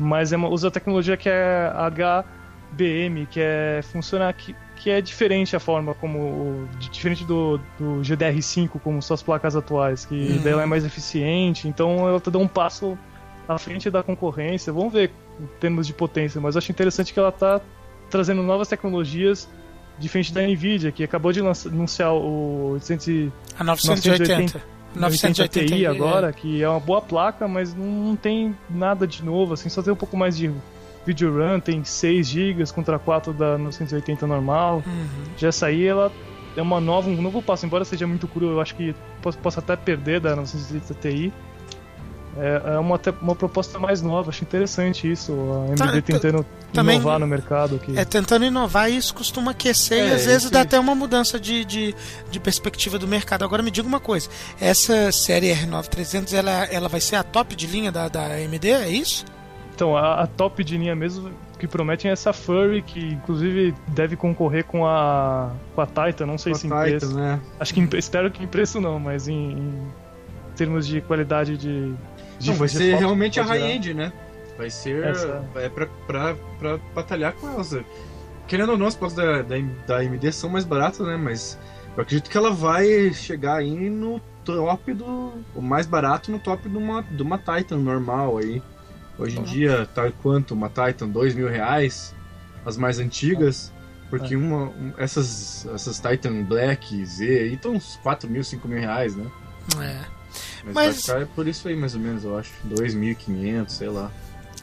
Mas é uma, usa a tecnologia que é HBM, que é funciona que, que é diferente a forma como diferente do, do GDR5 como suas placas atuais, que Uhum. daí ela é mais eficiente, então ela tá dando um passo à frente da concorrência. Vamos ver em termos de potência, mas eu acho interessante que ela tá trazendo novas tecnologias diferente da Nvidia, que acabou de lança- anunciar o 800 e- A 980. 980 Ti 980 agora, que é uma boa placa, mas não, não tem nada de novo, assim, só tem um pouco mais de video RAM, tem 6 GB contra 4 da 980 normal. Uhum. Já essa aí ela é uma nova, um novo passo, embora seja muito cru, eu acho que posso, posso até perder da 980 Ti. É, é uma, uma proposta mais nova, acho interessante isso, a AMD Tá, tá- tentando também- inovar no mercado aqui. É, tentando inovar e isso costuma aquecer e É, às vezes isso dá até uma mudança de, de, de perspectiva do mercado. Agora me diga uma coisa, essa série R9300 ela, ela vai ser a top de linha da, da AMD, é isso? Então, a, a top de linha mesmo que prometem é essa Furry, que inclusive deve concorrer com a, com a Titan, não sei Com se em Titan, preço. né? Acho que em, espero que em preço não, mas em, em termos de qualidade de. de Não, vai de ser foto, realmente a high-end, né? Vai ser Essa. é pra, pra, pra batalhar com elas. Querendo ou não, as placas da, da, da AMD são mais baratas, né? Mas eu acredito que ela vai chegar aí no top do. O mais barato no top de uma, de uma Titan normal aí. Hoje em dia tá quanto? Uma Titan? Dois mil reais? As mais antigas. Porque É. uma, um- essas, essas Titan Black Z aí estão uns 4 mil, 5 mil reais, né? É. Mas, Mas- vai ficar por isso aí, mais ou menos, eu acho. 2.500, sei lá.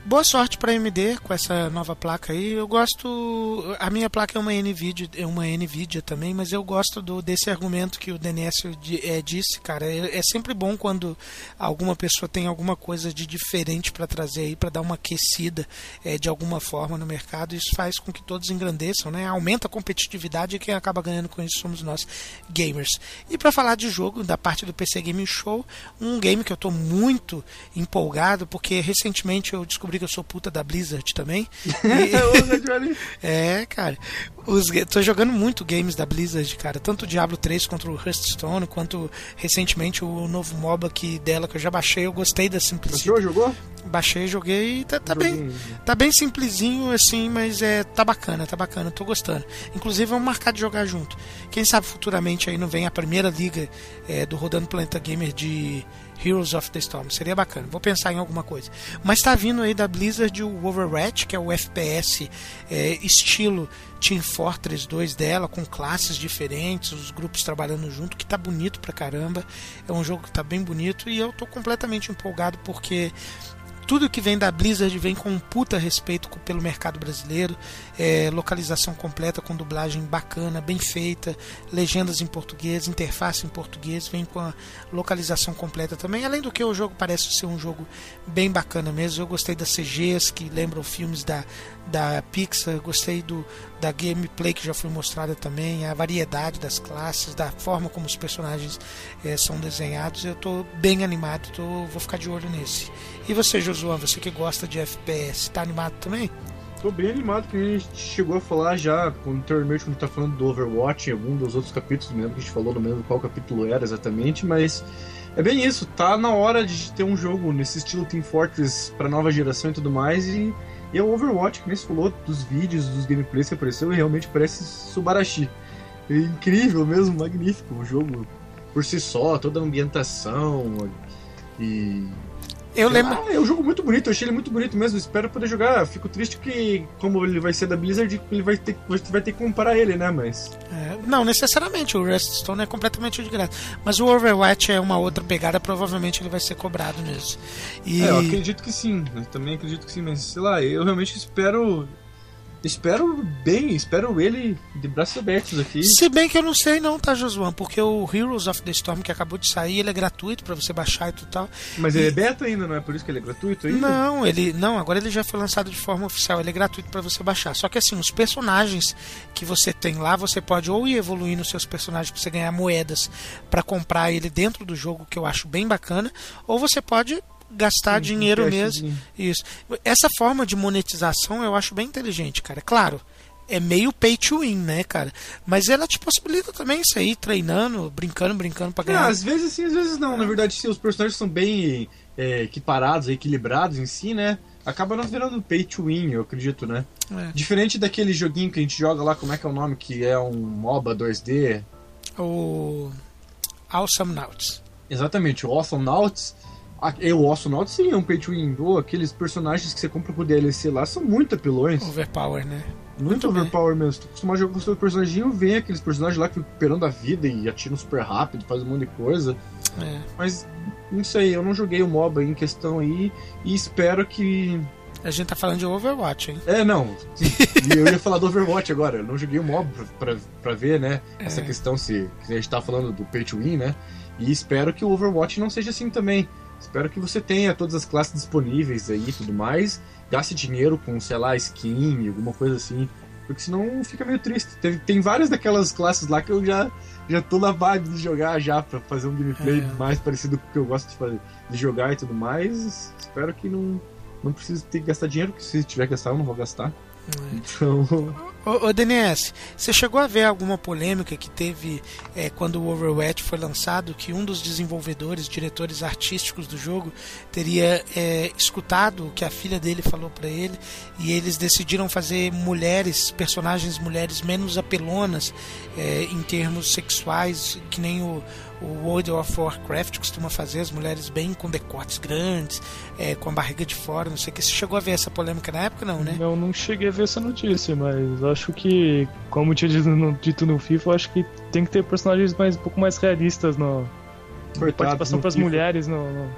Boa sorte para AMD com essa nova placa aí. Eu gosto. A minha placa é uma Nvidia, é uma Nvidia também, mas eu gosto do, desse argumento que o di- é, disse, cara. É, é sempre bom quando alguma pessoa tem alguma coisa de diferente para trazer aí, para dar uma aquecida é, de alguma forma no mercado. Isso faz com que todos engrandeçam, né? Aumenta a competitividade e quem acaba ganhando com isso somos nós, gamers. E para falar de jogo, da parte do PC Game Show, um game que eu tô muito empolgado, porque recentemente eu descobri que eu sou puta da Blizzard também. E- é, cara. Os, tô jogando muito games da Blizzard, cara. Tanto o Diablo 3 quanto o Hearthstone, quanto recentemente o novo MOBA que dela que eu já baixei. Eu gostei da simplicidade. Baixou, jogou? Baixei, joguei e tá, tá bem. Tá bem simplesinho assim, mas é tá bacana, tá bacana, tô gostando. Inclusive vamos marcar de jogar junto. Quem sabe futuramente aí não vem a primeira liga é, do Rodando Planeta Gamer de Heroes of the Storm. Seria bacana. Vou pensar em alguma coisa. Mas tá vindo aí da Blizzard o Overwatch, que é o FPS é, estilo Team Fortress 2 dela, com classes diferentes, os grupos trabalhando junto, que tá bonito pra caramba. É um jogo que tá bem bonito e eu tô completamente empolgado porque tudo que vem da Blizzard vem com um puta respeito pelo mercado brasileiro, é, localização completa com dublagem bacana, bem feita, legendas em português, interface em português, vem com a localização completa também. Além do que o jogo parece ser um jogo bem bacana mesmo. Eu gostei das CGs que lembram filmes da, da Pixar, gostei do da gameplay que já foi mostrada também, a variedade das classes, da forma como os personagens eh, são desenhados. Eu tô bem animado, tô, vou ficar de olho nesse. E você, Josuan, você que gosta de FPS, tá animado também? Tô bem animado que a gente chegou a falar já anteriormente quando tá falando do Overwatch em algum dos outros capítulos, lembro que a gente falou, não lembro qual capítulo era exatamente, mas é bem isso, tá na hora de ter um jogo nesse estilo Team Fortress pra nova geração e tudo mais, e, e é o Overwatch, que nem você falou, dos vídeos, dos gameplays que apareceu, e realmente parece Subarashi. É incrível mesmo, magnífico o jogo por si só, toda a ambientação e Eu Sei lembro. lá, é um jogo muito bonito, eu achei ele muito bonito mesmo. Espero poder jogar. Fico triste que, como ele vai ser da Blizzard, ele vai ter, você vai ter que comprar ele, né? Mas. É, não necessariamente, o Ruststone é completamente de graça. Mas o Overwatch é uma outra pegada, provavelmente ele vai ser cobrado nisso. E É, eu acredito que sim. Eu também acredito que sim, mas sei lá, eu realmente espero. Espero bem, espero ele de braços abertos aqui. Se bem que eu não sei não, tá, Josuan? Porque o Heroes of the Storm que acabou de sair, ele é gratuito pra você baixar e tudo tal. Mas ele é beta ainda, não é por isso que ele é gratuito ainda? Não, ele não, agora ele já foi lançado de forma oficial, ele é gratuito pra você baixar. Só que assim, os personagens que você tem lá, você pode ou ir evoluindo os seus personagens pra você ganhar moedas pra comprar ele dentro do jogo, que eu acho bem bacana, ou você pode gastar Um dinheiro mesmo. Isso. Essa forma de monetização eu acho bem inteligente, cara. Claro, é meio pay to win, né, cara? Mas ela te possibilita também isso aí, treinando, brincando, brincando pra É, ganhar. às vezes sim, às vezes não. Na verdade, se os personagens são bem é, equiparados, equilibrados em si, né? Acaba não virando pay to win, eu acredito, né? É. Diferente daquele joguinho que a gente joga lá, como é que é o nome? Que é um MOBA 2D. O Awesome Nauts. Exatamente, o Awesome Nauts. O Awesome Nauts sim é um pay to win. Pô, aqueles personagens que você compra pro DLC lá são muito apelões. Overpower, né? Muito, muito bem. overpower mesmo. Tu costuma jogar com o seu personaginho, vem aqueles personagens lá que ficam recuperando a vida e atiram super rápido, fazem um monte de coisa. É. Mas não sei, eu não joguei o MOBA em questão aí e espero que. A gente tá falando de Overwatch, hein? É, não. E eu ia falar do Overwatch agora. Eu não joguei o MOBA pra, pra, pra ver, né? Essa É. questão se, se a gente tá falando do pay to win, né? E espero que o Overwatch não seja assim também. Espero que você tenha todas as classes disponíveis aí e tudo mais. Gaste dinheiro com, sei lá, skin, alguma coisa assim. Porque senão fica meio triste. Tem, tem várias daquelas classes lá que eu já, já tô na vibe de jogar já pra fazer um gameplay É. mais parecido com o que eu gosto de, fazer, de jogar e tudo mais. Espero que não, não precise ter que gastar dinheiro, porque se tiver que gastar eu não vou gastar. Então. Ô, ô DNS, você chegou a ver alguma polêmica que teve é, quando o Overwatch foi lançado, que um dos desenvolvedores, diretores artísticos do jogo, teria é, escutado o que a filha dele falou pra ele e eles decidiram fazer mulheres, personagens mulheres menos apelonas é, em termos sexuais, que nem o, o World of Warcraft costuma fazer, as mulheres bem com decotes grandes, é, com a barriga de fora, não sei o que. Você chegou a ver essa polêmica na época, não, né? Eu não cheguei a ver essa notícia, mas acho que, como tinha dito no, dito no FIFA, eu acho que tem que ter personagens mais, um pouco mais realistas no, Coitados, participação para as mulheres no, no-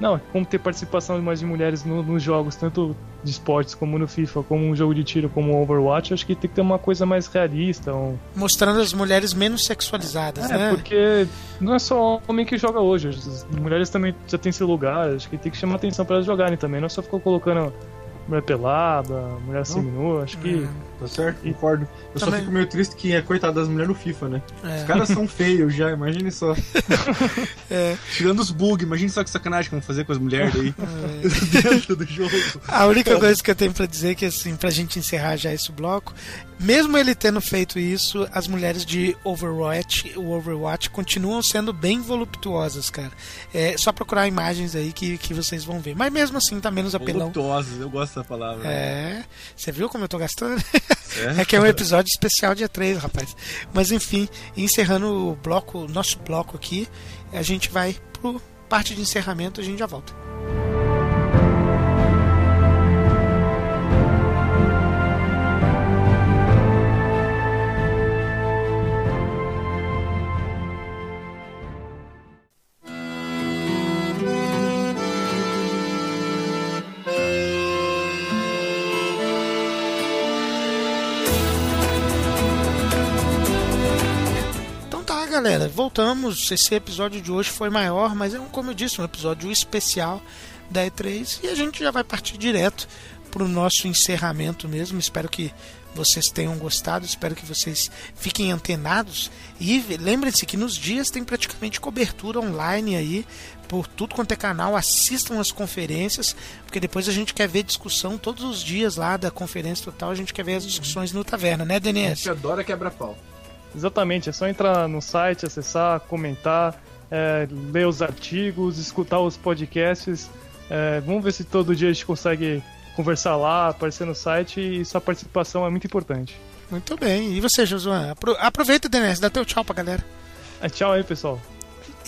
Não, como ter participação mais de mulheres no- nos jogos, tanto de esportes como no FIFA, como um jogo de tiro como o Overwatch, acho que tem que ter uma coisa mais realista. Um... Mostrando as mulheres menos sexualizadas, É, né? porque não é só homem que joga hoje, as mulheres também já têm seu lugar, acho que tem que chamar atenção para elas jogarem também, não é só ficar colocando mulher pelada, mulher seminua, acho que. Tá certo, concordo. Eu só Também. fico meio triste que é coitado das mulheres no FIFA, né? É. Os caras são feios já, imagine só. É. Tirando os bugs, imagine só que sacanagem que vão fazer com as mulheres aí dentro do jogo. A única coisa que eu tenho pra dizer é que, assim, pra gente encerrar já esse bloco, mesmo ele tendo feito isso, as mulheres de Overwatch, o Overwatch continuam sendo bem voluptuosas, cara. É só procurar imagens aí que, que vocês vão ver. Mas mesmo assim, tá menos apelão. Voluptuosos, eu gosto dessa palavra. É, você viu como eu tô gastando? É que é um episódio especial dia 3, rapaz. Mas enfim, encerrando o bloco, o nosso bloco aqui, a gente vai pro parte de encerramento, a gente já volta. Galera, voltamos. Esse episódio de hoje foi maior, mas é um, como eu disse, um episódio especial da E3 e a gente já vai partir direto pro nosso encerramento mesmo. Espero que vocês tenham gostado, espero que vocês fiquem antenados e lembrem-se que nos dias tem praticamente cobertura online aí por tudo quanto é canal, assistam as conferências, porque depois a gente quer ver discussão todos os dias lá da conferência total, a gente quer ver as discussões no Taverna, né, A gente adora quebra-pau. Exatamente, é só entrar no site, acessar, comentar, é, ler os artigos, escutar os podcasts. É, vamos ver se todo dia a gente consegue conversar lá, aparecer no site e sua participação é muito importante. Muito bem. E você, Josuan? Apro- Aproveita, DNS, dá teu tchau pra galera. É, tchau aí, pessoal.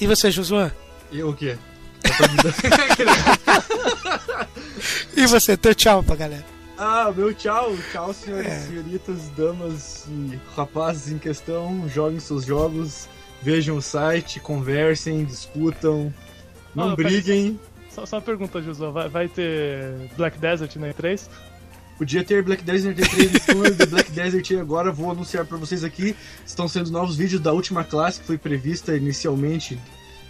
E você, Josuan? E o quê? E você, teu tchau pra galera. Ah, meu tchau. Tchau, senhores, É. senhoritas, damas e rapazes em questão. Joguem seus jogos, vejam o site, conversem, discutam. Não Ah, briguem. Só, só uma pergunta, Josué. Vai, vai ter Black Desert na E3? Podia ter Black Desert E3 no estúdio de Black Desert e agora vou anunciar pra vocês aqui. Estão sendo novos vídeos da última classe que foi prevista inicialmente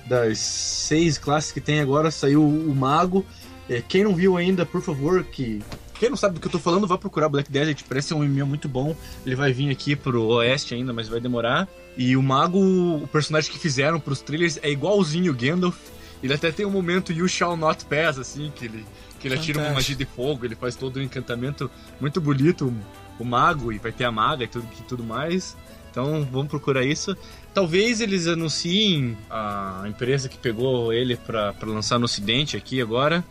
das seis classes que tem agora. Saiu o Mago. É, quem não viu ainda, por favor, que. Quem não sabe do que eu tô falando, vai procurar Black Desert. Parece um MMO muito bom. Ele vai vir aqui pro Oeste ainda, mas vai demorar. E o Mago, o personagem que fizeram pros trailers, é igualzinho o Gandalf. Ele até tem um momento You Shall Not Pass, assim, que ele, que ele atira uma magia de fogo, ele faz todo um encantamento muito bonito, o mago, e vai ter a maga e tudo, e tudo mais. Então vamos procurar isso. Talvez eles anunciem a empresa que pegou ele pra, pra lançar no ocidente aqui agora.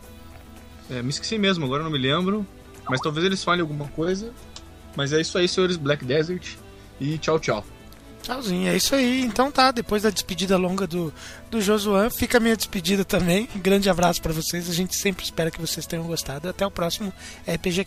É, me esqueci mesmo, agora não me lembro. Mas talvez eles falem alguma coisa. Mas é isso aí, senhores Black Desert. E tchau, tchau. Tchauzinho, é isso aí. Então tá, depois da despedida longa do, do Josuan, fica a minha despedida também. Um grande abraço pra vocês. A gente sempre espera que vocês tenham gostado. Até o próximo RPG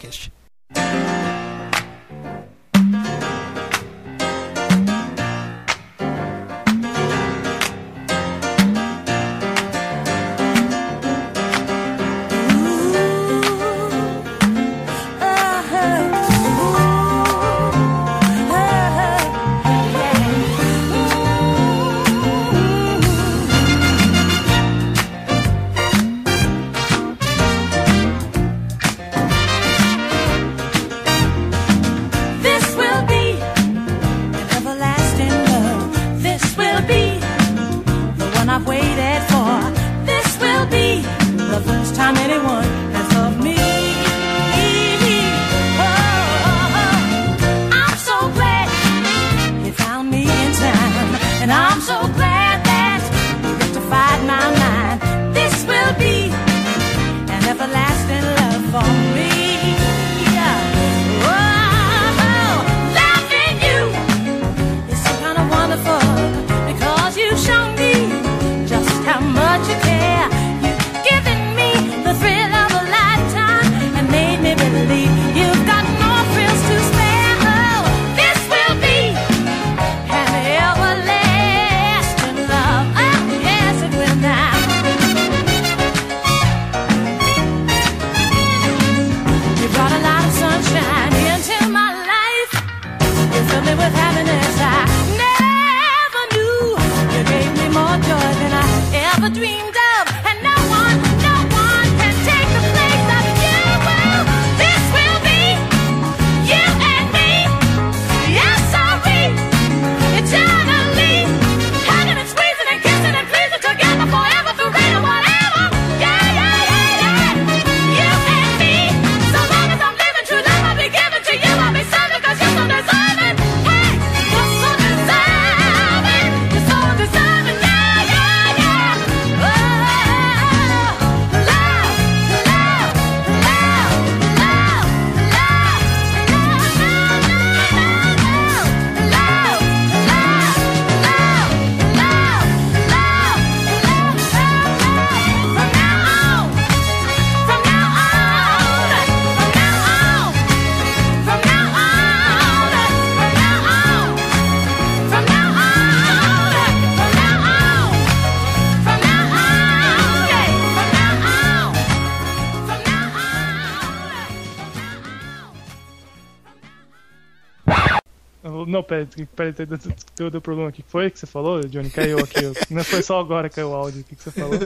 Não, peraí, peraí, deu, deu, deu problema aqui. O que foi que você falou, Johnny? Caiu aqui. Não foi só agora que caiu o áudio. O que, que você falou?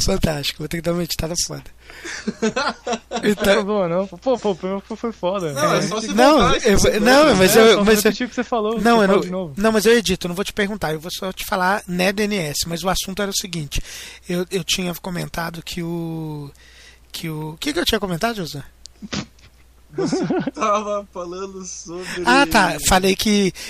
Fantástico, vou ter que dar uma editada foda. Não Então, problema, não. Pô, pô, primeiro foi, foda. Não, é só se não, voltar, se eu- você não, mas? É, eu, mas eu, que você falou. não, você eu não, não, mas eu edito, não vou te perguntar, eu vou só te falar né DNS, mas o assunto era o seguinte, eu, eu tinha comentado que o que o o que que eu tinha comentado, José? Tava falando sobre. Ah, tá. Falei que